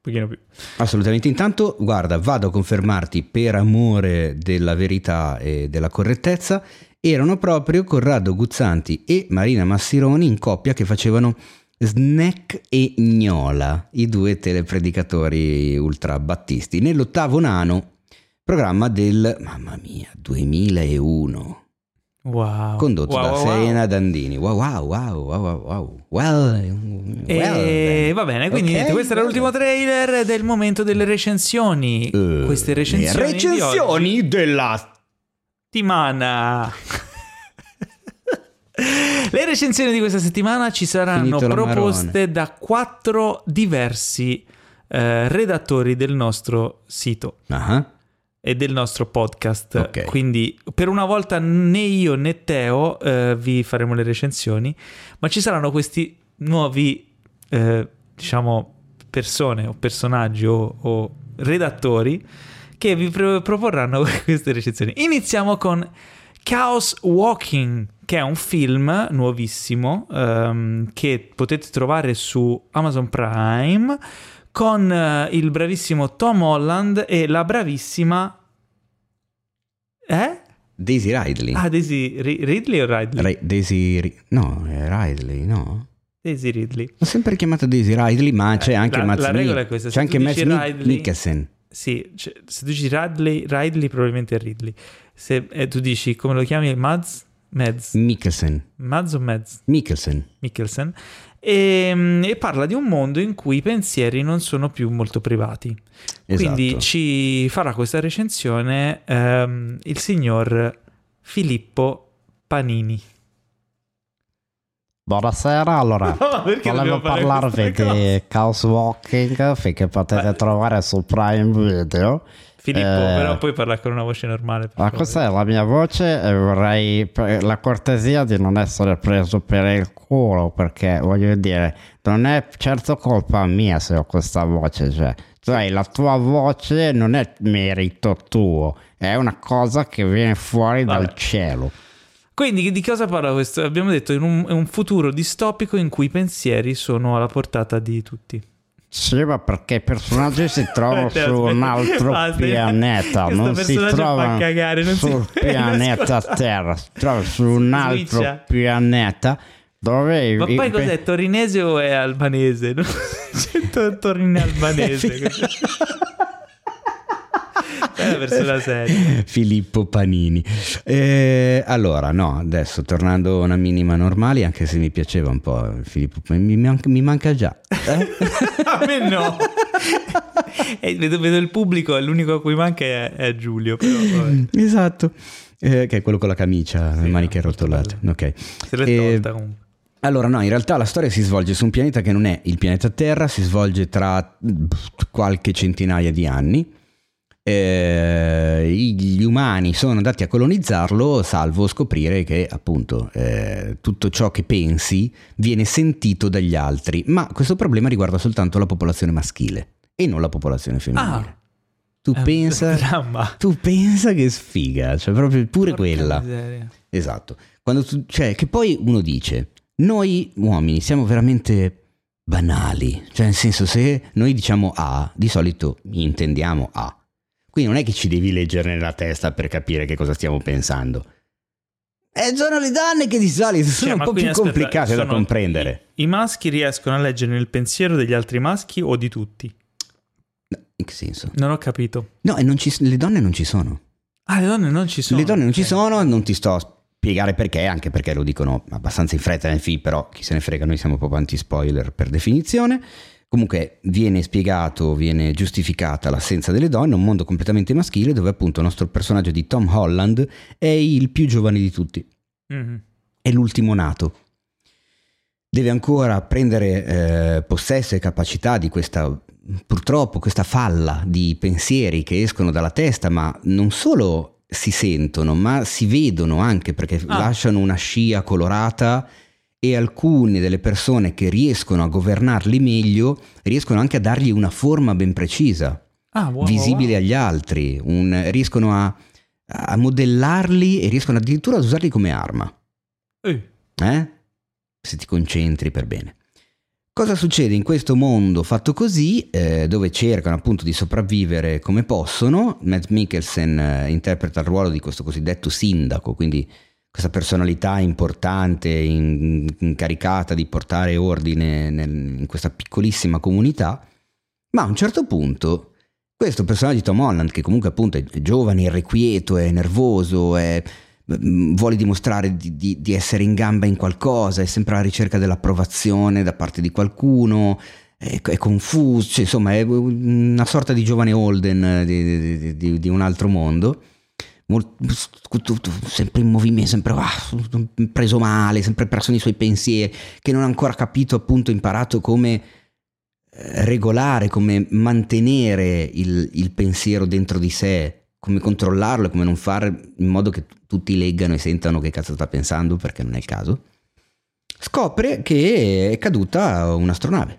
pochino più... Assolutamente. Intanto, guarda, vado a confermarti per amore della verità e della correttezza, erano proprio Corrado Guzzanti e Marina Massironi in coppia che facevano Snack e Gnola, i due telepredicatori ultra battisti, nell'ottavo nano programma del, mamma mia, 2001. Wow. condotto Wow, da wow, Serena wow. Dandini. Wow, wow, wow, wow, wow. Well, E well, va bene, quindi Ok, niente, questo era l'ultimo trailer del momento delle recensioni. Eh, Queste recensioni, recensioni della settimana. Le recensioni di questa settimana ci saranno proposte da quattro diversi eh, redattori del nostro sito Ah, e del nostro podcast. Ok. Quindi per una volta né io né Teo eh, vi faremo le recensioni, ma ci saranno questi nuovi, eh, diciamo, persone o personaggi o, o redattori che vi pro- proporranno queste recensioni. Iniziamo con Chaos Walking, che è un film nuovissimo ehm, che potete trovare su Amazon Prime con eh, il bravissimo Tom Holland e la bravissima... Eh? Daisy Ridley. Ah, Daisy Ri- Ridley o Ridley? Ri- Daisy Ri- no, è Ridley, no? Daisy Ridley. Ho sempre chiamato Daisy Ridley, ma c'è anche la- Matt la Smith. regola è questa, C'è anche Matt Smith Ridley- Mikkelsen. Sì, cioè, se tu dici Ridley, Ridley probabilmente è Ridley. Se eh, tu dici, come lo chiami, Mads? Mads? Mikkelsen. Mads o Mads? Mikkelsen. Mikkelsen. E, mm, e parla di un mondo in cui i pensieri non sono più molto privati. Quindi Esatto. ci farà questa recensione ehm, il signor Filippo Panini. Buonasera, allora volevo parlarvi di Chaos Walking che potete Ma- trovare su Prime Video. Filippo, Eh, però puoi parlare con una voce normale. Ma favore. questa è la mia voce e vorrei per- la cortesia di non essere preso per il culo perché voglio dire, non è certo colpa mia se ho questa voce, cioè, cioè la tua voce non è merito tuo, è una cosa che viene fuori Vabbè. dal cielo. Quindi di cosa parla questo? Abbiamo detto in un, un futuro distopico in cui i pensieri sono alla portata di tutti. Sì, ma perché i personaggi si trovano su un altro Basta. pianeta, non si trovano cagare, non si- sul pianeta Terra, si trovano su un altro Switcha. pianeta dove Ma poi cos'è? Torinese o è albanese? No? C'è to- Torine albanese. È una persona seria. Filippo Panini. Eh, allora, no, adesso tornando a una minima normale, anche se mi piaceva un po' Filippo mi, manca, mi manca già. Eh? A me no. E vedo, vedo il pubblico, l'unico a cui manca è, è Giulio. Però, esatto. Eh, che è quello con la camicia, le Sì, maniche no, molto arrotolate. Ok. se l'è Eh, tolta comunque. Allora, no, in realtà la storia si svolge su un pianeta che non è il pianeta Terra, si svolge tra mm, qualche centinaia di anni. Eh, gli umani sono andati a colonizzarlo, salvo scoprire che appunto eh, tutto ciò che pensi viene sentito dagli altri, ma questo problema riguarda soltanto la popolazione maschile e non la popolazione femminile. Ah. Tu un pensa, tu pensa che sfiga, cioè proprio pure Porca quella. miseria. Esatto. Quando tu- cioè, che poi uno dice, noi uomini siamo veramente banali, cioè nel senso se noi diciamo A, di solito intendiamo A. Quindi non è che ci devi leggere nella testa per capire che cosa stiamo pensando. E sono le donne che di solito sono Cioè, un po' più aspetta, complicate da comprendere. I, I maschi riescono a leggere nel pensiero degli altri maschi o di tutti? No, In che senso? Non ho capito. No, e non ci- le donne non ci sono. Ah, le donne non ci sono. Le donne non ci Ok. sono, non ti sto a spiegare perché, anche perché lo dicono abbastanza in fretta nel film, però chi se ne frega, noi siamo proprio anti-spoiler per definizione. Comunque viene spiegato, viene giustificata l'assenza delle donne, un mondo completamente maschile dove appunto il nostro personaggio di Tom Holland è il più giovane di tutti, Mhm. è l'ultimo nato. Deve ancora prendere eh, possesso e capacità di questa, purtroppo, questa falla di pensieri che escono dalla testa, ma non solo si sentono, ma si vedono anche perché Ah. lasciano una scia colorata e alcune delle persone che riescono a governarli meglio riescono anche a dargli una forma ben precisa Ah, wow, visibile wow. agli altri, un- riescono a, a modellarli e riescono addirittura ad usarli come arma, Eh, eh? se ti concentri per bene. Cosa succede in questo mondo fatto così, eh, dove cercano appunto di sopravvivere come possono? Matt Mikkelsen eh, interpreta il ruolo di questo cosiddetto sindaco, quindi questa personalità importante, in- incaricata di portare ordine nel- in questa piccolissima comunità, ma a un certo punto questo personaggio di Tom Holland, che comunque appunto è giovane, irrequieto, è nervoso, è- mm, vuole dimostrare di, di- di essere in gamba in qualcosa, è sempre alla ricerca dell'approvazione da parte di qualcuno, è, è confuso, cioè, insomma è una sorta di giovane Holden eh, di- di un altro mondo. Mol- sempre in movimento, sempre ah, preso male, sempre perso nei suoi pensieri, che non ha ancora capito, appunto, imparato come eh, regolare, come mantenere il, il pensiero dentro di sé, come controllarlo, come non fare in modo che t- tutti leggano e sentano che cazzo sta pensando, perché non è il caso. Scopre che è caduta un'astronave.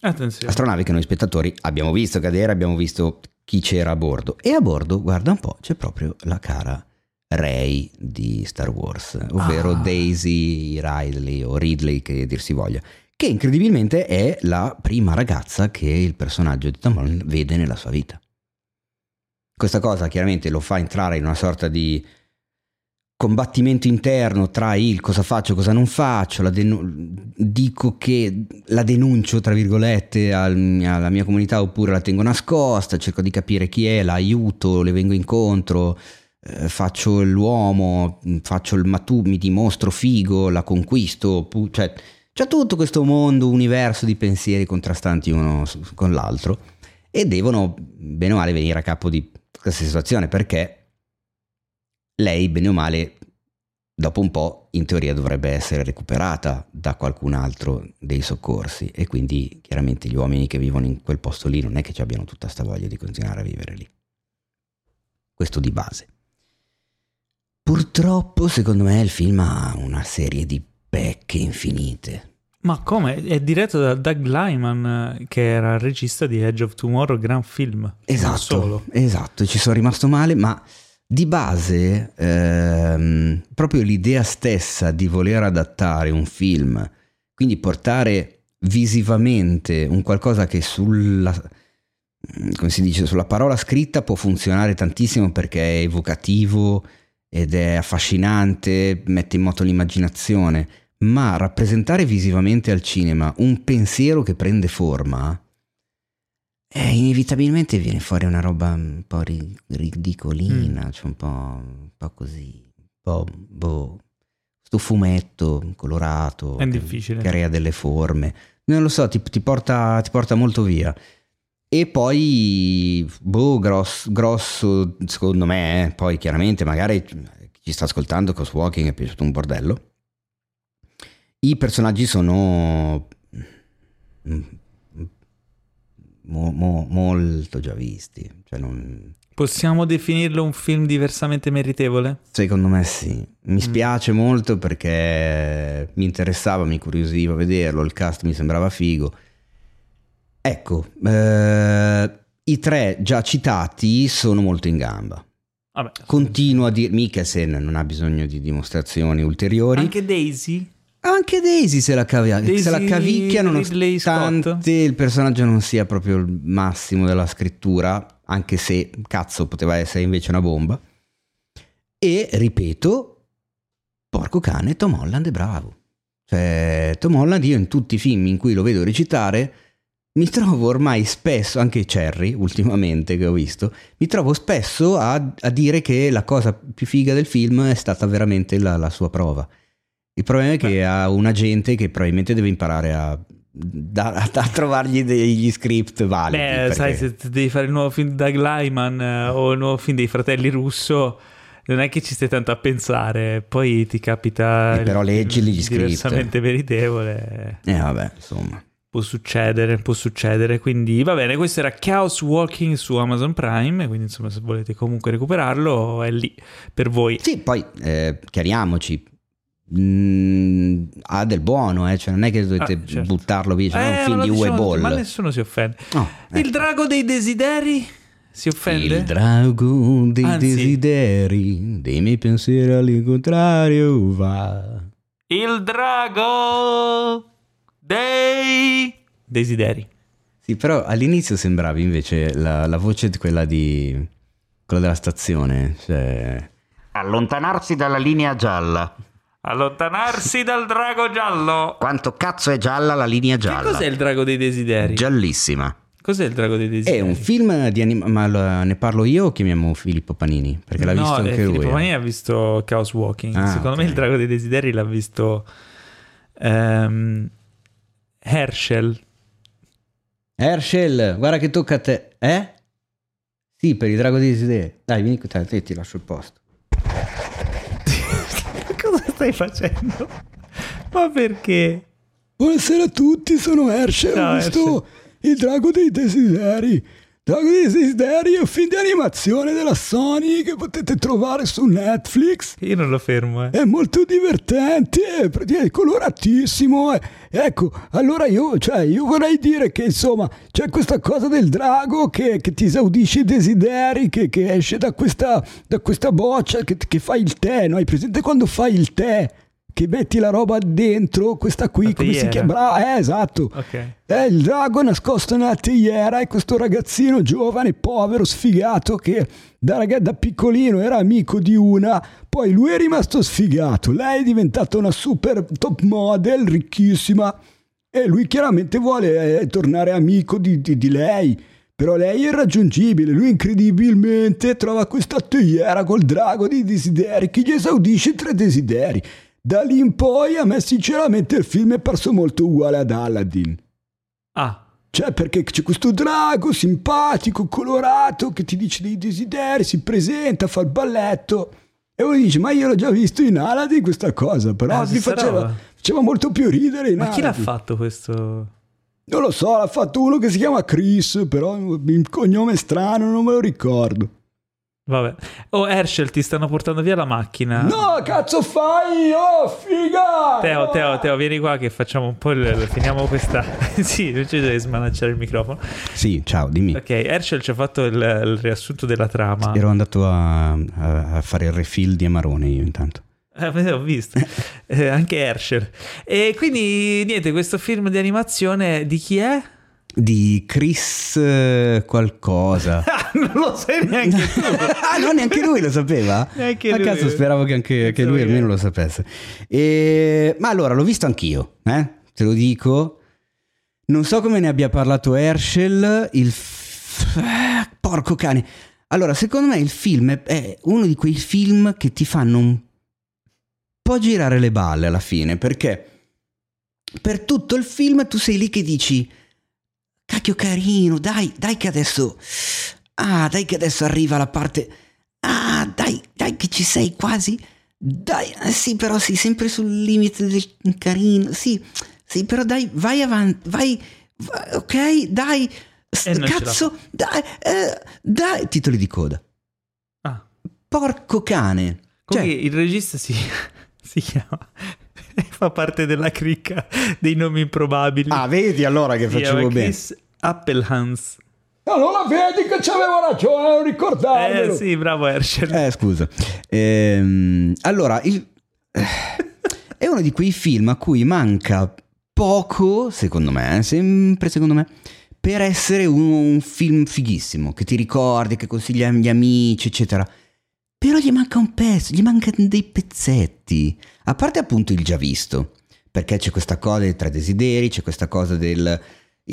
Attenzione. Astronave che noi spettatori abbiamo visto cadere, abbiamo visto chi c'era a bordo. E a bordo, guarda un po', c'è proprio la cara Ray di Star Wars, ovvero Ah. Daisy Ridley o Ridley che dir si voglia, che incredibilmente è la prima ragazza che il personaggio di Tom Holland vede nella sua vita. Questa cosa chiaramente lo fa entrare in una sorta di combattimento interno tra il cosa faccio, cosa non faccio, la denu- dico che la denuncio tra virgolette al- alla mia comunità oppure la tengo nascosta, cerco di capire chi è, la aiuto, le vengo incontro, eh, faccio l'uomo, faccio il matù, mi dimostro figo, la conquisto, pu- cioè c'è tutto questo mondo, universo di pensieri contrastanti uno con l'altro e devono bene o male venire a capo di questa situazione perché lei, bene o male, dopo un po', in teoria dovrebbe essere recuperata da qualcun altro dei soccorsi e quindi chiaramente gli uomini che vivono in quel posto lì non è che ci abbiano tutta sta voglia di continuare a vivere lì. Questo di base. Purtroppo, secondo me, il film ha una serie di pecche infinite. Ma come? È diretto da Doug Lyman, che era il regista di Edge of Tomorrow, gran film. Esatto, solo. esatto, ci sono rimasto male, ma di base ehm, proprio l'idea stessa di voler adattare un film, quindi portare visivamente un qualcosa che sulla, come si dice, sulla parola scritta può funzionare tantissimo perché è evocativo ed è affascinante, mette in moto l'immaginazione, ma rappresentare visivamente al cinema un pensiero che prende forma eh, inevitabilmente viene fuori una roba un po' ri- ridicolina, cioè un po', un po' così, un po' boh, sto fumetto colorato È che- difficile. crea delle forme, non lo so, ti, ti porta, ti porta molto via. E poi, boh, grosso, grosso secondo me, eh, poi chiaramente magari chi sta ascoltando Cos Walking è piaciuto un bordello. I personaggi sono mm, mo- mo- molto già visti, cioè non- Possiamo definirlo un film diversamente meritevole? secondo me sì. Mi spiace molto perché mi interessava, mi incuriosiva vederlo, il cast mi sembrava figo. Ecco, eh, i tre già citati sono molto in gamba. Vabbè. Continua a dire Mikkelsen non ha bisogno di dimostrazioni ulteriori. Anche Daisy? Anche Daisy se la, cavia- Daisy se la cavicchia nonostante il personaggio non sia proprio il massimo della scrittura, anche se cazzo poteva essere invece una bomba. E ripeto, porco cane, Tom Holland è bravo. Cioè, Tom Holland io in tutti i film in cui lo vedo recitare mi trovo ormai spesso, anche Cherry ultimamente che ho visto, mi trovo spesso a, a dire che la cosa più figa del film è stata veramente la, la sua prova. Il problema è che ha un agente che probabilmente deve imparare a, da- a- trovargli degli script validi. Beh, perché- sai, se devi fare il nuovo film di Doug Lyman eh, o il nuovo film dei fratelli Russo, non è che ci stai tanto a pensare, poi ti capita Eh, però leggili gli script. diversamente meritevole. Eh vabbè, insomma. Può succedere, può succedere. Quindi va bene, questo era Chaos Walking su Amazon Prime. Quindi, insomma, se volete comunque recuperarlo, è lì per voi. Sì, poi eh, chiariamoci. Mm, ha del buono, eh, cioè non è che dovete Ah, certo. buttarlo via, cioè non è Eh, un film ma di Uwe diciamo Boll. Ma nessuno si offende. Il ecco. drago dei desideri si offende? Il drago dei Anzi. desideri, dei miei pensieri all'incontrario va. Il drago dei desideri. Sì, però all'inizio sembravi invece la, la voce di quella di quella della stazione, cioè Allontanarsi dalla linea gialla. Allontanarsi dal drago giallo. Quanto cazzo è gialla la linea Che gialla? cos'è il drago dei desideri? Giallissima. Cos'è il drago dei desideri? è un film di anima- ma ne parlo io o chiamiamo Filippo Panini? Perché l'ha no, visto eh, anche lui. Filippo eh. Manini ha visto Chaos Walking. Ah, Secondo me ok. il drago dei desideri l'ha visto ehm, Herschel. Herschel, guarda che tocca a te, eh? Sì, per il drago dei desideri. Dai, vieni qui, te, ti lascio il posto. Stai facendo? Ma perché? Buonasera a tutti, sono Herschel, Ciao, ho visto Il Drago dei Desideri. Drago dei Desideri è un film di animazione della Sony che potete trovare su Netflix. Io non lo fermo, eh. È molto divertente, è coloratissimo. eh. Ecco, allora io, cioè, io vorrei dire che insomma c'è questa cosa del drago che, che ti esaudisce i desideri, che, che esce da questa, da questa boccia, che, che fa il tè, no? Hai presente quando fai il tè? Che metti la roba dentro, questa qui, come si chiama? Brava, eh, esatto. Ok. È il drago nascosto nella teiera e questo ragazzino giovane, povero, sfigato che da, raga- da piccolino era amico di una, poi lui è rimasto sfigato, lei è diventata una super top model, ricchissima e lui chiaramente vuole eh, tornare amico di, di- di lei. Però lei è irraggiungibile, lui incredibilmente trova questa teiera col drago dei desideri che gli esaudisce tre desideri. Da lì in poi a me sinceramente il film è parso molto uguale ad Aladdin. Ah, Cioè, perché c'è questo drago simpatico, colorato, che ti dice dei desideri, si presenta, fa il balletto. E uno dice, ma io l'ho già visto in Aladdin questa cosa, però Ah, mi faceva, faceva molto più ridere in ma chi l'ha Aladdin. fatto questo? Non lo so, l'ha fatto uno che si chiama Chris, però il cognome è strano, non me lo ricordo. Vabbè. Oh, Herschel, ti stanno portando via la macchina. No, cazzo fai? Oh, figa! Teo, Teo, Teo, vieni qua che facciamo un po' il... Finiamo questa... sì, non ci devi smanacciare il microfono. Sì, ciao, dimmi. Ok, Herschel ci ha fatto il, il riassunto della trama. Ero andato a, a- fare il refill di Amarone io intanto. Eh, l'ho visto. Eh, anche Herschel. E quindi, niente, questo film di animazione di chi è? Di Chris eh, qualcosa. Ah, non lo sai neanche tu. ah, no, neanche lui lo sapeva? Neanche A lui. cazzo, speravo che anche che lui almeno lo sapesse. E- Ma allora, l'ho visto anch'io, eh? Te lo dico. Non so come ne abbia parlato Herschel, il... f- Porco cane. Allora, secondo me il film è uno di quei film che ti fanno un po' girare le balle alla fine, perché per tutto il film tu sei lì che dici cacchio carino, dai, dai che adesso ah, dai che adesso arriva la parte ah, dai, dai che ci sei quasi dai, eh, sì, però sei sempre sul limite del carino, sì, sì, però dai, vai avanti, vai, vai, ok, dai, s- cazzo, dai, eh, dai, titoli di coda. Ah, Porco cane. Cioè, il regista si, si chiama... Fa parte della cricca dei nomi improbabili. ah, vedi allora che facevo bene. Chris Appelhans. Allora vedi che c'avevo ragione, non ricordarmelo. Eh sì, bravo Herschel. Eh, scusa. Ehm, allora, il- è uno di quei film a cui manca poco, secondo me, eh, sempre secondo me, per essere un, un film fighissimo, che ti ricordi, che consigli agli amici, eccetera. Però gli manca un pezzo, gli mancano dei pezzetti. A parte appunto il già visto, perché c'è questa cosa dei tre desideri, c'è questa cosa del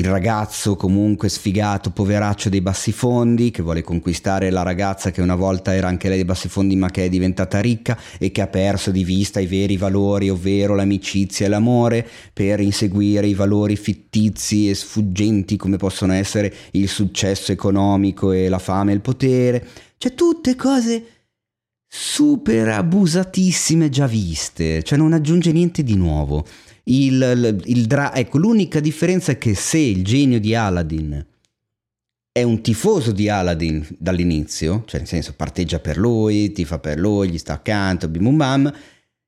ragazzo comunque sfigato, poveraccio dei bassi fondi, che vuole conquistare la ragazza che una volta era anche lei dei bassi fondi ma che è diventata ricca e che ha perso di vista i veri valori, ovvero l'amicizia e l'amore, per inseguire i valori fittizi e sfuggenti come possono essere il successo economico e la fame e il potere. Cioè tutte cose super abusatissime già viste, cioè non aggiunge niente di nuovo. Il, il- dra- ecco, l'unica differenza è che se il genio di Aladdin è un tifoso di Aladdin dall'inizio, cioè nel senso parteggia per lui, tifa per lui, gli sta accanto, bim bum bam,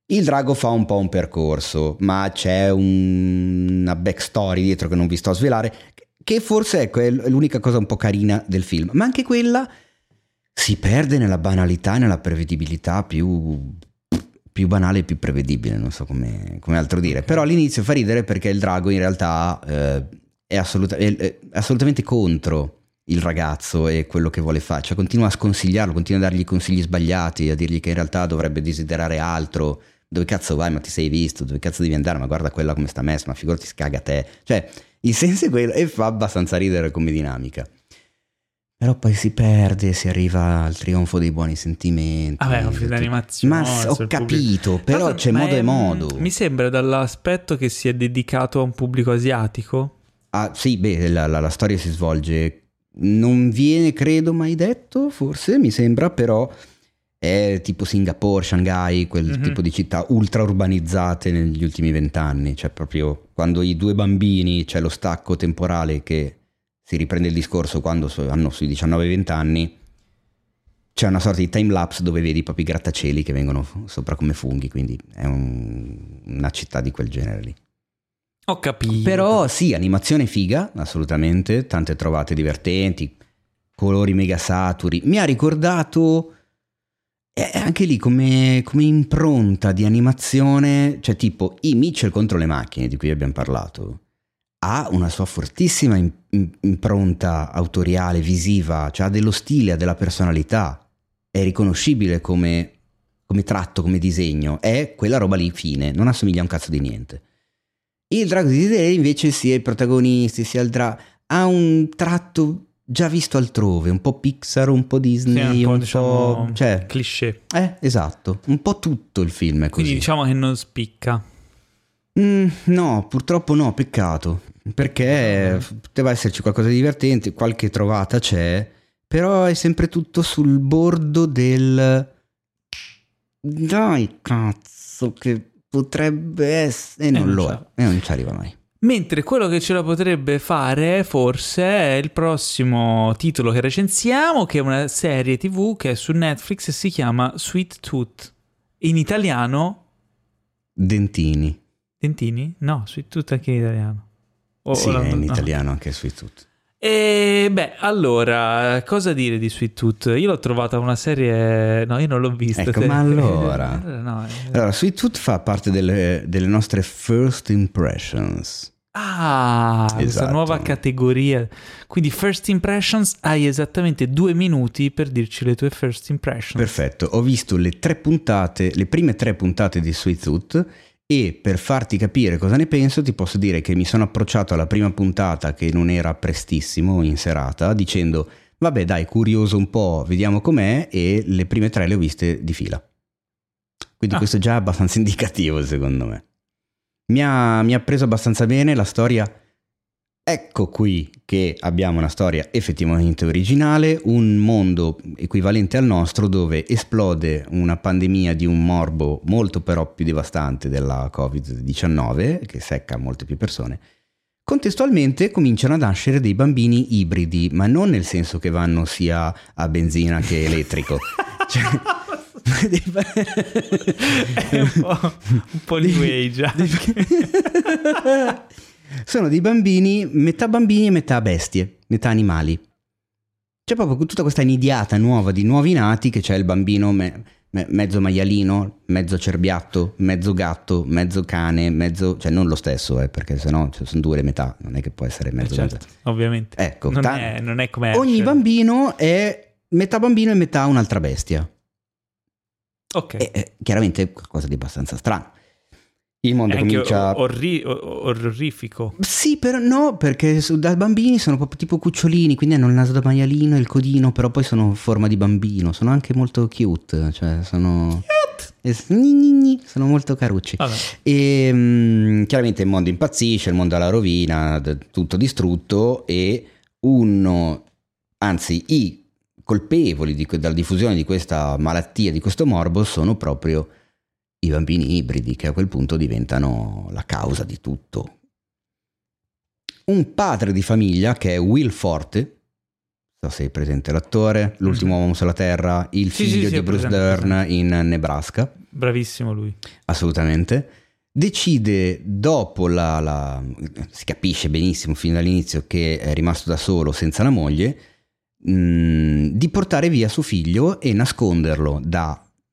il drago fa un po' un percorso, ma c'è un- una backstory dietro che non vi sto a svelare, che forse ecco, è l'unica cosa un po' carina del film, ma anche quella si perde nella banalità e nella prevedibilità più, più banale e più prevedibile, non so come, come altro dire. Però all'inizio fa ridere perché il drago in realtà eh, è, assoluta- è- è assolutamente contro il ragazzo e quello che vuole fare, cioè continua a sconsigliarlo, continua a dargli consigli sbagliati, a dirgli che in realtà dovrebbe desiderare altro. Dove cazzo vai? Ma ti sei visto? Dove cazzo devi andare? Ma guarda quella come sta messa, ma figurati scaga te. Cioè, il senso è quello e fa abbastanza ridere come dinamica. Però poi si perde, si arriva al trionfo dei buoni sentimenti. Vabbè, è un film d'animazione. Ma ho capito, pubblico. però c'è ma modo è- e modo. Mi sembra dall'aspetto che sia dedicato a un pubblico asiatico. Ah, sì, beh, la, la- la storia si svolge. Non viene, credo, mai detto, forse mi sembra, però è tipo Singapore, Shanghai, quel Mhm. tipo di città ultra urbanizzate negli ultimi vent'anni. Cioè, proprio quando i due bambini c'è lo stacco temporale che si riprende il discorso quando hanno sui 19-20 anni. C'è una sorta di time lapse dove vedi proprio i grattacieli che vengono sopra come funghi, quindi è un- una città di quel genere lì. Ho capito. Però sì, animazione figa, assolutamente, tante trovate divertenti, colori mega saturi. Mi ha ricordato eh, anche lì come, come impronta di animazione, cioè tipo i Mitchell contro le macchine di cui abbiamo parlato, ha una sua fortissima im- im- impronta autoriale, visiva, cioè ha dello stile, ha della personalità, è riconoscibile come, come tratto, come disegno, è quella roba lì fine, non assomiglia a un cazzo di niente. Il drago di Desideri invece sia i protagonisti, sia il drago, ha un tratto già visto altrove, un po' Pixar, un po' Sì, Disney, un po', un diciamo, po'... Cioè, cliché. eh, esatto, un po' tutto il film è così. Quindi diciamo che non spicca. Mm, no, purtroppo no, peccato, perché poteva esserci qualcosa di divertente, qualche trovata c'è, però è sempre tutto sul bordo del... Dai, cazzo, che potrebbe essere... E non non lo è, e non ci arriva mai. Mentre quello che ce la potrebbe fare forse è il prossimo titolo che recensiamo, che è una serie tv che è su Netflix e si chiama Sweet Tooth. In italiano... Dentini. Dentini? No, Sweet Tooth anche in italiano. O- sì, o è in no. italiano anche su tutto. E beh, allora, cosa dire di Sweet Tooth? Io l'ho trovata una serie... No, io non l'ho vista. Ecco, ma allora? no, eh. Allora, Sweet Tooth fa parte delle, delle nostre first impressions. Ah, questa Esatto. nuova categoria. Quindi, first impressions, hai esattamente due minuti per dirci le tue first impressions. Perfetto, ho visto le tre puntate, le prime tre puntate di Sweet Tooth e per farti capire cosa ne penso ti posso dire che mi sono approcciato alla prima puntata che non era prestissimo in serata dicendo vabbè dai curioso un po', vediamo com'è e le prime tre le ho viste di fila. Quindi Ah. questo è già abbastanza indicativo secondo me. Mi ha, mi ha preso abbastanza bene la storia. Ecco qui che abbiamo una storia effettivamente originale, un mondo equivalente al nostro dove esplode una pandemia di un morbo molto però più devastante della Covid-19 che secca molte più persone. Contestualmente cominciano a nascere dei bambini ibridi, ma non nel senso che vanno sia a benzina che elettrico. Cioè, un po', un po' new age. anche. Sono dei bambini, metà bambini e metà bestie, metà animali. c'è proprio tutta questa nidiata nuova di nuovi nati che c'è il bambino me- me- mezzo maialino, mezzo cerbiatto, mezzo gatto, mezzo cane, mezzo... cioè non lo stesso, eh, perché sennò ci sono due le metà, non è che può essere Eh, mezzo certo, mezzo. ovviamente. Ecco, non, ta- è, non è come ogni bambino è metà bambino e metà un'altra bestia. Ok. E eh, chiaramente è qualcosa di abbastanza strano. Il mondo È comincia... orri- orrifico. Sì, però no, perché da bambini sono proprio tipo cucciolini, quindi hanno il naso da maialino e il codino, però poi sono forma di bambino, sono anche molto cute, cioè sono... Gni, sono molto carucci. Vabbè. E mm, chiaramente il mondo impazzisce, il mondo alla rovina, tutto distrutto e uno, anzi i colpevoli di della diffusione di questa malattia, di questo morbo, sono proprio i bambini ibridi che a quel punto diventano la causa di tutto. Un padre di famiglia che è Will Forte, so se è presente l'attore, l'ultimo Mhm. uomo sulla Terra, il Sì, sì, figlio sì, di ho Bruce Dern in Nebraska, Bravissimo lui. assolutamente. Decide dopo la, la- si capisce benissimo fin dall'inizio che è rimasto da solo senza la moglie, mh, di portare via suo figlio e nasconderlo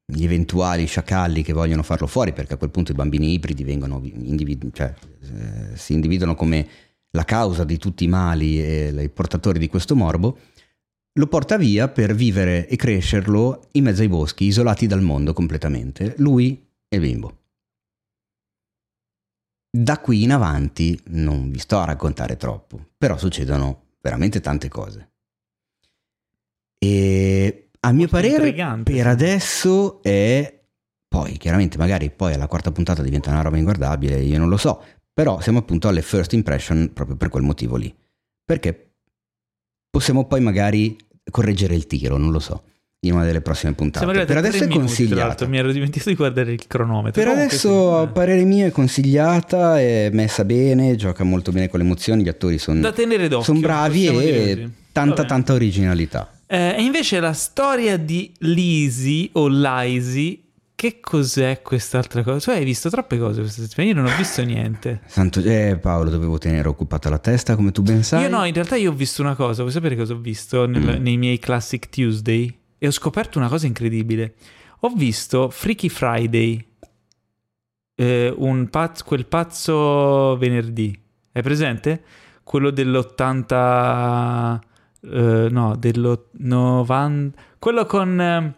dagli eventuali sciacalli che vogliono farlo fuori, perché a quel punto i bambini ibridi vengono individu- cioè, eh, si individuano come la causa di tutti i mali e i portatori di questo morbo. Lo porta via per vivere e crescerlo in mezzo ai boschi, isolati dal mondo completamente, lui e il bimbo. Da qui in avanti non vi sto a raccontare troppo, però succedono veramente tante cose. E mio parere, per sì. adesso è... Poi, chiaramente, magari poi alla quarta puntata diventa una roba inguardabile, io non lo so, però siamo appunto alle first impression proprio per quel motivo lì. Perché possiamo poi magari correggere il tiro, non lo so, in una delle prossime puntate. Per a adesso è minuti, consigliata. Mi ero dimenticato di guardare il cronometro. Per Comunque adesso, a sì, eh. parere mio, è consigliata, è messa bene, gioca molto bene con le emozioni, gli attori sono d'occhio. bravi e tanta Vabbè. tanta originalità. Eh, e invece la storia di Lisi o Laisi, che cos'è quest'altra cosa? Tu hai visto troppe cose questa settimana, io non ho visto niente. Santo, eh, Paolo, dovevo tenere occupata la testa, come tu ben sai. Io no, in realtà io ho visto una cosa, vuoi sapere cosa ho visto nel- Mm. nei miei Classic Tuesday? E ho scoperto una cosa incredibile. Ho visto Freaky Friday, eh, pazzo, quel pazzo venerdì. Hai presente? Quello dell'80... eh, no, dello 90... Quello con... eh,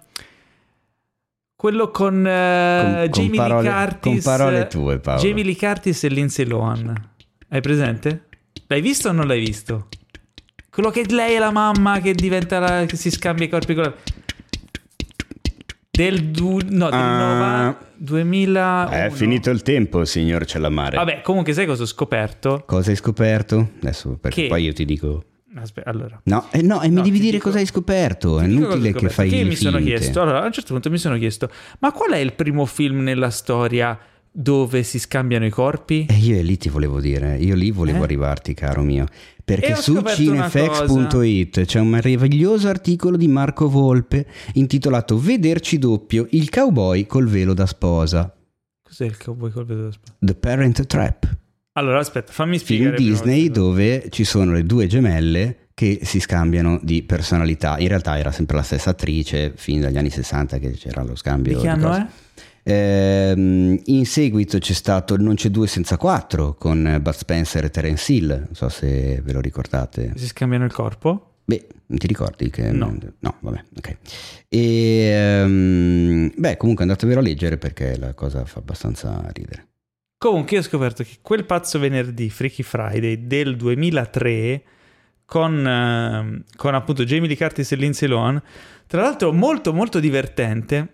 quello con, eh, Con- con Jamie parole- Lee Curtis. con parole tue, Paolo. Jamie Lee Curtis e Lindsay Lohan. Hai presente? L'hai visto o non l'hai visto? Quello che lei è la mamma che diventa la, che si scambia i corpi con la... Del, du- no, del Ah. nova- 2000 È finito il tempo, signor Cellamare. Vabbè, comunque sai cosa ho scoperto? Cosa hai scoperto? Adesso, perché Che- poi io ti dico... Aspetta, allora. No, eh, no, e mi No, devi dire dico- cosa hai scoperto. È inutile che fai le mi sono chiesto, allora, a un certo punto mi sono chiesto, ma qual è il primo film nella storia dove si scambiano i corpi? E io lì ti volevo dire, io lì volevo Eh? arrivarti, caro mio. Perché su cinefx.it c'è un meraviglioso articolo di Marco Volpe intitolato Vederci doppio, il cowboy col velo da sposa. Cos'è il cowboy col vedo da spa- The Parent Trap, Allora, aspetta, fammi film spiegare. prima Disney dove ci sono le due gemelle che si scambiano di personalità. In realtà era sempre la stessa attrice fin dagli anni 60 che c'era lo scambio. Di che anno è? Ehm, in seguito c'è stato Non c'è due senza quattro con Bud Spencer e Terence Hill, non so se ve lo ricordate. Si scambiano il corpo? Beh, non ti ricordi che... No. No, vabbè, ok. E, ehm, beh, comunque andatevelo a leggere perché la cosa fa abbastanza ridere. Comunque io ho scoperto che quel pazzo venerdì, Freaky Friday, del 2003, con, ehm, con appunto Jamie Lee Curtis e Lindsay Lohan, tra l'altro molto molto divertente,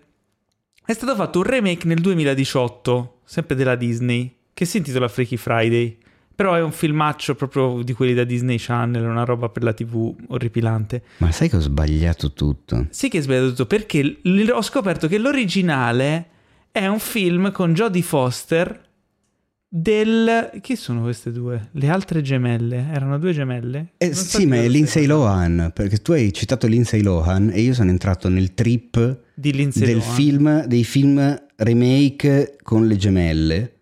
è stato fatto un remake nel 2018, sempre della Disney, che si intitola Freaky Friday. Però è un filmaccio proprio di quelli da Disney Channel, una roba per la TV orripilante. Ma sai che ho sbagliato tutto? Sì che è sbagliato tutto, perché l- ho scoperto che l'originale è un film con Jodie Foster del... Chi sono queste due? Le altre gemelle? Erano due gemelle? Eh, so sì, ma è Lindsay Lohan, perché tu hai citato Lindsay Lohan e io sono entrato nel trip del Lohan. film, dei film remake con le gemelle.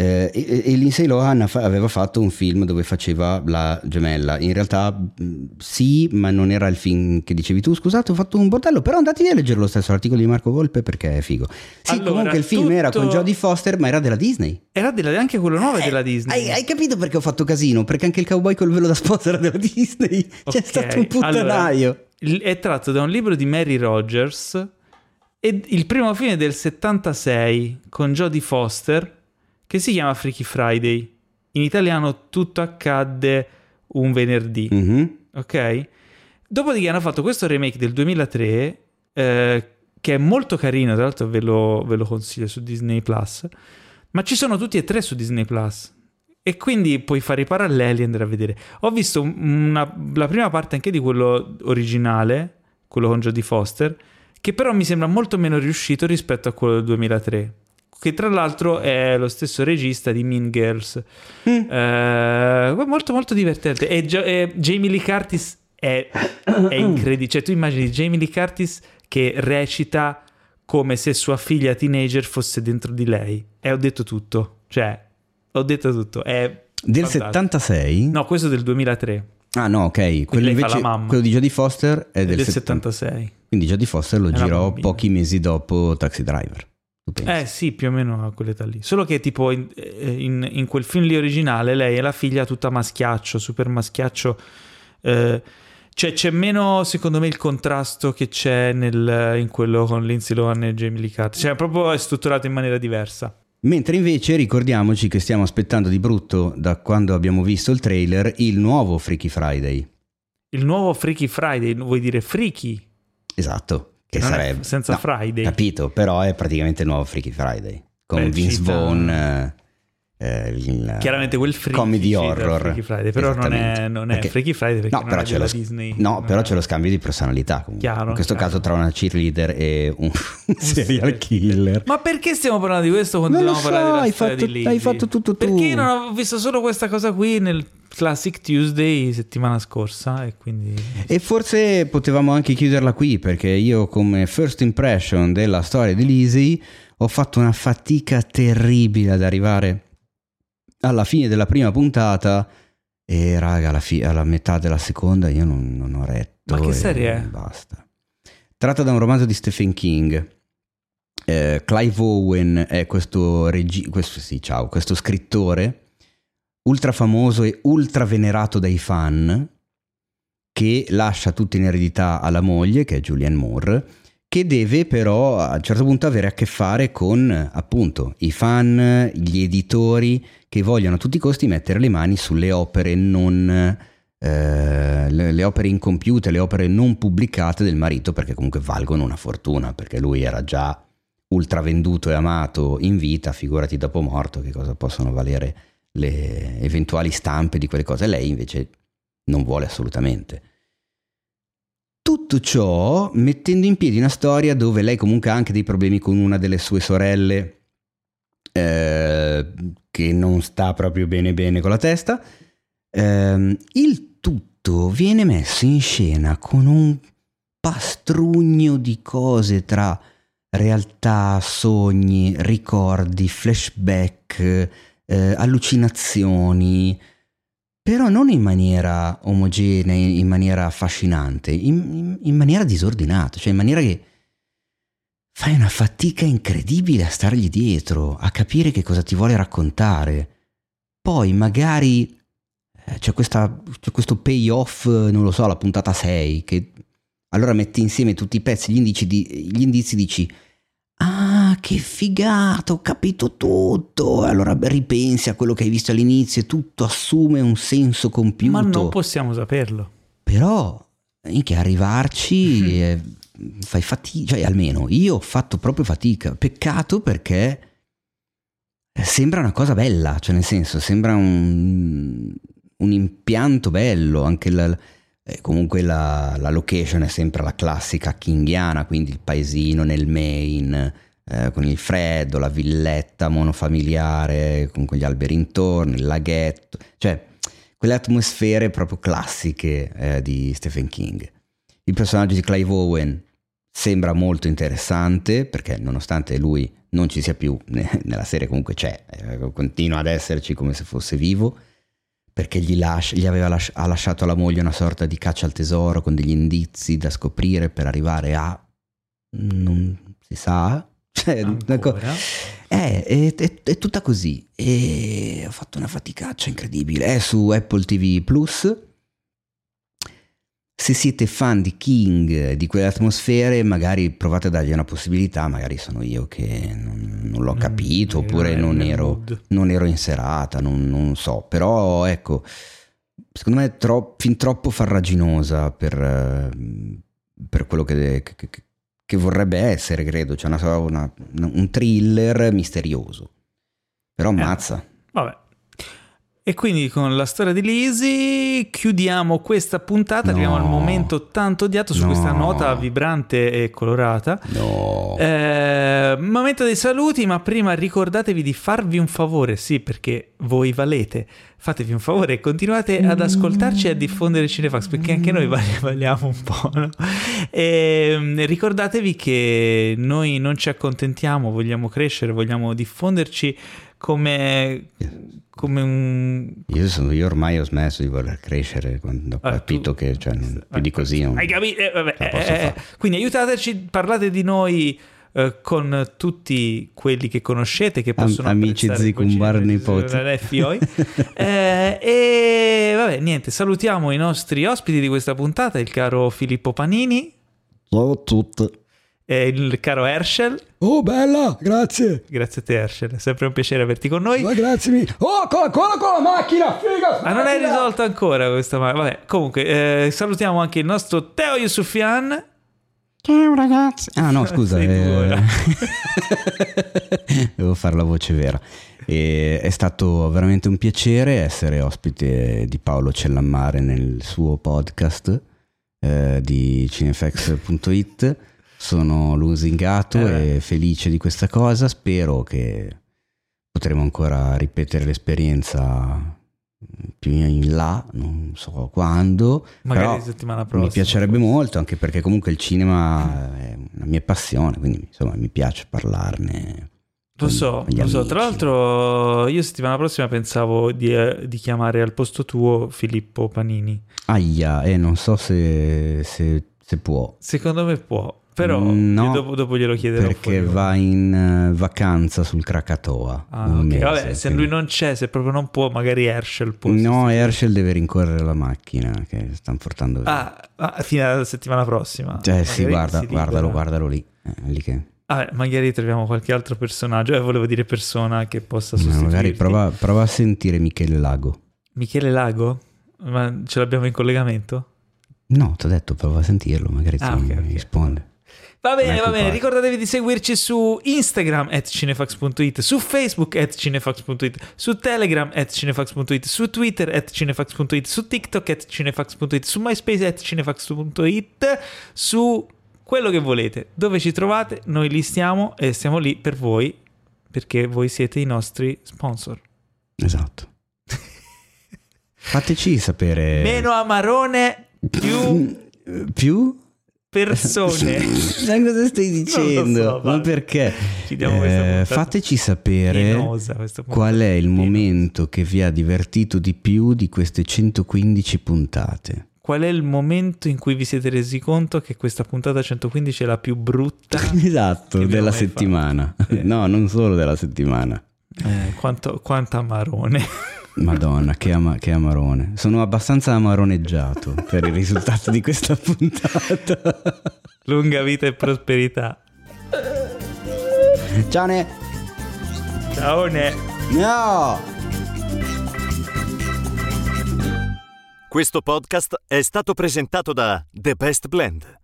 Eh, e, e Lindsay Lohan aveva fatto un film dove faceva la gemella. In realtà mh, sì, ma non era il film che dicevi tu. Scusate, ho fatto un bordello, però andate a leggere lo stesso articolo di Marco Volpe perché è figo. Sì, Allora, comunque il film era con tutto- Jodie Foster, ma era della Disney. Era della- anche quello nuovo è della Disney. Eh, Hai, hai capito perché ho fatto casino? Perché anche il cowboy col velo da sposa era della Disney. C'è Ok, stato un puttanaio. allora, è tratto da un libro di Mary Rogers e il primo film del 76 con Jodie Foster che si chiama Freaky Friday. In italiano tutto accadde un venerdì, Mhm. ok? Dopodiché hanno fatto questo remake del 2003 eh, che è molto carino, tra l'altro ve lo, ve lo consiglio su Disney Plus, ma ci sono tutti e tre su Disney Plus. E quindi puoi fare i paralleli e andare a vedere. Ho visto una- la prima parte anche di quello originale, quello con Jodie Foster, che però mi sembra molto meno riuscito rispetto a quello del 2003. Che tra l'altro è lo stesso regista di Mean Girls. Eh, molto molto divertente. E, Gio- e Jamie Lee Curtis è, è incredibile. Cioè, tu immagini Jamie Lee Curtis che recita come se sua figlia teenager fosse dentro di lei. E ho detto tutto. Cioè, ho detto tutto. È Del fantastico. 76? No, questo è del 2003. Ah no, ok. Quello invece, quello di Jodie Foster è È del, del 70. 76. Quindi Jodie Foster lo girò pochi mesi dopo Taxi Driver. Eh sì, più o meno a quell'età lì. Solo che tipo in, eh, in- in quel film lì originale lei è la figlia tutta maschiaccio, super maschiaccio. eh, cioè c'è meno, secondo me, il contrasto che c'è nel- in quello con Lindsay Lohan e Jamie Lee Curtis. Cioè proprio è strutturato in maniera diversa. Mentre invece ricordiamoci che stiamo aspettando di brutto da quando abbiamo visto il trailer il nuovo Freaky Friday. Il nuovo Freaky Friday, vuoi dire Freaky? Esatto, che Non sarebbe... senza No, Friday. Capito, però è praticamente il nuovo Freaky Friday. Con Beh, Vince Vaughn... eh, il- Chiaramente quel Freaky Comedy horror. Freaky Friday, però non è, non è Perché- Freaky Friday perché No, però è c'è lo, Disney. no, però è- c'è lo scambio di personalità. Comunque. Chiaro, In questo chiaro. caso tra una cheerleader e un, un serial killer. Ma perché stiamo parlando di questo dobbiamo so, parlare della hai fatto- hai fatto tutto tu. Perché non ho visto solo questa cosa qui nel Classic Tuesday settimana scorsa e quindi... E forse potevamo anche chiuderla qui perché io come first impression della storia di Lizzie ho fatto una fatica terribile ad arrivare alla fine della prima puntata e raga alla, fi- alla metà della seconda io non, non ho retto. Ma che serie è? Basta. Tratta da un romanzo di Stephen King. Eh, Clive Owen è questo, regi- questo, sì, ciao, questo scrittore ultra famoso e ultra venerato dai fan che lascia tutto in eredità alla moglie che è Julianne Moore che deve però a un certo punto avere a che fare con appunto i fan, gli editori che vogliono a tutti i costi mettere le mani sulle opere non eh, le, le opere incompiute, le opere non pubblicate del marito perché comunque valgono una fortuna perché lui era già ultra venduto e amato in vita, figurati dopo morto che cosa possono valere le eventuali stampe di quelle cose. Lei invece non vuole assolutamente. Tutto ciò mettendo in piedi una storia dove lei comunque ha anche dei problemi con una delle sue sorelle eh, che non sta proprio bene bene con la testa. Ehm, il tutto viene messo in scena con un pastrugno di cose tra realtà, sogni, ricordi, flashback, eh, allucinazioni, però non in maniera omogenea, in maniera affascinante, in, in- in maniera disordinata, cioè in maniera che fai una fatica incredibile a stargli dietro, a capire che cosa ti vuole raccontare. Poi magari eh, c'è, questa- c'è questo payoff, non lo so, la puntata 6, che allora metti insieme tutti i pezzi, gli indizi, di- gli indizi dici Ah, che figata, ho capito tutto. Allora ripensi a quello che hai visto all'inizio e tutto assume un senso compiuto. Ma non possiamo saperlo. Però, che arrivarci eh, fai fatica, cioè almeno io ho fatto proprio fatica. Peccato perché sembra una cosa bella, cioè nel senso, sembra un, un impianto bello, anche la, eh, comunque la, la location è sempre la classica kinghiana, quindi il paesino nel Maine, eh, con il freddo, la villetta monofamiliare, con quegli alberi intorno, il laghetto, cioè quelle atmosfere proprio classiche eh, di Stephen King. Il personaggio di Clive Owen sembra molto interessante perché nonostante lui non ci sia più, nella serie comunque c'è, eh, continua ad esserci come se fosse vivo, perché gli, lascia, gli aveva lasci- ha lasciato alla moglie una sorta di caccia al tesoro con degli indizi da scoprire per arrivare a... non si sa. Cioè, è, è, è, è, tutta così. E ho fatto una faticaccia incredibile. È su Apple TV Plus se siete fan di King, di quelle atmosfere, magari provate a dargli una possibilità, magari sono io che non, non l'ho capito, mm, oppure non ero, non ero, in serata, non, non, so, però ecco, secondo me è tro- fin troppo farraginosa per, per quello che, che, che, vorrebbe essere, credo, c'è una, una, un thriller misterioso, però ammazza. Eh, vabbè, e quindi con la storia di Lizzie chiudiamo questa puntata, no. arriviamo al momento tanto odiato su no. questa nota vibrante e colorata. No. Eh, momento dei saluti, ma prima ricordatevi di farvi un favore, sì, perché voi valete. Fatevi un favore e continuate ad ascoltarci e a diffondere Cinefax, perché anche noi valiamo un po'. No? E ehm, ricordatevi che noi non ci accontentiamo, vogliamo crescere, vogliamo diffonderci come, come un... Io, sono, io, ormai ho smesso di voler crescere quando ho ah, capito tu... che cioè, non, più di così non, Hai capito? Eh, vabbè, eh, eh, quindi aiutateci, parlate di noi eh, con tutti quelli che conoscete che possono Am- amici zicumbar nipoti. Eh, e vabbè niente salutiamo i nostri ospiti di questa puntata il caro Filippo Panini. Ciao a tutti e il caro Herschel. Oh, bella, grazie. Grazie a te, Herschel. È sempre un piacere averti con noi. Ma grazie mille. Oh, con, con, con la macchina, figa. Ma non è risolta ancora questa macchina. Vabbè, comunque, eh, salutiamo anche il nostro Teo Yusufian. Ciao ragazzi. Ah no, scusa. Eh... Devo fare la voce vera. E è stato veramente un piacere essere ospite di Paolo Cellammare nel suo podcast eh, di cinefx.it sono lusingato eh. e felice di questa cosa. Spero che potremo ancora ripetere l'esperienza più in là, non so quando. Magari settimana prossima. Mi piacerebbe forse. molto, anche perché comunque il cinema è una mia passione, quindi insomma mi piace parlarne. Lo so, lo so. Tra l'altro io settimana prossima pensavo di, eh, di, chiamare al posto tuo Filippo Panini. Aia, e eh, non so se, se, se può. Secondo me può. Però no, dopo, dopo, glielo chiederò. Perché va in uh, vacanza sul Krakatoa. Ah, okay. mese, Vabbè, se lui non c'è, se proprio non può, magari Herschel può. No, Herschel deve rincorrere la macchina che stanno portando via. Ah, ah, fino alla settimana prossima. Cioè, sì, guarda, guardalo, guardalo lì. Eh, lì che... Ah, magari troviamo qualche altro personaggio. Eh, volevo dire persona che possa sostituire. Magari prova, prova a sentire Michele Lago. Michele Lago? Ma ce l'abbiamo in collegamento? No, ti ho detto prova a sentirlo, magari ah, okay, okay. risponde. Va bene, va bene, ricordatevi di seguirci su Instagram at cinefax.it, su Facebook at cinefax.it, su Telegram at cinefax.it, su Twitter at cinefax.it, su TikTok at cinefax.it, su MySpace at cinefax.it, su quello che volete. Dove ci trovate, noi li stiamo e stiamo lì per voi, perché voi siete i nostri sponsor. Esatto. Fateci sapere. Meno amarone, più... più? Persone. Sai cosa stai dicendo? So, Ma perché? Eh, fateci sapere qual è il momento che vi ha divertito di più di queste 115 puntate. Qual è il momento in cui vi siete resi conto che questa puntata 115 è la più brutta? esatto, della settimana. Eh. No, non solo della settimana. Eh, quanto, quanto amarone. Madonna, che, ama- che, amarone. Sono abbastanza amaroneggiato per il risultato di questa puntata. Lunga vita e prosperità. Ciao Ne. Ciao Ne. No. Questo podcast è stato presentato da The Best Blend.